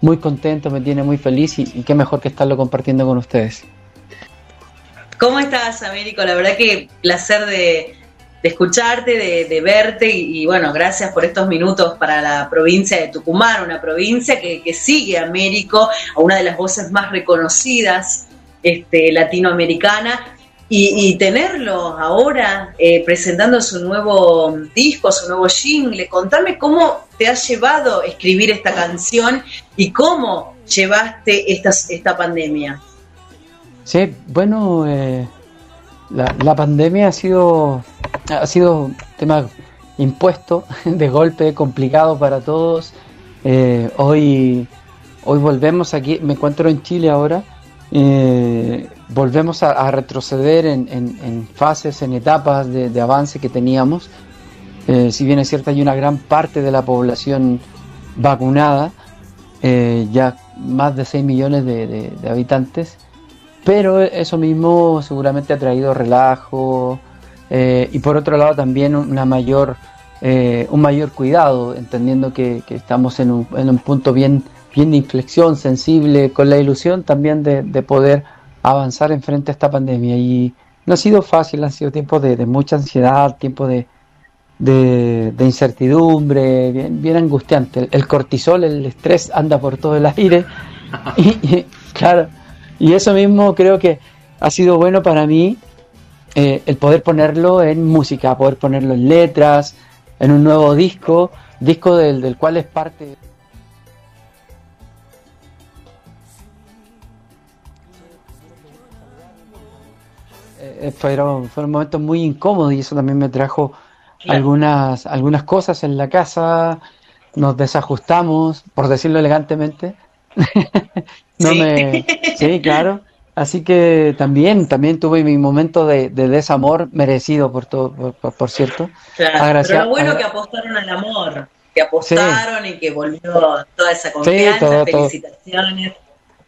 muy contento, me tiene muy feliz y, qué mejor que estarlo compartiendo con ustedes. ¿Cómo estás, Américo? La verdad que placer de, escucharte, de, verte y, bueno, gracias por estos minutos para la provincia de Tucumán, una provincia que, sigue a Américo, a una de las voces más reconocidas este, latinoamericana y, tenerlo ahora eh, presentando su nuevo disco, su nuevo jingle, contame cómo te ha llevado escribir esta canción y cómo llevaste esta, esta pandemia. Sí, bueno, eh, la, pandemia ha sido, ha sido un tema impuesto, de golpe, complicado para todos. Eh, hoy, hoy volvemos aquí, me encuentro en Chile ahora eh, volvemos a, retroceder en, fases, en etapas de, avance que teníamos. Eh, si bien es cierto, hay una gran parte de la población vacunada, ya más de 6 millones de, habitantes, pero eso mismo seguramente ha traído relajo y por otro lado también una mayor, un mayor cuidado, entendiendo que, estamos en un, en un punto bien bien de inflexión, sensible, con la ilusión también de, poder avanzar en frente a esta pandemia. Y no ha sido fácil, han sido tiempos de, mucha ansiedad, tiempos de, de, incertidumbre, bien angustiante. El, cortisol, el estrés anda por todo el aire. y, claro, y eso mismo creo que ha sido bueno para mí eh, el poder ponerlo en música, poder ponerlo en letras, en un nuevo disco, disco del, del cual es parte. Eh, fueron, fueron momentos muy incómodos y eso también me trajo algunas, algunas cosas en la casa, nos desajustamos, por decirlo elegantemente. no ¿Sí? me sí, claro. Así que también, también tuve mi momento de, desamor merecido por todo, por, cierto. Claro, pero lo bueno que apostaron al amor, que apostaron y que volvió toda esa confianza, felicitaciones.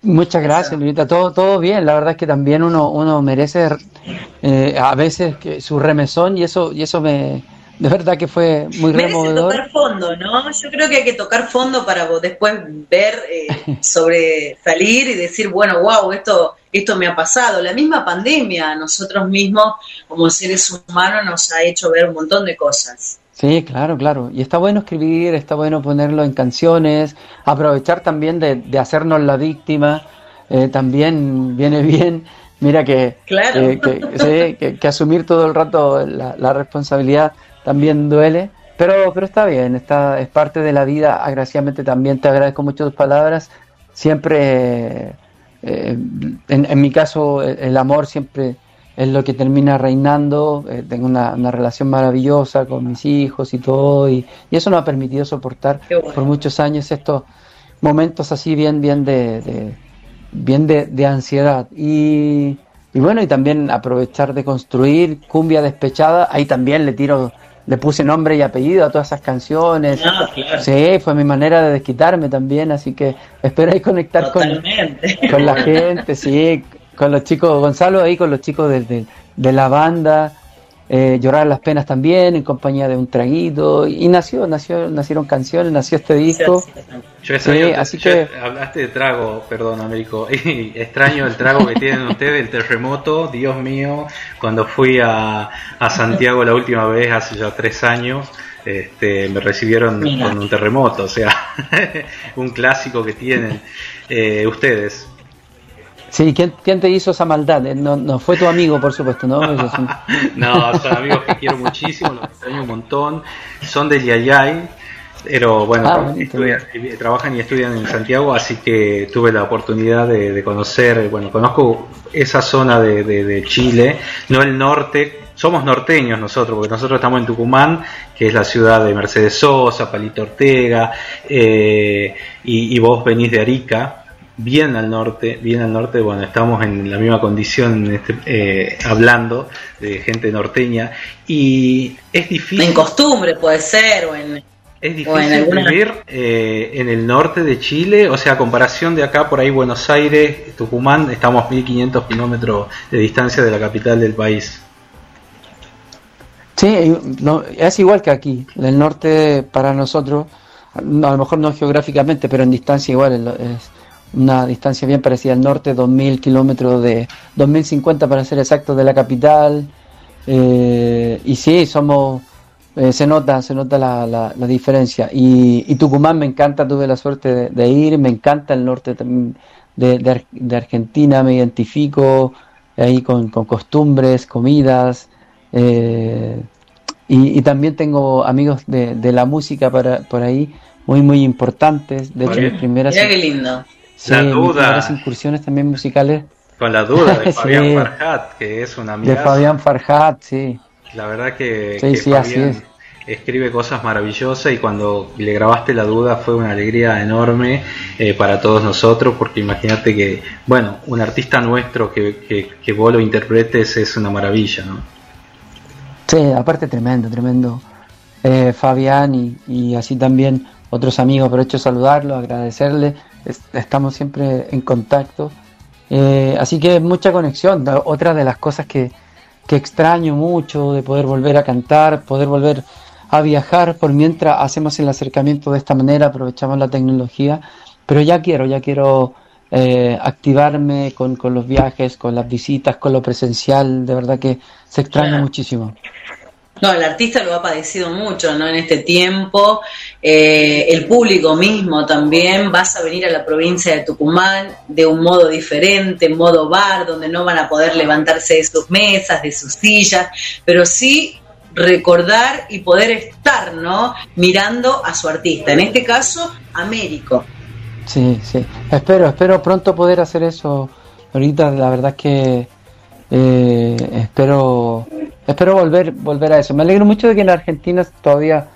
Muchas gracias, Lurita. Todo, todo bien. La verdad es que también uno, uno merece eh, a veces que su remesón y eso, y eso me, de verdad que fue muy Merece removedor. tocar fondo, ¿no? Yo creo que hay que tocar fondo para después ver eh, sobre salir y decir, bueno, wow, esto, esto me ha pasado. La misma pandemia a nosotros mismos, como seres humanos, nos ha hecho ver un montón de cosas. Sí, claro, claro. Y está bueno escribir, está bueno ponerlo en canciones, aprovechar también de, de hacernos la víctima, eh, también viene bien. Mira que, claro. que, que, asumir todo el rato la, la responsabilidad también duele, pero, pero está bien, está, es parte de la vida. Agraciadamente también te agradezco mucho tus palabras. Siempre, eh, en, mi caso, el, amor siempre es lo que termina reinando. Eh, tengo una, relación maravillosa con mis hijos y todo, y, eso nos ha permitido soportar por muchos años estos momentos así bien, bien de, bien de, ansiedad. Y, y bueno, y también aprovechar de construir cumbia despechada. Ahí también le tiro le puse nombre y apellido a todas esas canciones. Ah, sí, fue mi manera de desquitarme también, así que espero ahí conectar con, con, la gente, sí, con los chicos, Gonzalo ahí con los chicos de, de la banda, eh, llorar las penas también en compañía de un traguito y nació, nació, nacieron canciones, nació este disco. Yo extraño, así que hablaste de trago, perdón, Américo, y extraño el trago que tienen ustedes, el terremoto, Dios mío, cuando fui a, a Santiago la última vez hace ya tres años. Este, me recibieron con un terremoto, o sea, un clásico que tienen eh, ustedes. Sí, ¿quién, ¿quién, te hizo esa maldad? Eh, no, no fue tu amigo, por supuesto, ¿no? no, son amigos que quiero muchísimo, los extraño un montón. Son de Yayay, pero bueno, ah, trabajan y estudian en Santiago, así que tuve la oportunidad de, conocer, bueno, conozco esa zona de, de, Chile, no el norte, somos norteños nosotros, porque nosotros estamos en Tucumán, que es la ciudad de Mercedes Sosa, Palito Ortega, eh, y, y, vos venís de Arica, bien al norte, bien al norte, bueno, estamos en la misma condición este, eh, hablando de gente norteña y es difícil... En costumbre puede ser o en... Es difícil vivir eh, en el norte de Chile, o sea, a comparación de acá por ahí Buenos Aires, Tucumán, estamos 1500 kilómetros de distancia de la capital del país. Sí, no, es igual que aquí. El norte para nosotros, a lo mejor no geográficamente, pero en distancia igual es, una distancia bien parecida al norte, 2.000 kilómetros de, 2.050 para ser exacto, de la capital. Eh, y sí, somos, eh, se nota, se nota la, la, diferencia. Y, Tucumán me encanta, tuve la suerte de, ir, me encanta el norte también de, de, Argentina, me identifico ahí con, con costumbres, comidas. Eh, y, y, también tengo amigos de, de la música para, por ahí muy, muy importantes. De hecho, mis primeras. Mira qué lindo la duda. incursiones también musicales. Con la duda de Fabián Farhat, que es una amiga. De Fabián Farhat, sí. La verdad que, Fabián escribe cosas maravillosas y cuando le grabaste la duda fue una alegría enorme eh, para todos nosotros porque imagínate que, bueno, un artista nuestro que, que, vos lo interpretes es una maravilla, ¿no? Sí, aparte tremendo, tremendo. Eh, Fabián y, y así también otros amigos, aprovecho saludarlo, agradecerle estamos siempre en contacto. Eh, así que mucha conexión. Otra de las cosas que, que extraño mucho de poder volver a cantar, poder volver a viajar por mientras hacemos el acercamiento de esta manera, aprovechamos la tecnología, pero ya quiero, ya quiero eh, activarme con, con, los viajes, con las visitas, con lo presencial, de verdad que se extraña muchísimo. No, el artista lo ha padecido mucho, ¿no? En este tiempo, eh, el público mismo también, vas a venir a la provincia de Tucumán de un modo diferente, modo bar, donde no van a poder levantarse de sus mesas, de sus sillas, pero sí recordar y poder estar, ¿no? Mirando a su artista, en este caso, Américo. Sí, sí, espero, espero pronto poder hacer eso. Ahorita la verdad es que eh, espero espero volver volver a eso. Me alegro mucho de que en Argentina todavía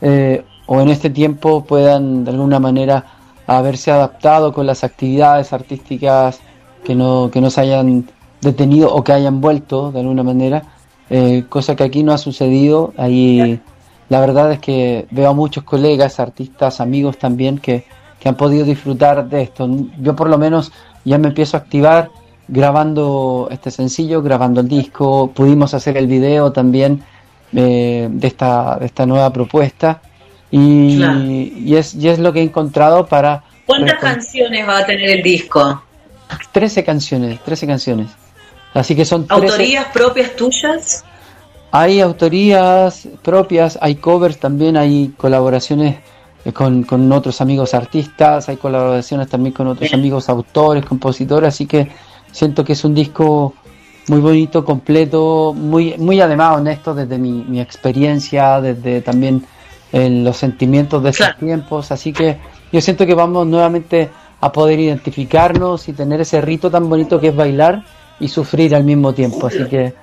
eh, o en este tiempo puedan de alguna manera haberse adaptado con las actividades artísticas que no que no se hayan detenido o que hayan vuelto de alguna manera, eh, cosa que aquí no ha sucedido. Ahí la verdad es que veo a muchos colegas, artistas, amigos también que, que han podido disfrutar de esto. Yo por lo menos ya me empiezo a activar grabando este sencillo, grabando el disco, pudimos hacer el video también de, esta, de esta nueva propuesta y, y, es, y es lo que he encontrado para... ¿Cuántas canciones va a tener el disco? 13 canciones, 13 canciones. Así que son... ¿Autorías propias tuyas? Hay autorías propias, hay covers también, hay colaboraciones eh, con, con otros amigos artistas, hay colaboraciones también con otros amigos autores, compositores, así que siento que es un disco muy bonito, completo, muy, muy además honesto desde mi, mi experiencia, desde también en los sentimientos de esos tiempos, así que yo siento que vamos nuevamente a poder identificarnos y tener ese rito tan bonito que es bailar y sufrir al mismo tiempo, así que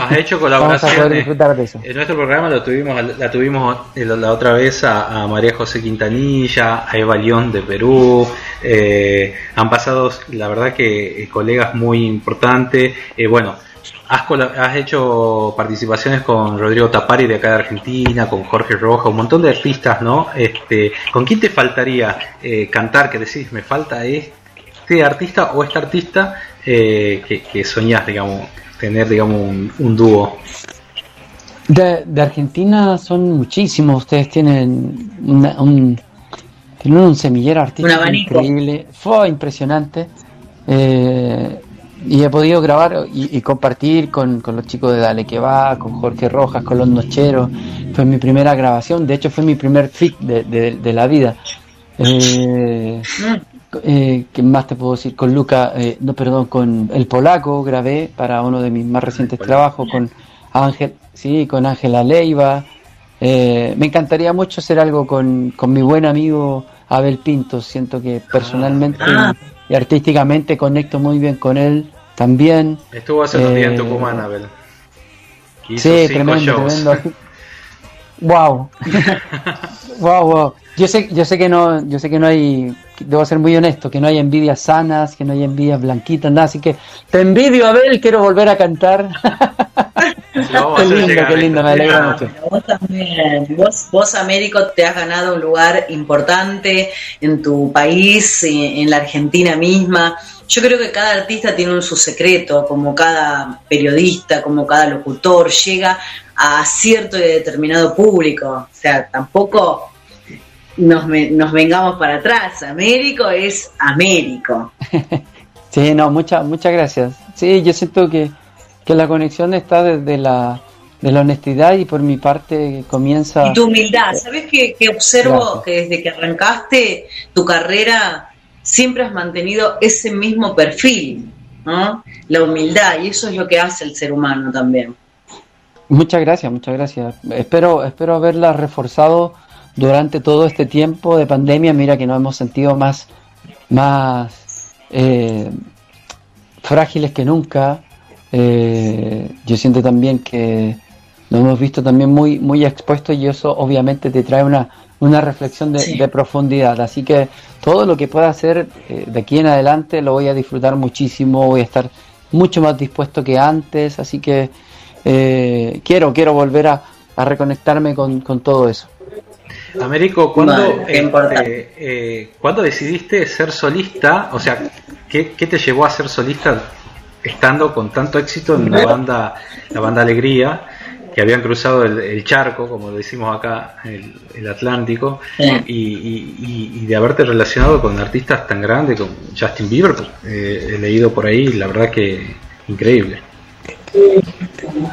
Has hecho colaboraciones. En nuestro programa lo tuvimos, la tuvimos la otra vez a, María José Quintanilla, a Eva León de Perú. Eh, han pasado, la verdad que eh, colegas muy importantes. Eh, bueno, has, has hecho participaciones con Rodrigo Tapari de acá de Argentina, con Jorge Roja, un montón de artistas, ¿no? Este, ¿Con quién te faltaría cantar? Que decís, me falta este artista o esta artista que, que soñás, digamos tener, digamos, un, dúo? De, Argentina son muchísimos. Ustedes tienen un, tienen un semillero artístico increíble. Fue impresionante. Eh, y he podido grabar y, compartir con, los chicos de Dale que va, con Jorge Rojas, con los Nocheros. Fue mi primera grabación, de hecho fue mi primer fit de, la vida. Eh, mm eh, ¿qué más te puedo decir? Con Luca, eh, no, perdón, con el polaco grabé para uno de mis más recientes trabajos, con Ángel, sí, con Ángela Leiva. Eh, me encantaría mucho hacer algo con, con, mi buen amigo Abel Pinto. Siento que personalmente ah. y, artísticamente conecto muy bien con él también. Estuvo hace unos días en Tucumán, Abel. sí, tremendo, tremendo. wow. wow, wow. Yo sé, yo sé que no, yo sé que no hay, debo ser muy honesto, que no hay envidias sanas, que no hay envidias blanquitas, nada, así que te envidio, Abel, quiero volver a cantar. qué lindo, qué lindo, me alegro mucho. Vos también, vos, vos, Américo, te has ganado un lugar importante en tu país, en la Argentina misma. Yo creo que cada artista tiene un su secreto, como cada periodista, como cada locutor, llega a cierto y determinado público. O sea, tampoco nos, nos vengamos para atrás. Américo es Américo. sí, no, muchas muchas gracias. Sí, yo siento que, que la conexión está desde la, de la honestidad y por mi parte comienza... Y tu humildad, ¿sabes que, observo que desde que arrancaste tu carrera siempre has mantenido ese mismo perfil, ¿no? La humildad, y eso es lo que hace el ser humano también. Muchas gracias, muchas gracias. Espero, espero haberla reforzado durante todo este tiempo de pandemia, mira que nos hemos sentido más, más eh, frágiles que nunca. Eh, yo siento también que nos hemos visto también muy, muy expuestos y eso obviamente te trae una, una reflexión de, profundidad. Así que todo lo que pueda hacer eh, de aquí en adelante lo voy a disfrutar muchísimo, voy a estar mucho más dispuesto que antes, así que quiero, quiero volver a, a reconectarme con, con todo eso. Américo, ¿cuándo, este, eh, decidiste ser solista? O sea, ¿qué, te llevó a ser solista estando con tanto éxito en la banda, la banda Alegría, que habían cruzado el, charco, como decimos acá, el, Atlántico, y, de haberte relacionado con artistas tan grandes como Justin Bieber? Pues, eh, he leído por ahí, la verdad que increíble.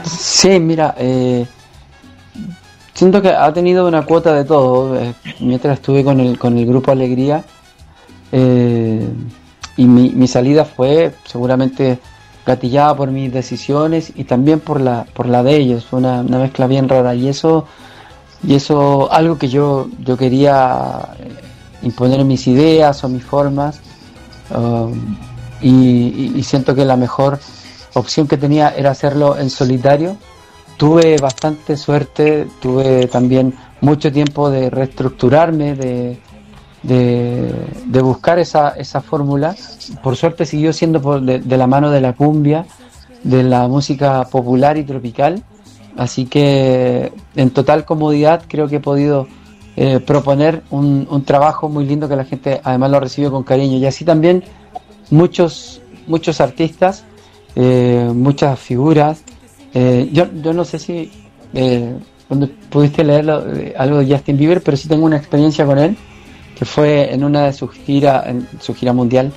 Sí, mira, eh, siento que ha tenido una cuota de todo. Eh, mientras estuve con el, con el grupo Alegría, eh, y mi, mi, salida fue seguramente gatillada por mis decisiones y también por la, por la de ellos. Fue una, mezcla bien rara. Y eso, y eso algo que yo, yo quería eh, imponer mis ideas o mis formas. Um, y siento que la mejor opción que tenía era hacerlo en solitario tuve bastante suerte, tuve también mucho tiempo de reestructurarme, de, de, buscar esa, esa fórmula. Por suerte siguió siendo de, la mano de la cumbia, de la música popular y tropical. Así que en total comodidad creo que he podido eh, proponer un, un, trabajo muy lindo que la gente además lo recibe con cariño. Y así también muchos, muchos artistas, eh, muchas figuras, eh, yo, yo no sé si eh, cuando pudiste leer algo de Justin Bieber, pero sí tengo una experiencia con él, que fue en una de sus giras, en su gira mundial,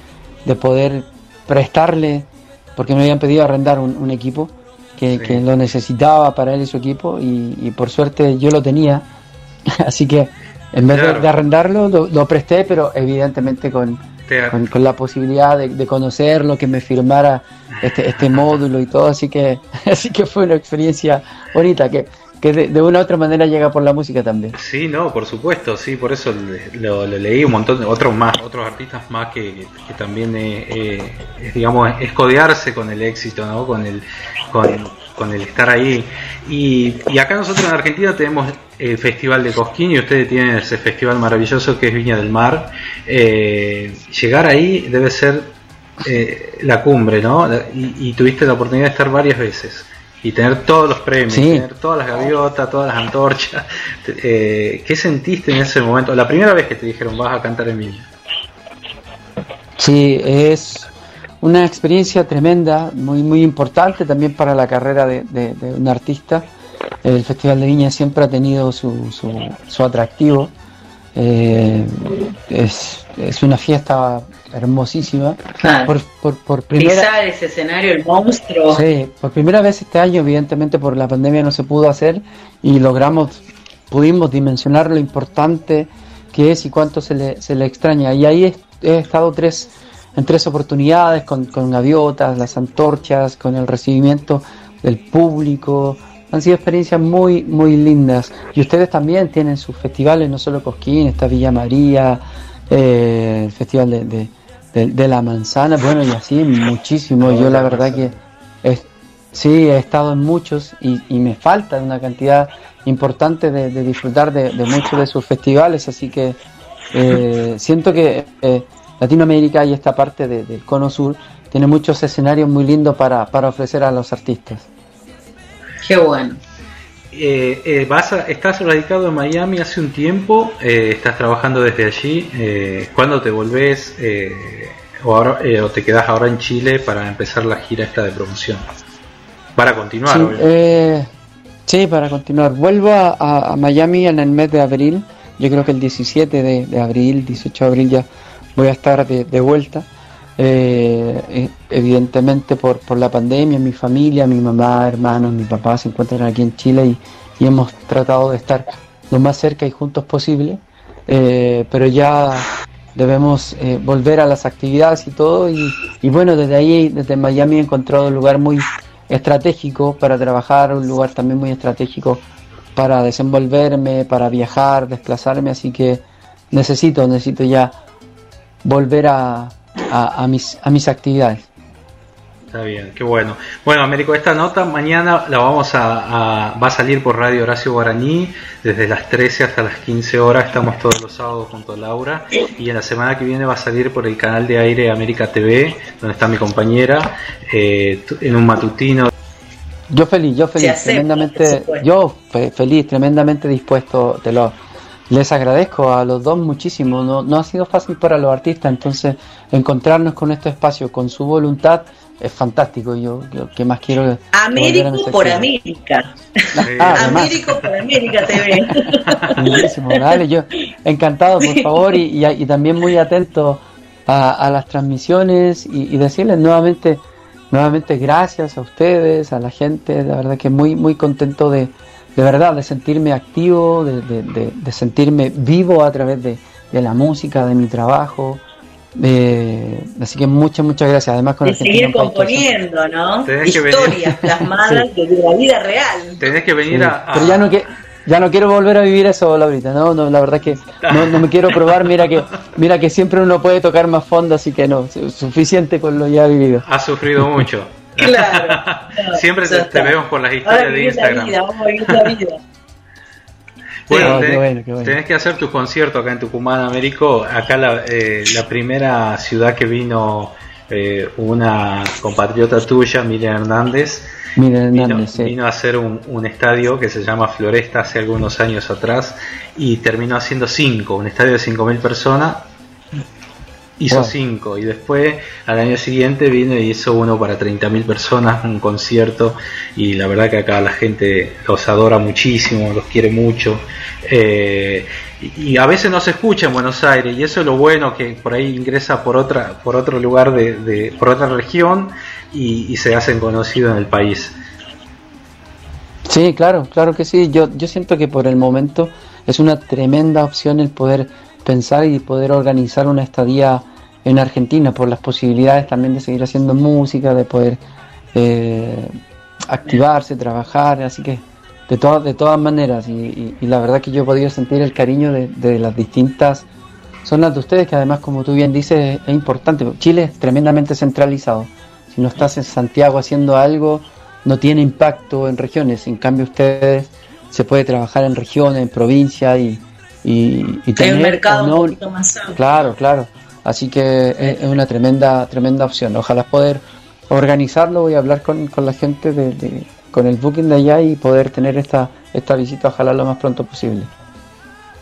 de poder prestarle, porque me habían pedido arrendar un, equipo que, lo necesitaba para él y su equipo, y, por suerte yo lo tenía, así que en vez de, arrendarlo, lo, presté, pero evidentemente con, con, la posibilidad de, de, conocerlo, que me firmara este, este módulo y todo, así que, así que fue una experiencia bonita que que de, una u otra manera llega por la música también. Sí, no, por supuesto, sí, por eso lo, leí un montón de otros más, otros artistas más que, también, eh, eh, digamos, es codearse con el éxito, ¿no? Con el, con, el estar ahí. Y, acá nosotros en Argentina tenemos el Festival de Cosquín y ustedes tienen ese festival maravilloso que es Viña del Mar. Eh, llegar ahí debe ser la cumbre, ¿no? y tuviste la oportunidad de estar varias veces y tener todos los premios, tener todas las gaviotas, todas las antorchas. Eh, ¿Qué sentiste en ese momento? La primera vez que te dijeron vas a cantar en Viña. Sí, es una experiencia tremenda, muy muy importante también para la carrera de, un artista. El Festival de Viña siempre ha tenido su, su, atractivo. Eh, es, es una fiesta hermosísima. Por, por, primera... ese escenario, el monstruo. Sí, por primera vez este año, evidentemente por la pandemia no se pudo hacer y logramos, pudimos dimensionar lo importante que es y cuánto se le, se le extraña. Y ahí he, estado tres, en tres oportunidades con, con gaviotas, las antorchas, con el recibimiento del público. Han sido experiencias muy, muy lindas. Y ustedes también tienen sus festivales, no solo Cosquín, está Villa María, eh, el Festival de de, la manzana, bueno, y así muchísimo. Yo la verdad que sí, he estado en muchos y, me falta una cantidad importante de, disfrutar de, muchos de sus festivales, así que eh, siento que eh, Latinoamérica y esta parte del Cono Sur tiene muchos escenarios muy lindos para, para ofrecer a los artistas. Qué bueno. Eh, vas estás radicado en Miami hace un tiempo, estás trabajando desde allí. Eh, ¿Cuándo te volvés o, ahora, o te quedas ahora en Chile para empezar la gira esta de promoción? Para continuar, sí, para continuar. Vuelvo a, Miami en el mes de abril. Yo creo que el 17 de, abril, 18 de abril ya voy a estar de, de vuelta. Eh, evidentemente por, por la pandemia, mi familia, mi mamá, hermanos, mi papá se encuentran aquí en Chile y, hemos tratado de estar lo más cerca y juntos posible, eh, pero ya debemos eh, volver a las actividades y todo y, y, bueno, desde ahí, desde Miami he encontrado un lugar muy estratégico para trabajar, un lugar también muy estratégico para desenvolverme, para viajar, desplazarme, así que necesito, necesito ya volver a, a, mis, a mis actividades. Está bien, qué bueno. Bueno, Américo, esta nota mañana la vamos a, va a salir por Radio Horacio Guaraní desde las 13 hasta las 15 horas. Estamos todos los sábados junto a Laura y en la semana que viene va a salir por el canal de aire América TV, donde está mi compañera, eh, en un matutino. Yo feliz, yo feliz, tremendamente, yo feliz, tremendamente dispuesto, te lo, les agradezco a los dos muchísimo. No, no ha sido fácil para los artistas, entonces encontrarnos con este espacio, con su voluntad, es fantástico. Yo, que más quiero. Américo por América. Ah, Américo por América TV. Buenísimo, dale, yo encantado, por favor, y, y, también muy atento a, a las transmisiones y, y, decirles nuevamente, nuevamente gracias a ustedes, a la gente, la verdad que muy, muy contento de de verdad, de sentirme activo, de, de, sentirme vivo a través de, la música, de mi trabajo. así que muchas, muchas gracias. Además, con de seguir componiendo, ¿no? Historias plasmadas de la vida real. Tenés que venir a, Pero ya no, que, ya no quiero volver a vivir eso ahorita, ¿no? no la verdad que no, no, me quiero probar. Mira que mira que siempre uno puede tocar más fondo, así que no, suficiente con lo ya vivido. Has sufrido mucho. Claro. Siempre te, vemos por las historias de Instagram. Bueno, tenés, que hacer tu concierto acá en Tucumán, Américo. Acá la, eh, la primera ciudad que vino eh, una compatriota tuya, Miriam Hernández, vino, a hacer un, un, estadio que se llama Floresta hace algunos años atrás y terminó haciendo cinco, un estadio de 5.000 personas hizo cinco y después al año siguiente vino y hizo uno para 30.000 personas, un concierto y la verdad que acá la gente los adora muchísimo, los quiere mucho eh, y, a veces no se escucha en Buenos Aires y eso es lo bueno que por ahí ingresa por otra por otro lugar de, por otra región y, se hacen conocidos en el país. Sí, claro, claro que sí. Yo, yo siento que por el momento es una tremenda opción el poder pensar y poder organizar una estadía en Argentina por las posibilidades también de seguir haciendo música, de poder eh, activarse, trabajar, así que de todas de todas maneras y, la verdad que yo he podido sentir el cariño de, las distintas zonas de ustedes que además como tú bien dices es importante. Chile es tremendamente centralizado. Si no estás en Santiago haciendo algo no tiene impacto en regiones. En cambio ustedes se puede trabajar en regiones en provincia y, y, tener un mercado un poquito más amplio. Claro, claro. Así que es, una tremenda, tremenda opción. Ojalá poder organizarlo y hablar con, con la gente de, con el booking de allá y poder tener esta, esta visita, ojalá lo más pronto posible.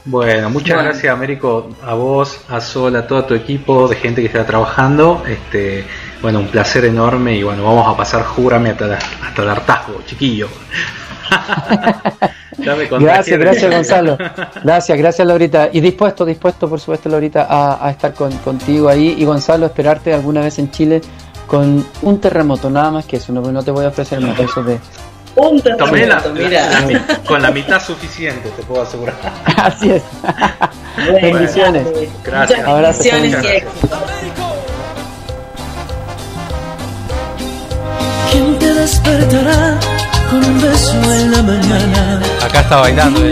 Bueno, muchas gracias Américo, a vos, a Sol, a todo tu equipo de gente que está trabajando. Este, bueno, un placer enorme y bueno, vamos a pasar, júrame, hasta, hasta el hartazgo, chiquillo. gracias, gracias Gonzalo. Gracias, gracias Laurita. Y dispuesto, dispuesto por supuesto Laurita a, estar contigo ahí. Y Gonzalo, esperarte alguna vez en Chile con un terremoto, nada más que eso. No, te voy a ofrecer más eso de... Un terremoto, mira. con la mitad suficiente, te puedo asegurar. Así es. Bendiciones. gracias. Bendiciones y éxito. ¿Quién te despertará? Con un beso en la mañana. Acá está bailando.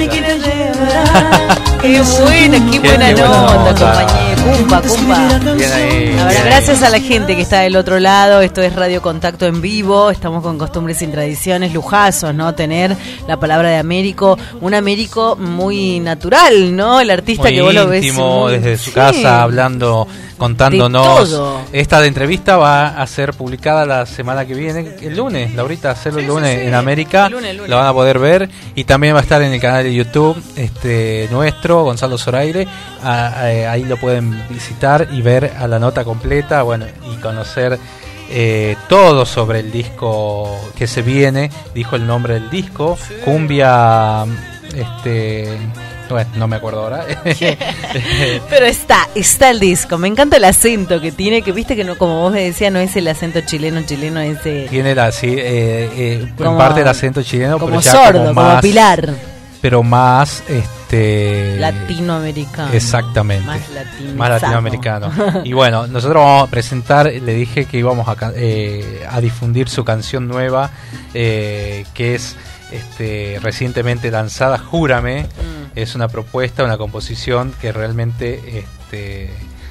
qué buena, qué buena nota, compañero. Cumpa, cumpa. Bien ahí. gracias a la gente que está del otro lado. Esto es Radio Contacto en vivo. Estamos con costumbres y tradiciones, lujazos, ¿no? Tener la palabra de Américo, un Américo muy natural, ¿no? El artista que vos lo ves. desde su casa, hablando contándonos. Esta de entrevista va a ser publicada la semana que viene, el lunes, Laurita, hacerlo el lunes en América. Lo van a poder ver y también va a estar en el canal de YouTube este nuestro, Gonzalo Zoraire. ahí lo pueden visitar y ver a la nota completa, bueno, y conocer eh, todo sobre el disco que se viene, dijo el nombre del disco, Cumbia este bueno, no me acuerdo ahora. Pero está, está el disco. Me encanta el acento que tiene, que viste que no, como vos me decías, no es el acento chileno, chileno es Tiene la, sí, eh, eh, en parte el acento chileno, como pero sordo, como, más, pilar. Pero más, este... Latinoamericano. Exactamente. Más, latinoamericano. y bueno, nosotros vamos a presentar, le dije que íbamos a, eh, a difundir su canción nueva, que es este, recientemente lanzada, Júrame, mm. es una propuesta, una composición que realmente este,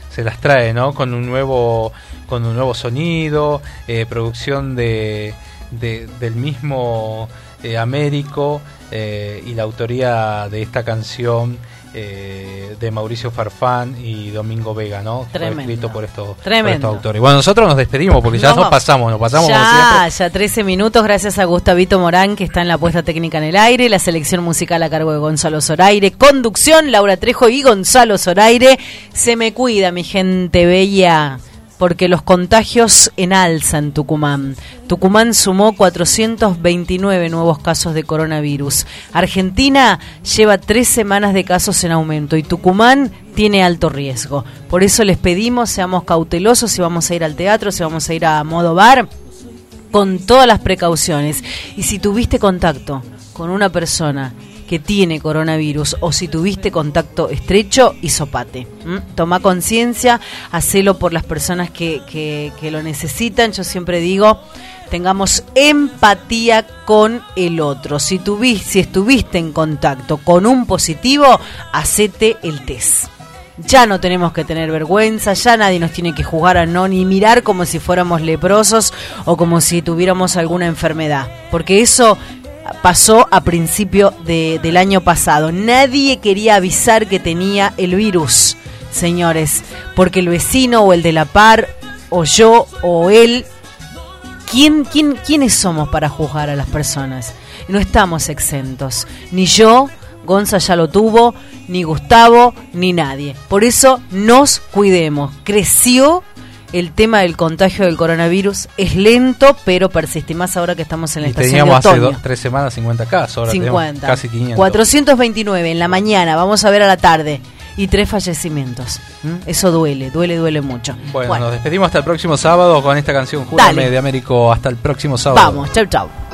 se las trae, ¿no? Con un nuevo, con un nuevo sonido, eh, producción de, del mismo eh, Américo eh, y la autoría de esta canción eh, de Mauricio Farfán y Domingo Vega, ¿no? Tremendo. escrito por estos, autores. Bueno, nosotros nos despedimos porque ya nos pasamos, nos pasamos ya, Ya 13 minutos, gracias a Gustavito Morán que está en la puesta técnica en el aire, la selección musical a cargo de Gonzalo Zoraire, conducción Laura Trejo y Gonzalo Zoraire. Se me cuida, mi gente bella porque los contagios en alza en Tucumán. Tucumán sumó 429 nuevos casos de coronavirus. Argentina lleva tres semanas de casos en aumento y Tucumán tiene alto riesgo. Por eso les pedimos, seamos cautelosos si vamos a ir al teatro, si vamos a ir a modo bar, con todas las precauciones. Y si tuviste contacto con una persona que tiene coronavirus o si tuviste contacto estrecho, hisopate. Toma conciencia, hacelo por las personas que, que, lo necesitan. Yo siempre digo, tengamos empatía con el otro. Si, si estuviste en contacto con un positivo, hacete el test. Ya no tenemos que tener vergüenza, ya nadie nos tiene que juzgar a no ni mirar como si fuéramos leprosos o como si tuviéramos alguna enfermedad, porque eso pasó a principio de, del año pasado. Nadie quería avisar que tenía el virus, señores, porque el vecino o el de la par, o yo o él, ¿quién, quién, ¿quiénes somos para juzgar a las personas? No estamos exentos, ni yo Gonza ya lo tuvo, ni Gustavo, ni nadie. Por eso nos cuidemos. Creció el tema del contagio del coronavirus es lento, pero persiste. Más ahora que estamos en la estación teníamos hace dos, tres semanas 50 casos, ahora 50. casi 500. 429 en la mañana, vamos a ver a la tarde. Y tres fallecimientos. Eso duele, duele, duele mucho. Bueno, nos despedimos hasta el próximo sábado con esta canción Júrame de Américo. Hasta el próximo sábado. Vamos, chau, chau.